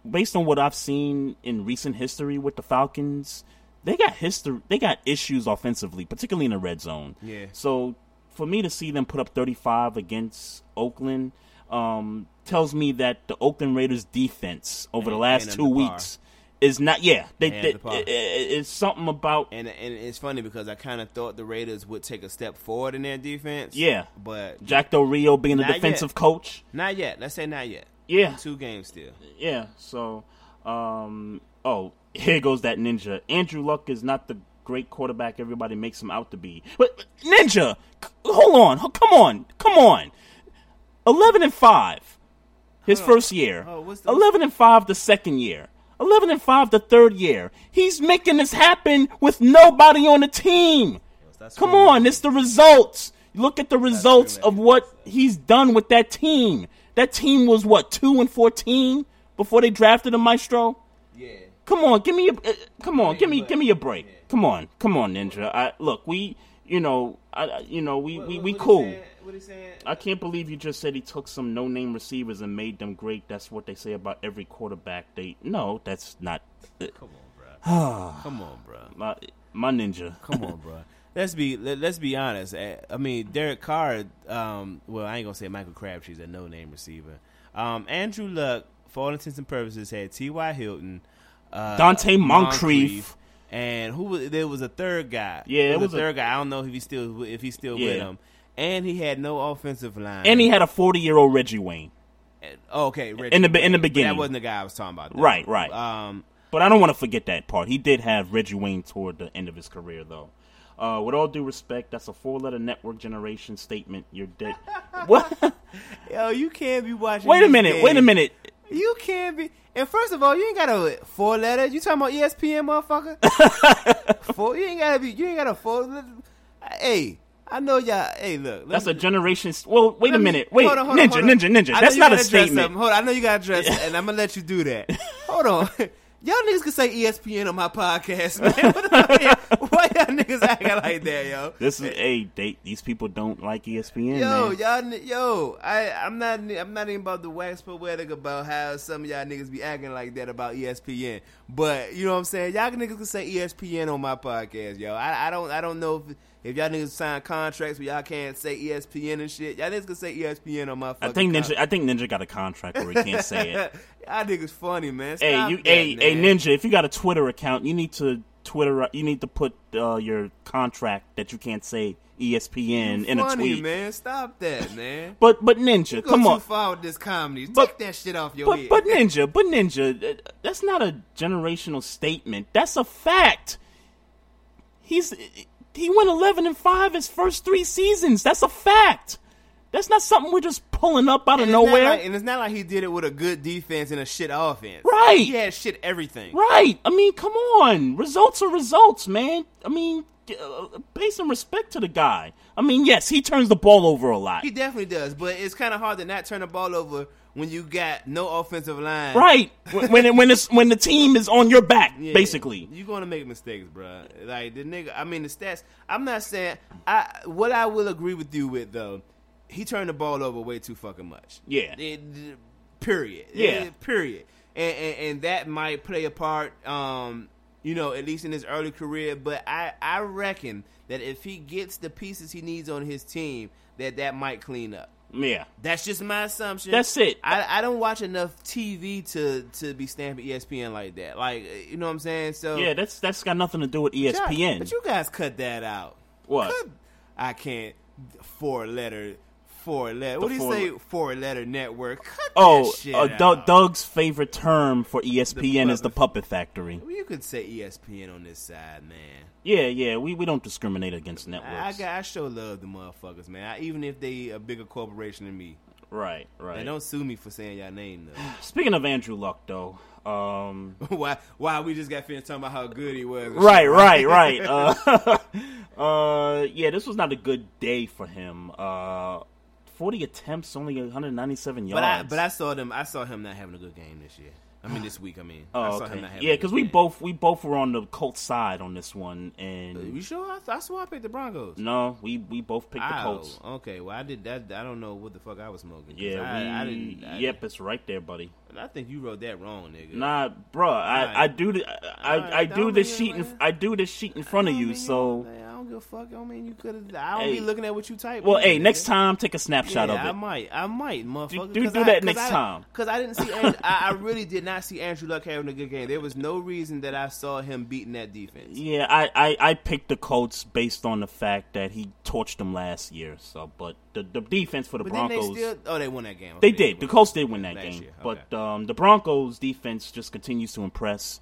based on what I've seen in recent history with the Falcons, they got history. They got issues offensively, particularly in the red zone. Yeah. So for me to see them put up 35 against Oakland um, tells me that the Oakland Raiders defense over the last two weeks is not. Yeah, they, they, it- it- it's something about. And and it's funny because I kind of thought the Raiders would take a step forward in their defense. Yeah. but Jack Del Rio being the defensive yet. coach. not yet. Let's say not yet. Yeah. two games still. Yeah. So, um, oh, here goes that ninja. Andrew Luck is not the great quarterback everybody makes him out to be. But ninja, hold on, come on, come on. Eleven and five, his first year. Oh, what's the- Eleven and five the second year. Eleven and five the third year. He's making this happen with nobody on the team. Come on, it's the results. Look at the results of what he's done with that team. That team was what two and fourteen before they drafted a maestro. Yeah. Come on, give me a uh, come on, give me give me a break. Come on, come on, Ninja. I, look, we you know, I, I- you know, we we, we cool. What he saying? I can't believe you just said he took some no name receivers and made them great. That's what they say about every quarterback. They no, that's not. Come on, bro. Come on, bro. my my ninja. Come on, bro. Let's be let, let's be honest. Eh, I mean, Derek Carr. Um, well, I ain't gonna say Michael Crabtree's a no name receiver. Um, Andrew Luck, for all intents and purposes, had T. Y. Hilton, uh, Donte Moncrief. and who was there was a third guy. Yeah, There it was a a- third guy. I don't know if he's still if he's still with him. And he had no offensive line. And he had a forty year old Reggie Wayne. oh, okay Reggie In the be- in the Wayne. But beginning. That wasn't the guy I was talking about. though. Right, right. Um, But I don't want to forget that part. He did have Reggie Wayne toward the end of his career, though. Uh, with all due respect, that's a four-letter network generation statement. You're dead. what? yo, you can't be watching. Wait a minute. Wait a minute. You can't be. And first of all, you ain't got a four letter. You talking about ESPN, motherfucker? four. You ain't gotta be. You ain't got a four. letter- Hey, I know y'all. Hey, look. That's me- a generation. Well, wait a minute. Wait, hold on, hold ninja, on, ninja, ninja. I know That's not a statement. something. Hold on, I know you got to address, it, and I'm gonna let you do that. Hold on. Y'all niggas can say ESPN on my podcast, man. What the- Why y'all niggas acting like that, yo? This is hey, they, these people don't like ESPN. Yo, man. y'all, yo, I, I'm not, I'm not even about to wax poetic about how some of y'all niggas be acting like that about ESPN. But you know what I'm saying? Y'all niggas can say ESPN on my podcast, yo. I, I don't, I don't know if if y'all niggas sign contracts where y'all can't say ESPN and shit. Y'all niggas can say ESPN on my. I think con- Ninja. I think Ninja got a contract where he can't say it. y'all niggas funny, man. hey, you, that, hey, hey. Ninja. If you got a Twitter account, you need to Twitter. You need to put uh, your contract that you can't say ESPN in a tweet. man. Stop that, man. But but Ninja, come too on. far with this comedy. But- Take that shit off your But head. but Ninja, but Ninja, uh, that's not a generational statement. That's a fact. He's he went eleven and five his first three seasons. That's a fact. That's not something we're just pulling up out of nowhere. like- and it's not like he did it with a good defense and a shit offense. Right. He had shit everything. Right. I mean, come on. Results are results, man. I mean, uh, pay some respect to the guy. I mean, yes, he turns the ball over a lot. He definitely does, but it's kind of hard to not turn the ball over when you got no offensive line. Right. when when, it, when it's when the team is on your back, Yeah. basically. You're gonna make mistakes, bro. Like the nigga. I mean, the stats. I'm not saying. I what I will agree with you with though. He turned the ball over way too fucking much. Yeah. It- period. Yeah. Eh, period. And, and and that might play a part. Um, you know, at least in his early career. But I I reckon that if he gets the pieces he needs on his team, that that might clean up. Yeah. That's just my assumption. That's it. I, I don't watch enough TV to to be stamping ESPN like that. Like uh, you know what I'm saying? So Yeah, that's that's got nothing to do with ESPN. But you guys cut that out. What? Cut- I can't four letter four letter. What do you four- say? Four letter network. Cut Oh, uh. Doug, Doug's favorite term for ESPN is the puppet- factory. Well, you could say ESPN on this side, man. Yeah, yeah, we, we don't discriminate against I, networks. got, I show love the motherfuckers, man. I, even if they a bigger corporation than me. right, right. And don't sue me for saying y'all name though. Speaking of Andrew Luck, though, um, why? Why we just got finished talking about how good he was? right, right, right. Uh, uh, yeah, this was not a good day for him. Uh, Forty attempts, only 197 yards. But I, but I saw them. I saw him not having a good game this year. I mean, this week. I mean, I Oh, saw okay. him not having. Yeah, because we game. both we both were on the Colts side on this one, and You sure? I, I swear I picked the Broncos. no, we we both picked the Oh, Colts. okay. Well, I did that. I don't know what the fuck I was smoking. Yeah, I, we, I didn't. I, yep, it's right there, buddy. I think you wrote that wrong, nigga. Nah, bruh, I, Alright. I do the I, I, I do this sheet in, I do this sheet in front of you, so Man, I don't give a fuck. I mean you could have. I don't Hey. be looking at what you type. well, hey, next time take a snapshot yeah, of it. I might. I might, motherfucker. do- 'cause do I- that next I- time. Because I didn't see. Andrew, I, I really did not see Andrew Luck having a good game. There was no reason that I saw him beating that defense. Yeah, I, I, I picked the Colts based on the fact that he torched them last year. So, but the the defense for the But Broncos, they still. Oh, they won that game. they Okay, did. The. Colts did win that game, okay. but um, the Broncos defense just continues to impress.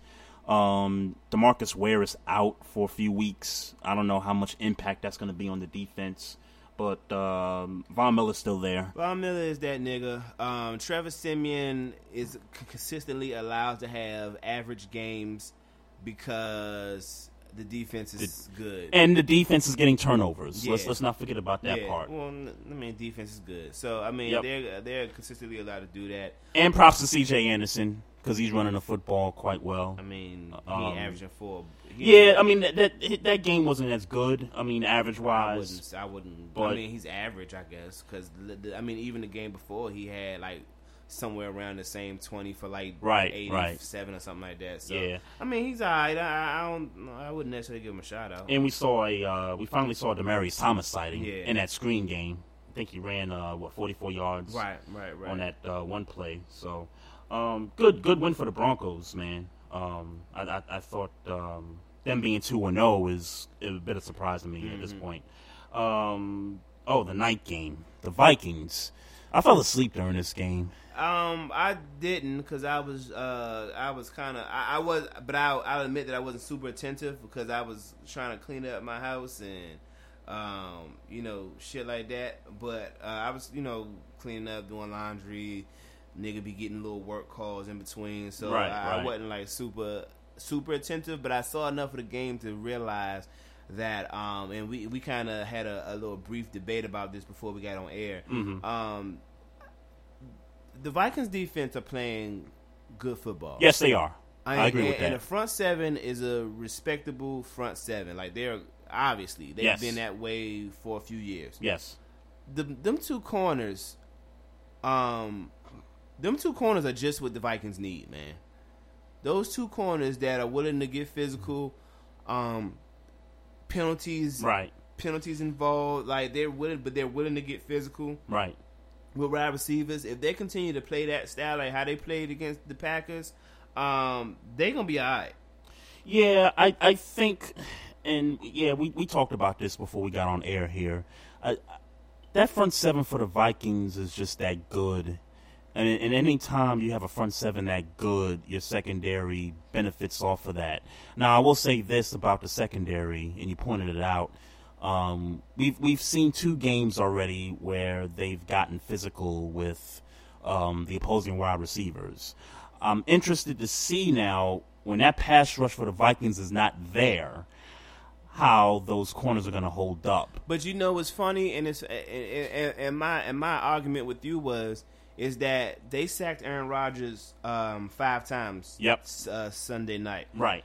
Um, DeMarcus Ware is out for a few weeks. I don't know how much impact that's going to be on the defense, but um, Von Miller's still there. Von Miller is that nigga. Um, Trevor Siemian is consistently allowed to have average games because the defense is good. And the defense is getting turnovers. Let's let's not forget about that yeah, part. Well, I mean, defense is good. So I mean, Yep. they're they're consistently allowed to do that. And props to C.J. Anderson because he's running the football quite well. I mean, he Um, averaging four. he Yeah, I mean that that, that game wasn't as good. I mean, average I wise. wouldn't. I wouldn't. But- I mean, he's average, I guess. Because I mean, even the game before, he had like somewhere around the same twenty for like Right, eighty-seven or something like that. So Yeah. I mean, he's alright. I, I don't. I wouldn't necessarily give him a shout out. And we saw a uh, we finally saw Demaryius Thomas sighting Yeah. in that screen game. I think he ran uh, what 44 yards Right, right, right. on that uh, one play. So um, good good win for the Broncos, man. Um, I, I, I thought um, them being two and zero is a bit of surprise to me at Mm-hmm. this point. Um, oh, the night game, the Vikings. I fell asleep during this game. Um, I didn't because I was uh I was kind of I, I was but I I'll admit that I wasn't super attentive because I was trying to clean up my house and um you know shit like that. But uh, I was you know cleaning up, doing laundry. Nigga be getting little work calls in between, so Right, I, I wasn't like super super attentive. But I saw enough of the game to realize that um and we we kind of had a, a little brief debate about this before we got on air. Mm-hmm. Um, the Vikings defense are playing good football. Yes, they are. I, agree and, with that. And the front seven is a respectable front seven. Like they're obviously they've Yes. been that way for a few years. yes. The, them two corners, um, them two corners are just what the Vikings need, man. Those two corners that are willing to get physical, um, penalties, Right. penalties involved. Like they're willing, but they're willing to get physical Right. with wide receivers, if they continue to play that style like how they played against the Packers, um, they're gonna be alright. Yeah, I, I think, and yeah, we, we talked about this before we got on air here. I, that front seven for the Vikings is just that good. And, and any time you have a front seven that good, your secondary benefits off of that. Now, I will say this about the secondary, and you pointed it out. Um, we've we've seen two games already where they've gotten physical with um, the opposing wide receivers. I'm interested to see now when that pass rush for the Vikings is not there, how those corners are going to hold up. But you know what's funny, and it's and, and, and my and my argument with you was is that they sacked Aaron Rodgers um, five times. Yep. Uh, Sunday night. Right.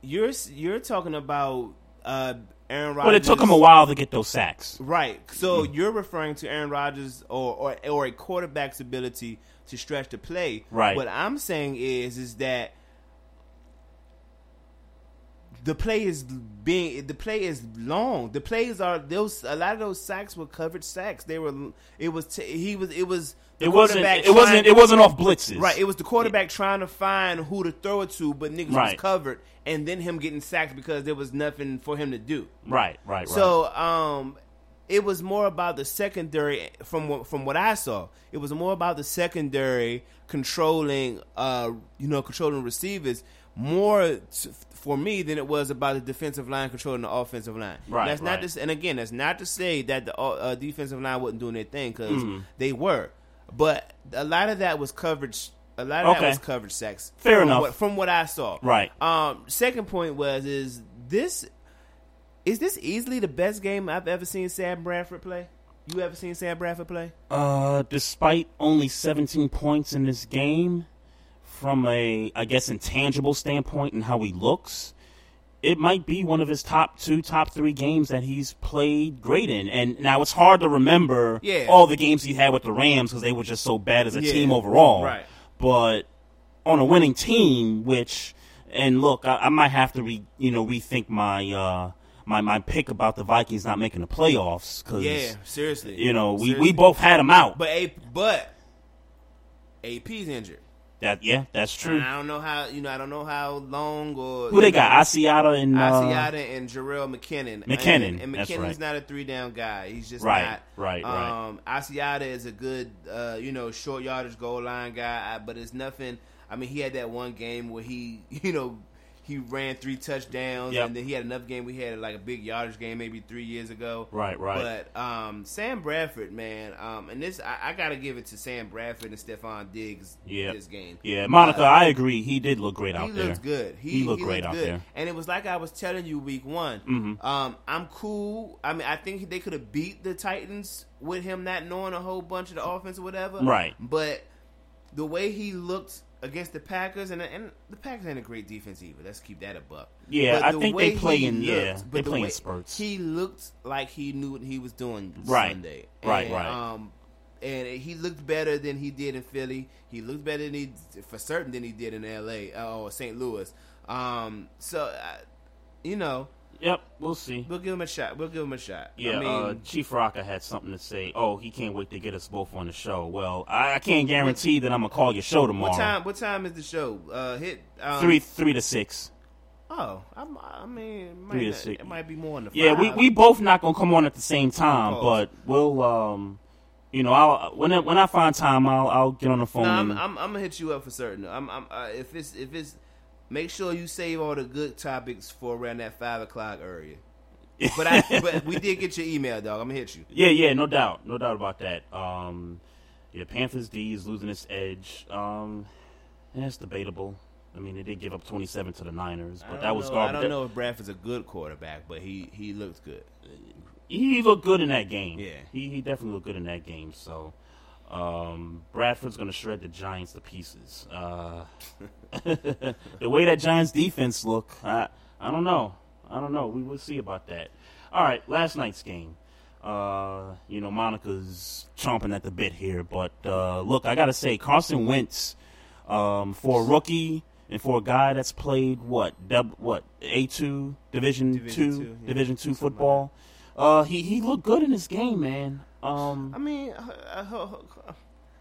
You're you're talking about uh, Aaron Rodgers. But it took him a while to get those sacks. Right. So you're referring to Aaron Rodgers or, or or a quarterback's ability to stretch the play. Right. What I'm saying is is that the play is being the play is long. The plays are those a lot of those sacks were covered sacks. They were it was t- he was it was It wasn't. It wasn't. It wasn't off blitzes. Right, it was the quarterback trying to find who to throw it to, but niggas Right. was covered, and then him getting sacked because there was nothing for him to do. Right. Right. Right. So, um, it was more about the secondary from what from what I saw. It was more about the secondary controlling, uh, you know, controlling receivers more t- for me than it was about the defensive line controlling the offensive line. Right, That's not right. to, and again, that's not to say that the uh, defensive line wasn't doing their thing because Mhm. they were, but a lot of that was coverage. A lot of Okay. that was coverage sex. Fair from enough. What, from what I saw, Right. Um, second point was is this is this easily the best game I've ever seen Sam Bradford play? You ever seen Sam Bradford play? Uh, despite only 17 points in this game, from a, I guess, intangible standpoint and how he looks, it might be one of his top two, top three games that he's played great in. And now it's hard to remember Yeah. all the games he had with the Rams because they were just so bad as a Yeah. team overall. Right. But on a winning team, which, and look, I, I might have to re, you know, rethink my, uh, my, my pick about the Vikings not making the playoffs because Yeah, seriously. you know we, we both had him out But A but AP's injured. That yeah, that's true. I don't know how you know. I don't know how long or Who they got? Asiata and uh, Asiata and Jarrell McKinnon. McKinnon, and, and McKinnon's right. not a three down guy. He's just Right, not. right, right. Um, Asiata is a good, uh, you know, short yardage goal line guy, but it's nothing. I mean, he had that one game where he, you know, he ran three touchdowns, Yep. and then he had another game. We had like a big yardage game maybe three years ago. Right, right. But um, Sam Bradford, man, um, and this I, I got to give it to Sam Bradford and Stefon Diggs yeah, this game. Yeah, Monica, Uh, I agree. He did look great out there. he looks good. He, He looked he great looked out good. there. And it was like I was telling you week one. Mhm. Um, I'm cool. I mean, I think they could have beat the Titans with him not knowing a whole bunch of the offense or whatever. Right. But the way he looked against the Packers, and and the Packers ain't a great defense either. Let's keep that a buck. Yeah, But I the think way they play in- yeah, they the play in spurts. He looked like he knew what he was doing Right. Sunday. Right, And, right. Um, and he looked better than he did in Philly. He looked better than he, for certain, than he did in L.A. uh, or St. Louis. Um, so, uh, you know, Yep, we'll see. we'll give him a shot. We'll give him a shot. Yeah, I mean, uh, Chief Rocker had something to say. Oh, he can't wait to get us both on the show. Well, I, I can't guarantee that I'm gonna call your show tomorrow. what time? What time is the show? Uh, hit um, Three, three to six. Oh, I'm, I mean, it might, Three to not- six. it might be more than the Yeah, we five. we both not gonna come on at the same time, but we'll um, you know, I'll when I, when I find time, I'll I'll get on the phone. No, I'm, I'm, I'm gonna hit you up for certain. I'm, I'm uh, if it's if it's make sure you save all the good topics for around that five o'clock area. But I but we did get your email, dog. I'm gonna hit you. Yeah, yeah, no doubt, no doubt about that. Um, yeah, Panthers D is losing its edge. Um, it's debatable. I mean, they did give up 27 to the Niners, but that was know, garbage. I don't know if Bradford's a good quarterback, but he he looks good. He looked good in that game. Yeah. he he definitely looked good in that game. So, um, Bradford's gonna shred the Giants to pieces. Uh, the way that Giants defense look, I I don't know. I don't know. We will see about that. All right, last night's game. Uh, you know, Monica's chomping at the bit here, but uh, look, I gotta say, Carson Wentz, um, for a rookie and for a guy that's played what, dub, what, A two, Division, Division two, two, yeah. Division two football. Uh, he he looked good in this game, man. Um, I mean, uh, uh,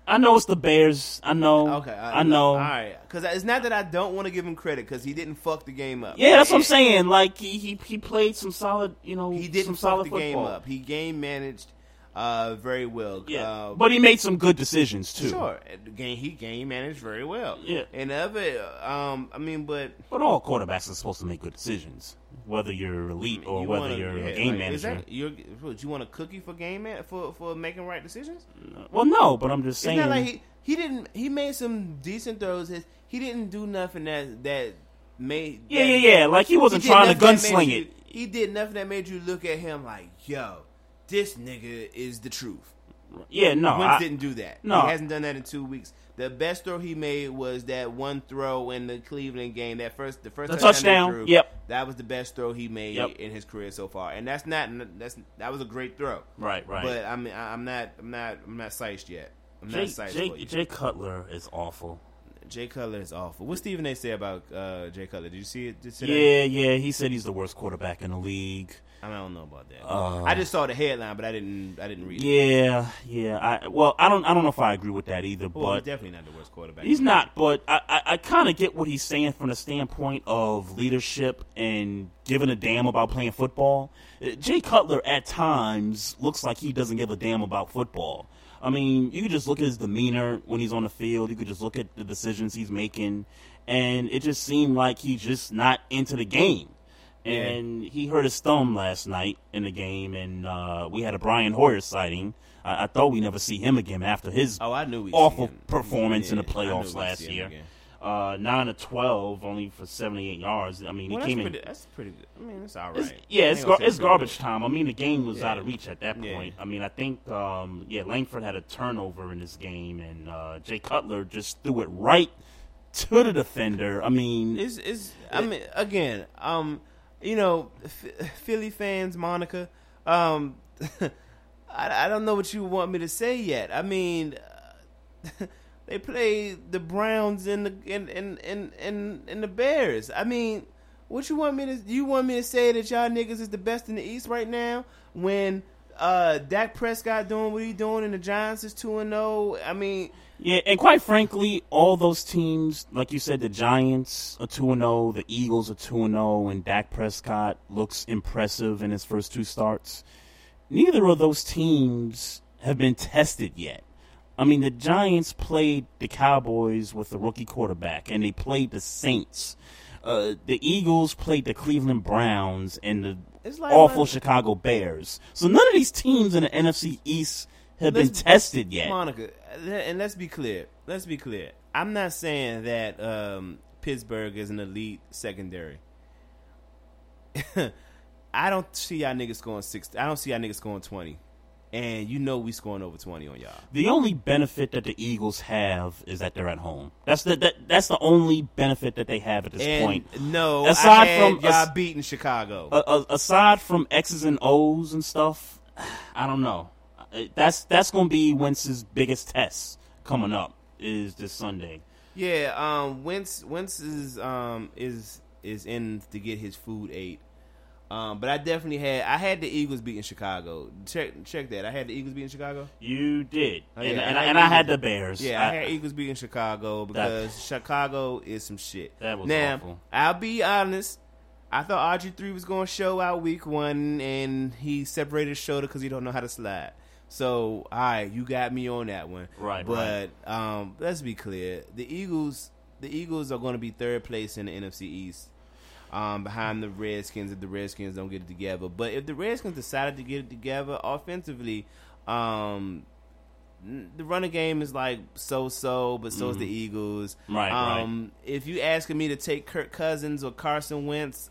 I know it's the Bears. I know. okay, I know. All right, because it's not that I don't want to give him credit because he didn't fuck the game up. Yeah, that's what I'm saying. Like he he, he played some solid, you know, He didn't fuck the football. game up. He game managed uh, very well. Yeah, Uh, but he made some good decisions too. Sure, game he game managed very well. Yeah. and the other, um, I mean, but But all quarterbacks are supposed to make good decisions, whether you're elite or you whether wanna- you're yeah, a game like, is manager. that- you're, what, you want a cookie for game man for for making right decisions? Well, no, but I'm just saying. It's not like he he didn't he made some decent throws. His, he didn't do nothing that that made Yeah, that- yeah, yeah, like he wasn't did trying to gunsling made you- it. He did nothing that made you look at him like, yo, this nigga is the truth. yeah, no, Wentz I- didn't do that. No. he hasn't done that in two weeks. The best throw he made was that one throw in the Cleveland game. That first, the first The touchdown. touchdown, threw, yep. that was the best throw he made Yep. in his career so far. And that's not that's that was a great throw. Right, right. But I mean, I- I'm not, I'm not, I'm not sized yet. I'm Jay, not sized Jay. Jay Cutler is awful. Jay Cutler is awful. What Stephen A. say about uh, Jay Cutler? Did you see it today? Yeah, yeah. He said he's the worst quarterback in the league. I don't know about that. Uh, I just saw the headline, but I didn't. I didn't read. it. Yeah, yeah. I well, I don't. I don't know if I agree with that either. Well, he's but definitely not the worst quarterback. He's not, but I, I, I kind of get what he's saying from the standpoint of leadership and giving a damn about playing football. Uh, Jay Cutler at times looks like he doesn't give a damn about football. I mean, you could just look at his demeanor when he's on the field. You could just look at the decisions he's making, and it just seemed like he's just not into the game. And he hurt his thumb last night in the game, and uh, we had a Brian Hoyer sighting. I, I thought we never see him again after his Oh, I knew awful performance in the Yeah, I knew playoffs last year. Uh, nine to twelve, only for seventy-eight yards. I mean, Well, he that's came in. pretty, that's pretty good. I mean, it's all right. It's- yeah, it's gar- it's garbage good. time. I mean, the game was Yeah. out of reach at that point. I mean, I think um, yeah, Langford had a turnover in this game, and uh, Jay Cutler just threw it right to the defender. I mean, It's, it's I mean, again, um, you know, Philly fans, Monica, um, I, I don't know what you want me to say yet. I mean, uh, they play the Browns and the and and and and, the Bears. I mean, what you want me to? You want me to say that y'all niggas is the best in the East right now when? Uh, Dak Prescott doing what he doing, and the Giants is two and zero. I mean, Yeah, and quite frankly, all those teams, like you said, the Giants are two and zero, the Eagles are two and zero, and Dak Prescott looks impressive in his first two starts. Neither of those teams have been tested yet. I mean, the Giants played the Cowboys with a rookie quarterback, and they played the Saints. Uh, the Eagles played the Cleveland Browns and the like awful Chicago Bears. So none of these teams in the NFC East have been tested yet. Monica, and let's be clear. Let's be clear. I'm not saying that um, Pittsburgh is an elite secondary. I don't see y'all niggas scoring six. I don't see y'all niggas scoring twenty, and you know we scoring over twenty on y'all. The only benefit that the Eagles have is that they're at home. That's the that, that's the only benefit that they have at this And point. no, aside from y'all as- beating Chicago. aside from X's and O's and stuff, I don't know. That's that's going to be Wentz's biggest test coming up is this Sunday. Yeah, um, Wentz Wentz is um is is in to get his food ate. Um, but I definitely had I had the Eagles beat in Chicago. Check check that. I had the Eagles beat in Chicago. You did, Oh, and, yeah, and, I I, had and I had the Bears. Yeah, I, had Eagles beat in Chicago That- because Chicago is some shit. That was now, awful. I'll be honest. I thought RG three was going to show out week one, and he separated his shoulder because he don't know how to slide. So, all right, you got me on that one. Right, but um, let's be clear: the Eagles, the Eagles are going to be third place in the NFC East, um, behind the Redskins if the Redskins don't get it together. But if the Redskins decided to get it together offensively, um, the running game is like so so, but so is the Eagles. Mm-hmm. Right, right. um, If you asking me to take Kirk Cousins or Carson Wentz,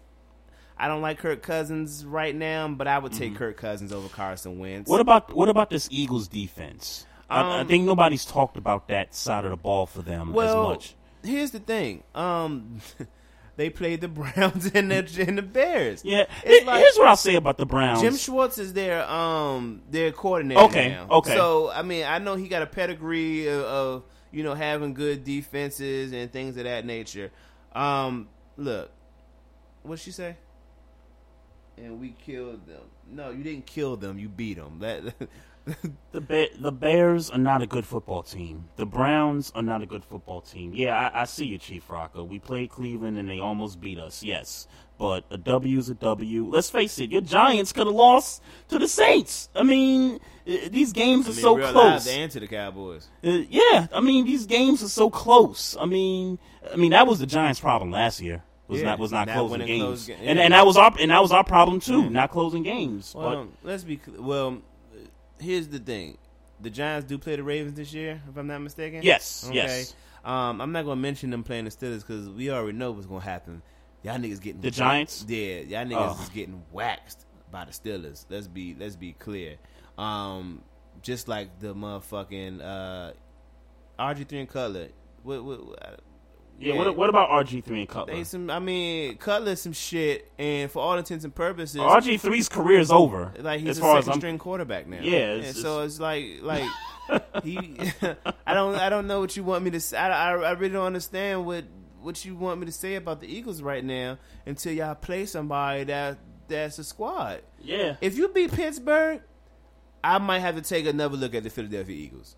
I don't like Kirk Cousins right now, but I would take Kirk Cousins over Carson Wentz. Mm-hmm. What about what about this Eagles defense? I, I Um, think nobody's talked about that side of the ball for them well, as much. here's the thing. Um, they played the Browns and the and the Bears. Yeah, It's like- here's what I'll say about the Browns. Jim Schwartz is their um their coordinator Okay, now. okay. So I mean, I know he got a pedigree of, of you know having good defenses and things of that nature. Um, look, what'd she say? And we killed them. No, you didn't kill them. You beat them. That The Ba- the Bears are not a good football team. The Browns are not a good football team. Yeah, I, I see you, Chief Rocker. We played Cleveland and they almost beat us. Yes, but a W is a W. Let's face it, your Giants could have lost to the Saints. I mean, these games I are mean, so real close. live, they answer the Cowboys. Uh, yeah, I mean these games are so close. I mean, I mean that was the Giants' problem last year. Was Yeah, not was not not closing games, close ga- and and that was our and that was our problem too, not closing games. Well, let's be well. Here's the thing: the Giants do play the Ravens this year, if I'm not mistaken. Yes, yes. Um, I'm not gonna mention them playing the Steelers because we already know what's gonna happen. Y'all niggas getting The Giants? Yeah, y'all niggas Oh. is getting waxed by the Steelers. Let's be let's be clear. Um, just like the motherfucking uh, RG3 and Cutler. What, what, what, Yeah. What, what about RG three and Cutler? They some, I mean, Cutler some shit, and for all intents and purposes, RG 3s career is over. like he's as a second I'm- string quarterback now. Yeah, And it's- so it's like like he. I don't I don't know what you want me to say. I, I, I really don't understand what what you want me to say about the Eagles right now until y'all play somebody that that's a squad. Yeah. If you beat Pittsburgh, I might have to take another look at the Philadelphia Eagles.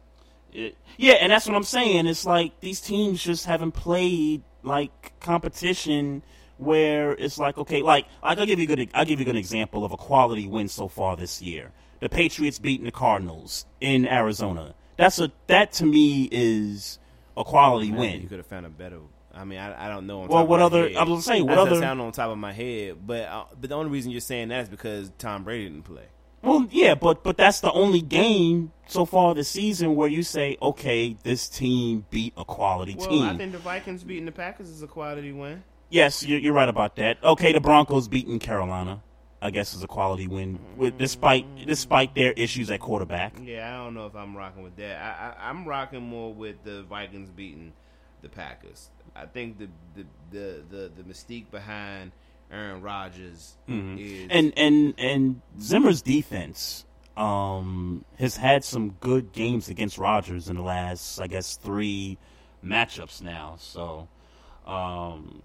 It- yeah, and that's what I'm saying. It's like these teams just haven't played like competition where it's like okay, like like I'll give you a good I'll give you a good example of a quality win so far this year. The Patriots beating the Cardinals in Arizona. That's a that to me is a quality think You could have found a better. I mean, I, I don't know. Well, what other-. I was saying, what That doesn't other- sound on top of my head, but uh, but the only reason you're saying that is because Tom Brady didn't play. Well, yeah, but but that's the only game so far this season where you say, okay, this team beat a quality Well, team. I think the Vikings beating the Packers is a quality win. Yes, you're, you're right about that. Okay, the Broncos beating Carolina, I guess, is a quality win, with despite despite their issues at quarterback. Yeah, I don't know if I'm rocking with that. I, I, I'm rocking more with the Vikings beating the Packers. I think the the the the, the mystique behind Aaron Rodgers is And and and Zimmer's defense um, has had some good games against Rodgers in the last, I guess, three matchups now. So, um,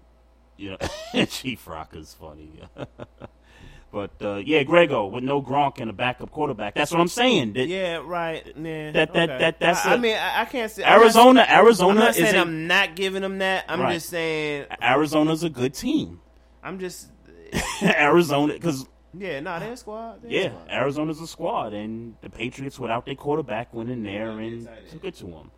you know, Chief Rock is funny. but uh, yeah, Grego with no Gronk and a backup quarterback. That's what I'm saying. That yeah, right. Yeah, That- that- okay. that- that's I, I a- mean, I, I can't say I'm not- Arizona, I'm Arizona not is saying a- I'm not giving them that. I'm Right. just saying Arizona's a good team. I'm just Arizona, because yeah. No, they're a squad. They're yeah, squad. Arizona's a squad, and the Patriots without their quarterback went in there and took it to them.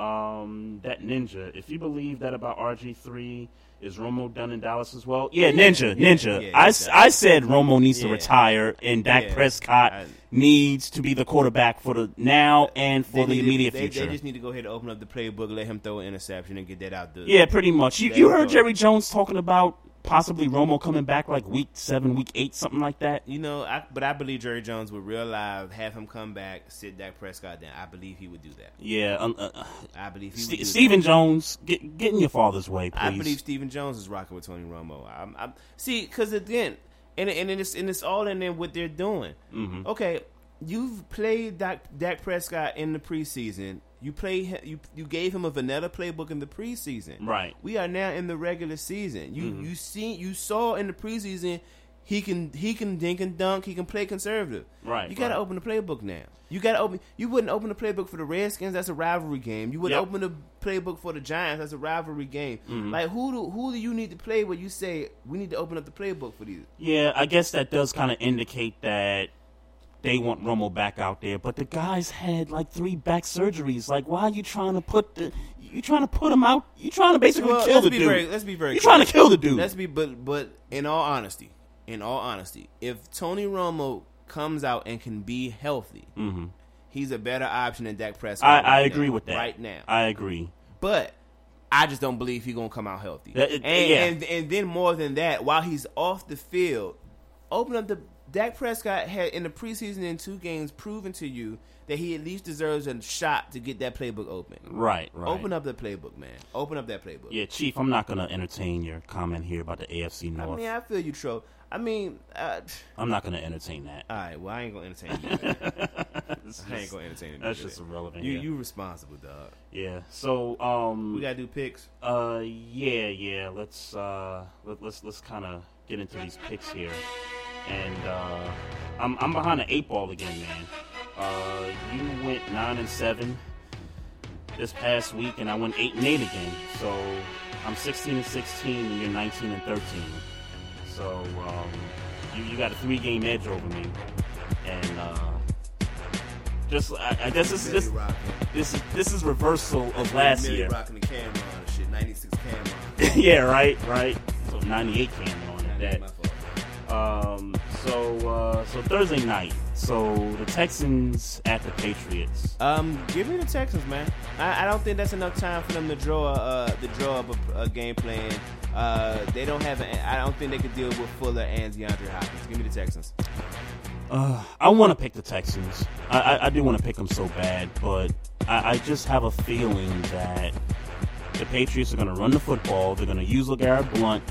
Um, that ninja. If you believe that about RG three, is Romo done in Dallas as well? Yeah, ninja, Yeah, ninja. yeah, I, he's s- done. I said Romo needs to retire, and Dak Yeah. Prescott I- needs to be the quarterback for the now and for the to- immediate they, future. They just need to go ahead and open up the playbook, let him throw an interception, and get that out the yeah, pretty much. You you heard. Jerry Jones talking about possibly Romo coming back like week seven, week eight, something like that. You know, I, but I believe Jerry Jones would real live have him come back, sit Dak Prescott down. I believe he would do that. Yeah, um, uh, I believe he would do Stephen that. Jones, get get in your father's way, please. I believe Stephen Jones is rocking with Tony Romo. I'm, I'm, see, because again, and and it's and it's all in there what they're doing. Mm-hmm. Okay, you've played Dak, Dak Prescott in the preseason. You play you you gave him a vanilla playbook in the preseason. Right. We are now in the regular season. You Mm-hmm. you see you saw in the preseason he can he can dink and dunk. He can play conservative. Right, You got to right. open the playbook now. You got to open. You wouldn't open the playbook for the Redskins. That's a rivalry game. You wouldn't Yep. open the playbook for the Giants. That's a rivalry game. Mm-hmm. Like who do who do you need to play where you say we need to open up the playbook for these? Yeah, I guess that does kind of indicate that they want Romo back out there. But the guy's had like three back surgeries. Like, why are you trying to put the? You trying to put him out? You trying to basically Well, kill the dude? very let's be very. You trying to kill the dude? Let's be but but in all honesty, in all honesty, if Tony Romo comes out and can be healthy, he's a better option than Dak Prescott. Mm-hmm. I, I agree now, with that. right now. I agree. but I just don't believe he's gonna come out healthy. That- it- and, yeah. and and then more than that, while he's off the field, open up the Dak Prescott had in the preseason in two games proven to you that he at least deserves a shot to get that playbook open. Right, right. Open up the playbook, man. Open up that playbook. Yeah, Chief. I'm not gonna entertain your comment here about the AFC North. I mean, I feel you, Tro. I mean, uh, I'm not gonna entertain that. all right. Well, I ain't gonna entertain you. man. I ain't gonna entertain you. That's just irrelevant. You here. you responsible, dog. yeah. So, um, We gotta do picks. Uh, yeah, yeah. Let's uh, let, let's let's kind of get into these picks here, and uh, I'm I'm behind an eight ball again, man. Uh, you went nine and seven this past week, and I went eight and eight again. So I'm 16 and 16, and you're 19 and 13. So um, you you got a three game edge over me, and uh, just I, I guess this is this, this is this is reversal of last year. rocking the camera on shit. Ninety six camera. yeah, right, right. So 98 came that. Um, so uh, so Thursday night. So the Texans at the Patriots. Um, give me the Texans, man. I, I don't think that's enough time for them to draw uh to draw up a, a game plan. Uh, they don't have. A, I don't think they could deal with Fuller and DeAndre Hopkins. Give me the Texans. Uh, I want to pick the Texans. I, I, I do want to pick them so bad, but I, I just have a feeling that the Patriots are going to run the football. They're going to use LeGarrette Blunt,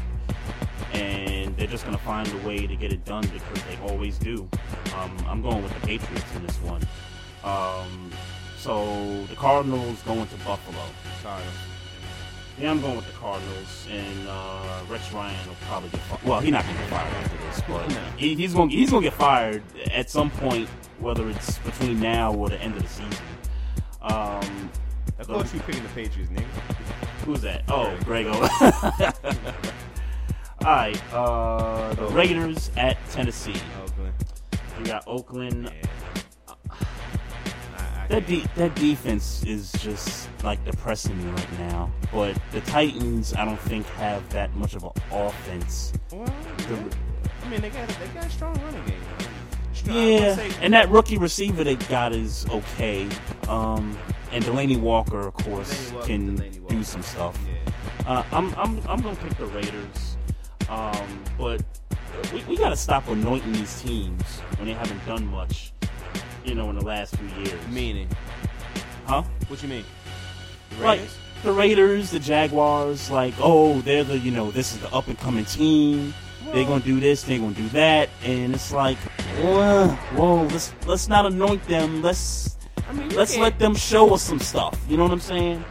and they're just going to find a way to get it done because they always do. Um, I'm going with the Patriots in this one. Um, so the Cardinals going to Buffalo. Cardinals. Yeah, I'm going with the Cardinals, and uh, Rex Ryan will probably get fired. Well, he's not going to get fired after this, but he, he's going he's going to get fired at some point, whether it's between now or the end of the season. Um, I thought you were picking the Patriots, nigga. Who's that? Oh, Grego. All right, uh, the Raiders at Tennessee. Oakland. You got Oakland. Yeah. I, I That de- that defense is just like depressing me right now. But the Titans, I don't think have that much of an offense. well, yeah. I mean, they got they got a strong running game. Strong- Yeah, say- and that rookie receiver they got is okay. Um, and Delanie Walker, of course, Delanie Walker, can Delanie Walker. do some stuff. Yeah. Uh, I'm I'm I'm gonna pick the Raiders, um, but we, we gotta stop anointing these teams when they haven't done much, you know, in the last few years. Meaning, huh? what you mean? The Like the Raiders, the Jaguars, like oh, they're the you know this is the up and coming team. They're gonna do this, they're gonna do that, and it's like, whoa, whoa, let's let's not anoint them. Let's I mean, let's let them show us some stuff. You know what I'm saying?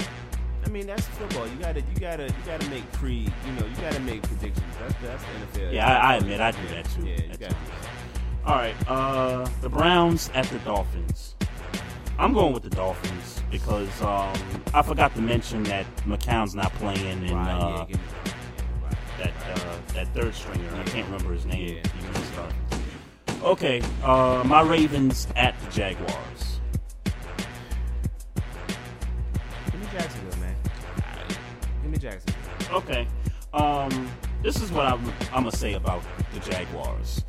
I mean, that's football. You gotta, you gotta, you gotta make pre. You know, you gotta make predictions. That's that's the NFL. Yeah, I, I admit I do that too. Yeah, you gotta too. do that. All right, uh, the Browns at the Dolphins. I'm going with the Dolphins because um, I forgot to mention that McCown's not playing and uh, yeah, give me, yeah, right. that uh, that third stringer. I can't remember his name. Yeah. He messed up. Okay, uh, my Ravens at the Jaguars. Give me Jacksonville. Okay, um, this is what I'm, I'm gonna say about the Jaguars.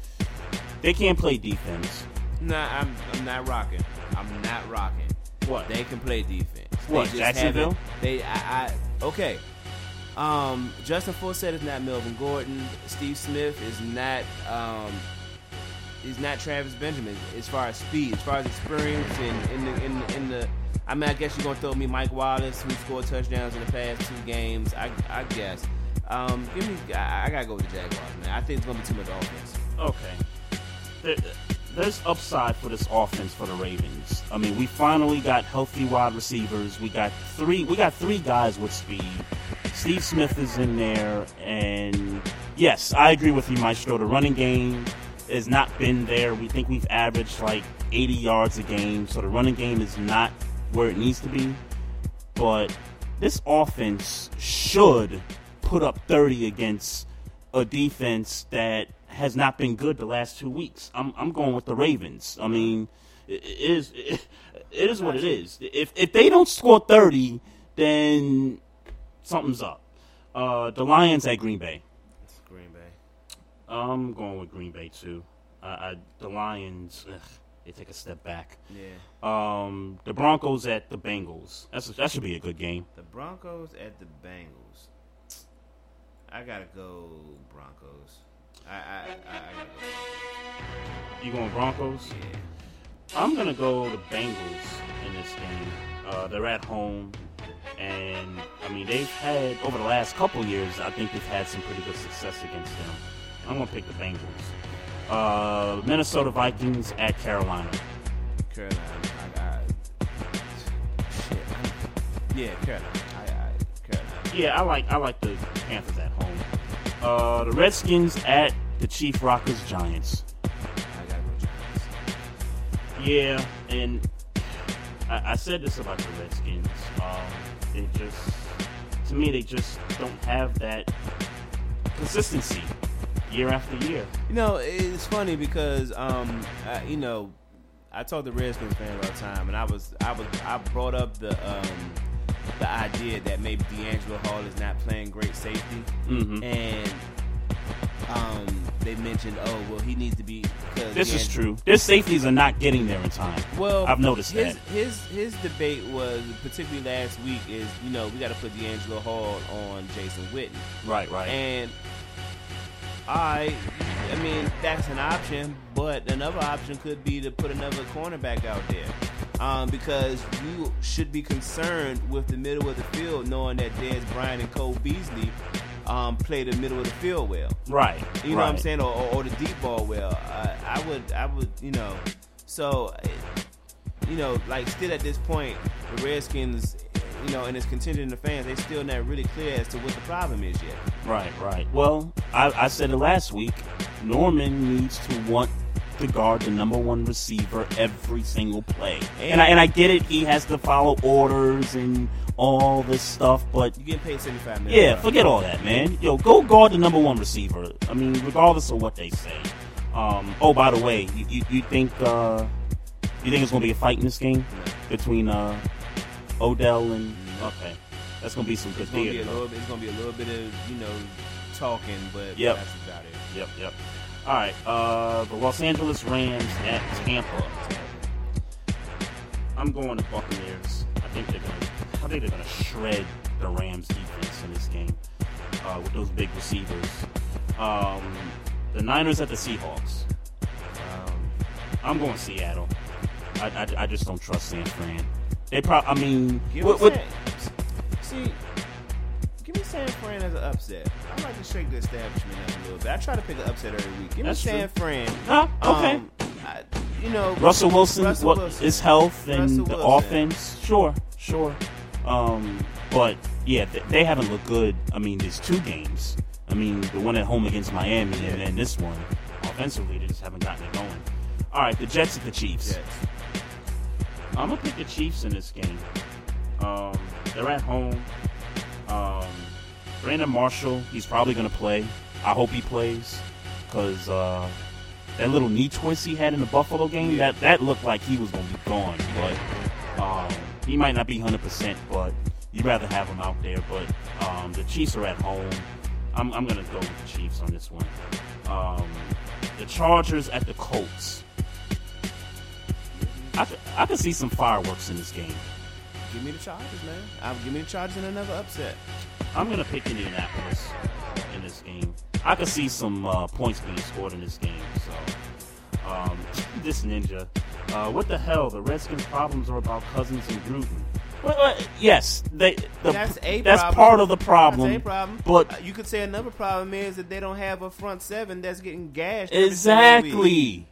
They can't play defense. Nah, I'm, I'm not rocking. I'm not rocking. What? They can play defense. They What, just Jacksonville? They, I, I, okay. Um, Justin Forsett is not Melvin Gordon. Steve Smith is not, um, he's not Travis Benjamin as far as speed, as far as experience, and in the, in the, in the, I mean, I guess you're gonna throw me Mike Wallace, who scored touchdowns in the past two games. I, I guess. Um, give me, I, I gotta go with the Jaguars, man. I think it's gonna be too much offense. Okay. There, there's upside for this offense for the Ravens. I mean, we finally got healthy wide receivers. We got three. We got three guys with speed. Steve Smith is in there, and yes, I agree with you, Maestro. The running game has not been there. We think we've averaged like 80 yards a game, so the running game is not where it needs to be. But this offense should put up 30 against a defense that has not been good the last two weeks. I'm, I'm going with the Ravens. I mean, it is it is what it is. If if they don't score 30, then something's up. Uh, the Lions at Green Bay. It's Green Bay. I'm going with Green Bay too. I, I, the Lions, ugh, they take a step back. Yeah. Um, the Broncos at the Bengals. That's that should be a good game. The Broncos at the Bengals. I gotta go Broncos. I I, I, I gotta go. You going Broncos? Yeah. I'm gonna go the Bengals in this game. Uh, they're at home, and I mean they've had over the last couple years. I think they've had some pretty good success against them. I'm gonna pick the Bengals. Uh, Minnesota Vikings at Carolina. Carolina. I got. Shit. I'm, yeah, Carolina. I, I, Carolina. Yeah, I like I like the Panthers at home. Uh, the Redskins at the Chief Rockers Giants. I gotta go Giants. Yeah, and I, I said this about the Redskins. Um, they just, to me, they just don't have that consistency year after year. You know, it's funny because um, I, you know, I talk to Redskins fans all the time, and I was, I was, I brought up the um, the idea that maybe DeAngelo Hall is not playing great safety, Mhm. and um, they mentioned, oh, well, he needs to be. This is true. Their safeties are not getting there in time. Well, I've noticed his, that. His his debate was particularly last week is you know we got to put DeAngelo Hall on Jason Witten, Right, right. and I, I mean that's an option, but another option could be to put another cornerback out there. Um, because you should be concerned with the middle of the field, knowing that Dez Bryant and Cole Beasley um, play the middle of the field well. Right. You know what I'm saying, or, or, or the deep ball well. I, I would, I would, you know. So, you know, like still at this point, the Redskins, you know, and its contingent of fans, they still not really clear as to what the problem is yet. Right, right. Well, I, I said it last week. Norman needs to want to guard the number one receiver every single play, and I, and I get it. He has to follow orders and all this stuff, but You get paid seventy five million. yeah, forget all that, man. Yo, go guard the number one receiver. I mean, regardless of what they say. Um, oh, by the way, you, you, you think uh, you think it's gonna be a fight in this game between uh, Odell and okay, that's gonna be some good It's gonna be a little bit. It's gonna be a little bit of you know talking, but Yep. that's about it. Yep, yep. All right, uh, the Los Angeles Rams at Tampa. I'm going to Buccaneers. I think they're gonna. I think they're gonna shred the Rams defense in this game uh, with those big receivers. Um, the Niners at the Seahawks. Um, I'm going Seattle. I, I, I just don't trust San Fran. They probably. I mean, Give what, me what, San, see, give me San Fran as an upset. I like to shake the establishment up a little bit. I try to pick an upset every week. Give That's me San true. Fran. Huh? Okay. Um, I, you know, Russell Wilson, Russell what Wilson. is health and Russell the Wilson. offense? Sure, sure. Um, but yeah, they, they haven't looked good. I mean, there's two games. I mean, the one at home against Miami, and then this one. Offensively, they just haven't gotten it going. All right, the Jets at the Chiefs. Jets. I'm gonna pick the Chiefs in this game. Um, they're at home. Um, Brandon Marshall, he's probably gonna play. I hope he plays because uh, that little knee twist he had in the Buffalo game that that looked like he was gonna be gone. But um, he might not be 100, percent but you'd rather have him out there. But um, the Chiefs are at home. I'm, I'm gonna go with the Chiefs on this one. Um, the Chargers at the Colts. I could, I could see some fireworks in this game. Give me the Chargers, man. I'll give me the Chargers in another upset. I'm gonna pick Indianapolis in this game. I could see some uh, points being scored in this game. So, um, this ninja, uh, what the hell? The Redskins' problems are about Cousins and Gruden. Well, uh, yes, they. The, that's a that's part of the problem. That's a problem. But Uh, you could say another problem is that they don't have a front seven that's getting gashed. every. Exactly.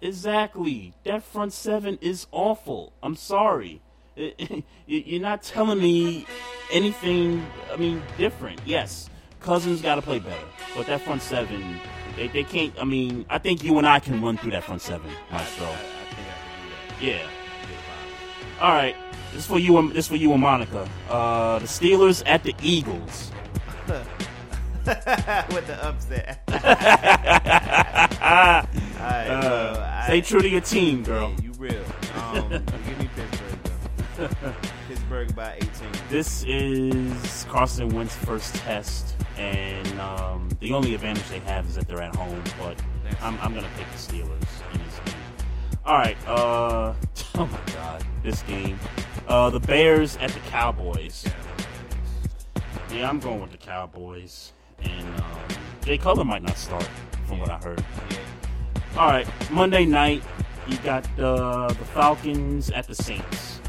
Exactly. That front seven is awful. I'm sorry. You- You're not telling me anything, I mean, different. Yes, Cousins got to play better. But that front seven, they, they can't, I mean, I think you and I can run through that front seven, Maestro. I, I think I Yeah. can do that. All right. This for you and this for you and Monica. Uh, the Steelers at the Eagles. With the upset. Right, Uh, I- stay true to your team, girl. Yeah, you real. Um, give me Pittsburgh though. Pittsburgh by 18. This is Carson Wentz's first test, and um, the only advantage they have is that they're at home. But I'm, I'm gonna pick the Steelers in this game. All right. Uh, oh my God, this game. Uh, the Bears at the Cowboys. Yeah, I'm going with the Cowboys, and um, Jay Cutler might not start, from what I heard. All right, Monday night, you got uh, the Falcons at the Saints.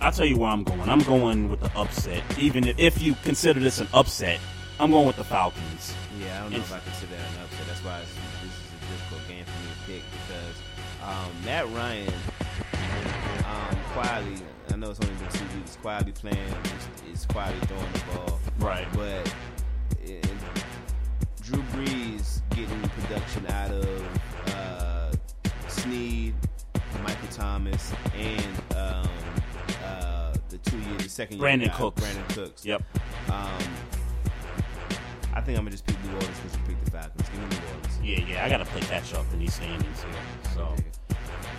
I'll tell you where I'm going. I'm going with the upset. Even if, if you consider this an upset, I'm going with the Falcons. Yeah, I don't know It's- if I consider that an upset. That's why this is a difficult game for me to pick because um, Matt Ryan, um, quietly, I know it's only been two quietly playing, is, is quietly throwing the ball. Right. But eh, Drew Brees getting production out of uh, Snead, Michael Thomas, and um, uh, the two year, the second year Brandin guy, Cooks. Brandin Cooks. Yep. Um, I think I'm gonna just pick New Orleans because you picked the Falcons. Give me New Orleans. Yeah, yeah. I gotta play catch up in these standings here. So,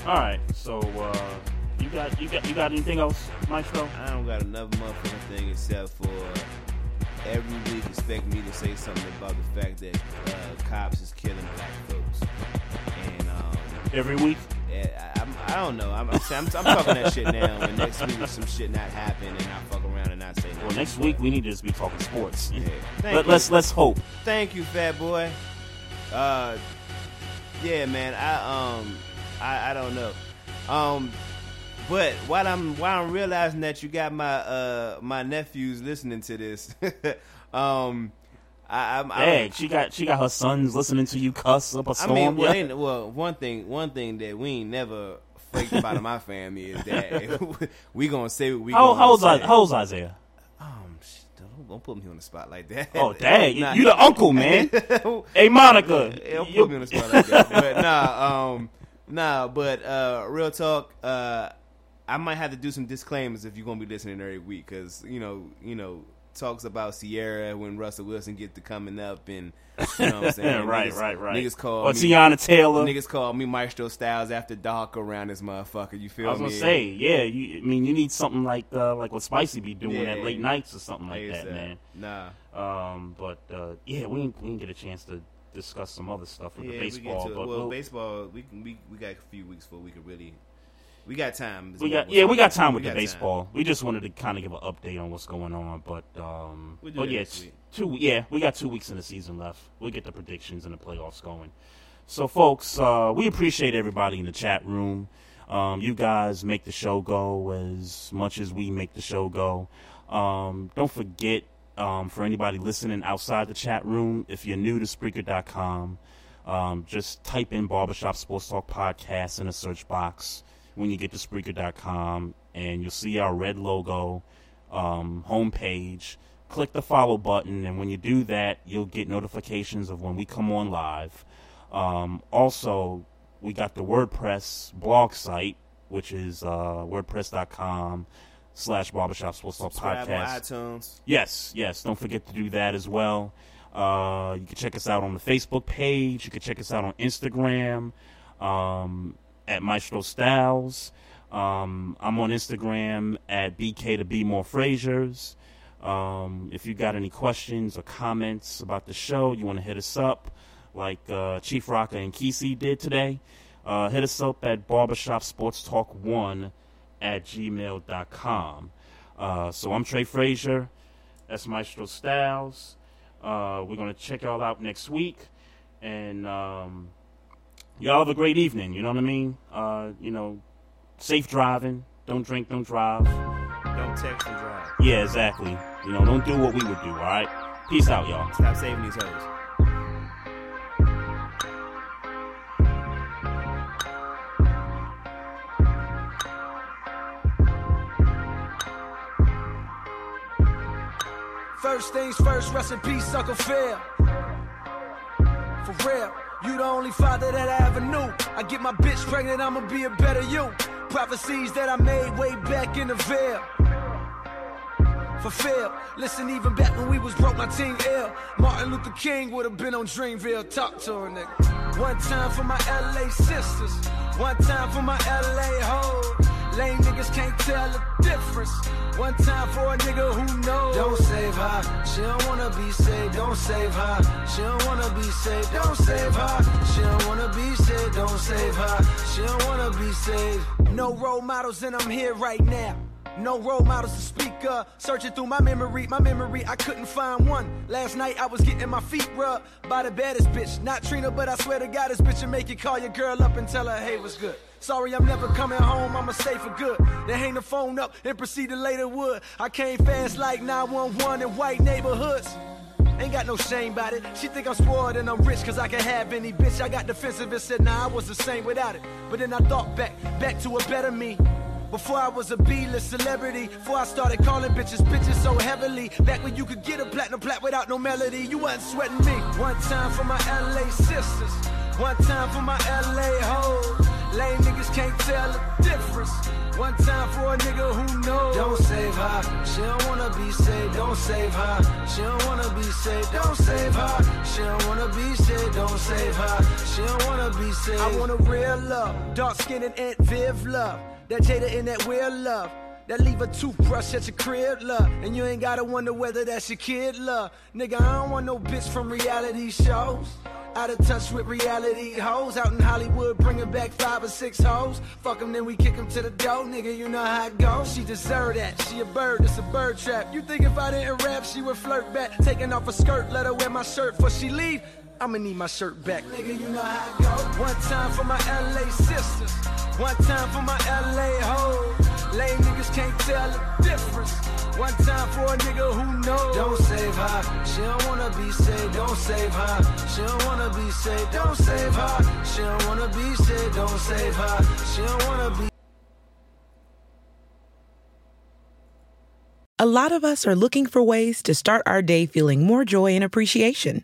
all right. So, uh, you got you got you got anything else, Maestro? I don't got another motherfucking thing except for every week expect me to say something about the fact that uh, cops is killing black folks. And um, Every week. yeah, I, don't know. I'm, I'm, I'm, I'm talking that shit now. And next week, some shit not happen, and I fuck around and not say nothing. Well, next week we need to just be talking sports. Thank But let's let's hope. Thank you, fat boy. Uh, yeah, man. I um, I, I don't know. Um, but while I'm while I'm realizing that you got my uh my nephews listening to this, um, I, I'm, Dang, she got she got her sons listening to you cuss up a storm. I mean, well, yeah. ain't- well, one thing, one thing that we ain't never faked about my family is that we gonna say what we. how, gonna how old's say. Isaiah? Um, sh- don't, don't put me on the spot like that. Oh dang, Nah. you the uncle, man. hey Monica, don't put me on the spot like that. But nah, um, nah. But uh, real talk. Uh, I might have to do some disclaimers if you're gonna be listening every week, because you know, you know, talks about Ciara when Russell Wilson get to coming up, and you know what I'm saying. Right, Niggas- right, right. Niggas call Or me, Teyana Taylor. Niggas call me Maestro Styles after dark around this motherfucker. You feel me? I was me? gonna say, yeah. You, I mean, you need something like uh, like what Spicy be doing Yeah. at late nights or something like that, man. Nah. Um, but uh, yeah, we didn't, we didn't get a chance to discuss some other stuff with Yeah, the we get baseball. to but well, we'll- baseball. We can, we we got a few weeks before we could really. We got time. we got yeah, we got time with We the baseball. We just wanted to kind of give an update on what's going on, but um, We'll but yeah, week. two yeah, we got two weeks in the season left. We'll get the predictions and the playoffs going. So, folks, uh, we appreciate everybody in the chat room. Um, you guys make the show go as much as we make the show go. Um, don't forget, um, for anybody listening outside the chat room, if you're new to Spreaker.com, um, just type in Barbershop Sports Talk Podcast in the search box when you get to Spreaker.com, and you'll see our red logo um, homepage. Click the follow button, and when you do that, you'll get notifications of when we come on live. Um, also, we got the WordPress blog site, which is uh, wordpress.com slash barbershop sports talk podcast. iTunes. Yes, yes. Don't forget to do that as well. Uh, you can check us out on the Facebook page. You can check us out on Instagram um, at Maestro Styles. Um, I'm on Instagram at BK to Be More Frasers. Um, if you got any questions or comments about the show, you want to hit us up like uh, Chief Rocker and Kesey did today. Uh, hit us up at Barbershop Sports Talk 1 at gmail.com. Uh, so I'm Trey Frazier. That's Maestro Styles. Uh, we're going to check y'all out next week. And um, y'all have a great evening. You know what I mean? Uh, you know, safe driving. Don't drink, don't drive. Don't text and drive. Yeah, exactly. You know, don't do what we would do, all right? Peace out, y'all. Stop saving these hoes. First things first, rest in peace, Uncle Phil. For real, you the only father that I ever knew. I get my bitch pregnant, I'ma be a better you. Prophecies that I made way back in the veil. Fulfilled. Listen, even back when we was broke, my team ill. Martin Luther King would have been on Dreamville. Talk to her, nigga. One time for my LA sisters. One time for my LA hoes. Lame niggas can't tell the difference. One time for a nigga who knows. Don't save her. She don't wanna be saved. Don't save her. She don't wanna be saved. Don't save her. She don't wanna be saved. Don't save her. She don't wanna be saved. No role models, and I'm here right now. No role models to speak of. Searching through my memory, my memory, I couldn't find one. Last night I was getting my feet rubbed by the baddest bitch. Not Trina, but I swear to God, this bitch will make you call your girl up and tell her, hey, what's good? Sorry, I'm never coming home, I'ma stay for good. Then hang the phone up and proceed to later wood. I came fast like 911 in white neighborhoods. Ain't got no shame about it. She think I'm spoiled and I'm rich cause I can have any bitch. I got defensive and said, nah, I was the same without it. But then I thought back, back to a better me. Before I was a B-list celebrity, before I started calling bitches bitches so heavily. Back when you could get a platinum plat without no melody, you wasn't sweating me. One time for my LA sisters, one time for my LA hoes. Lame niggas can't tell the difference. One time for a nigga who knows. Don't save her, she don't wanna be saved. Don't save her, she don't wanna be saved. Don't save her, she don't wanna be saved. Don't save her, she don't wanna be saved. I want a real love, dark skinned and Aunt Viv love. That Jada in that weird love. that leave a toothbrush at your crib, love. And you ain't gotta wonder whether that's your kid, love. Nigga, I don't want no bitch from reality shows. Out of touch with reality hoes out in Hollywood, bringing back five or six hoes. Fuck them, then we kick them to the door, nigga. You know how it goes. She deserve that. She a bird, it's a bird trap. You think if I didn't rap, she would flirt back? Taking off a skirt, let her wear my shirt before she leave. I'ma need my shirt back, nigga. You know how it goes. One time for my LA sisters, one time for my LA hoes. Lame niggas can't tell the difference. One time for a nigga who knows. Don't save her. She don't wanna be saved. Don't save her. She don't wanna be saved. Don't save her. She don't wanna be saved. Don't save her. She don't wanna be. A lot of us are looking for ways to start our day feeling more joy and appreciation.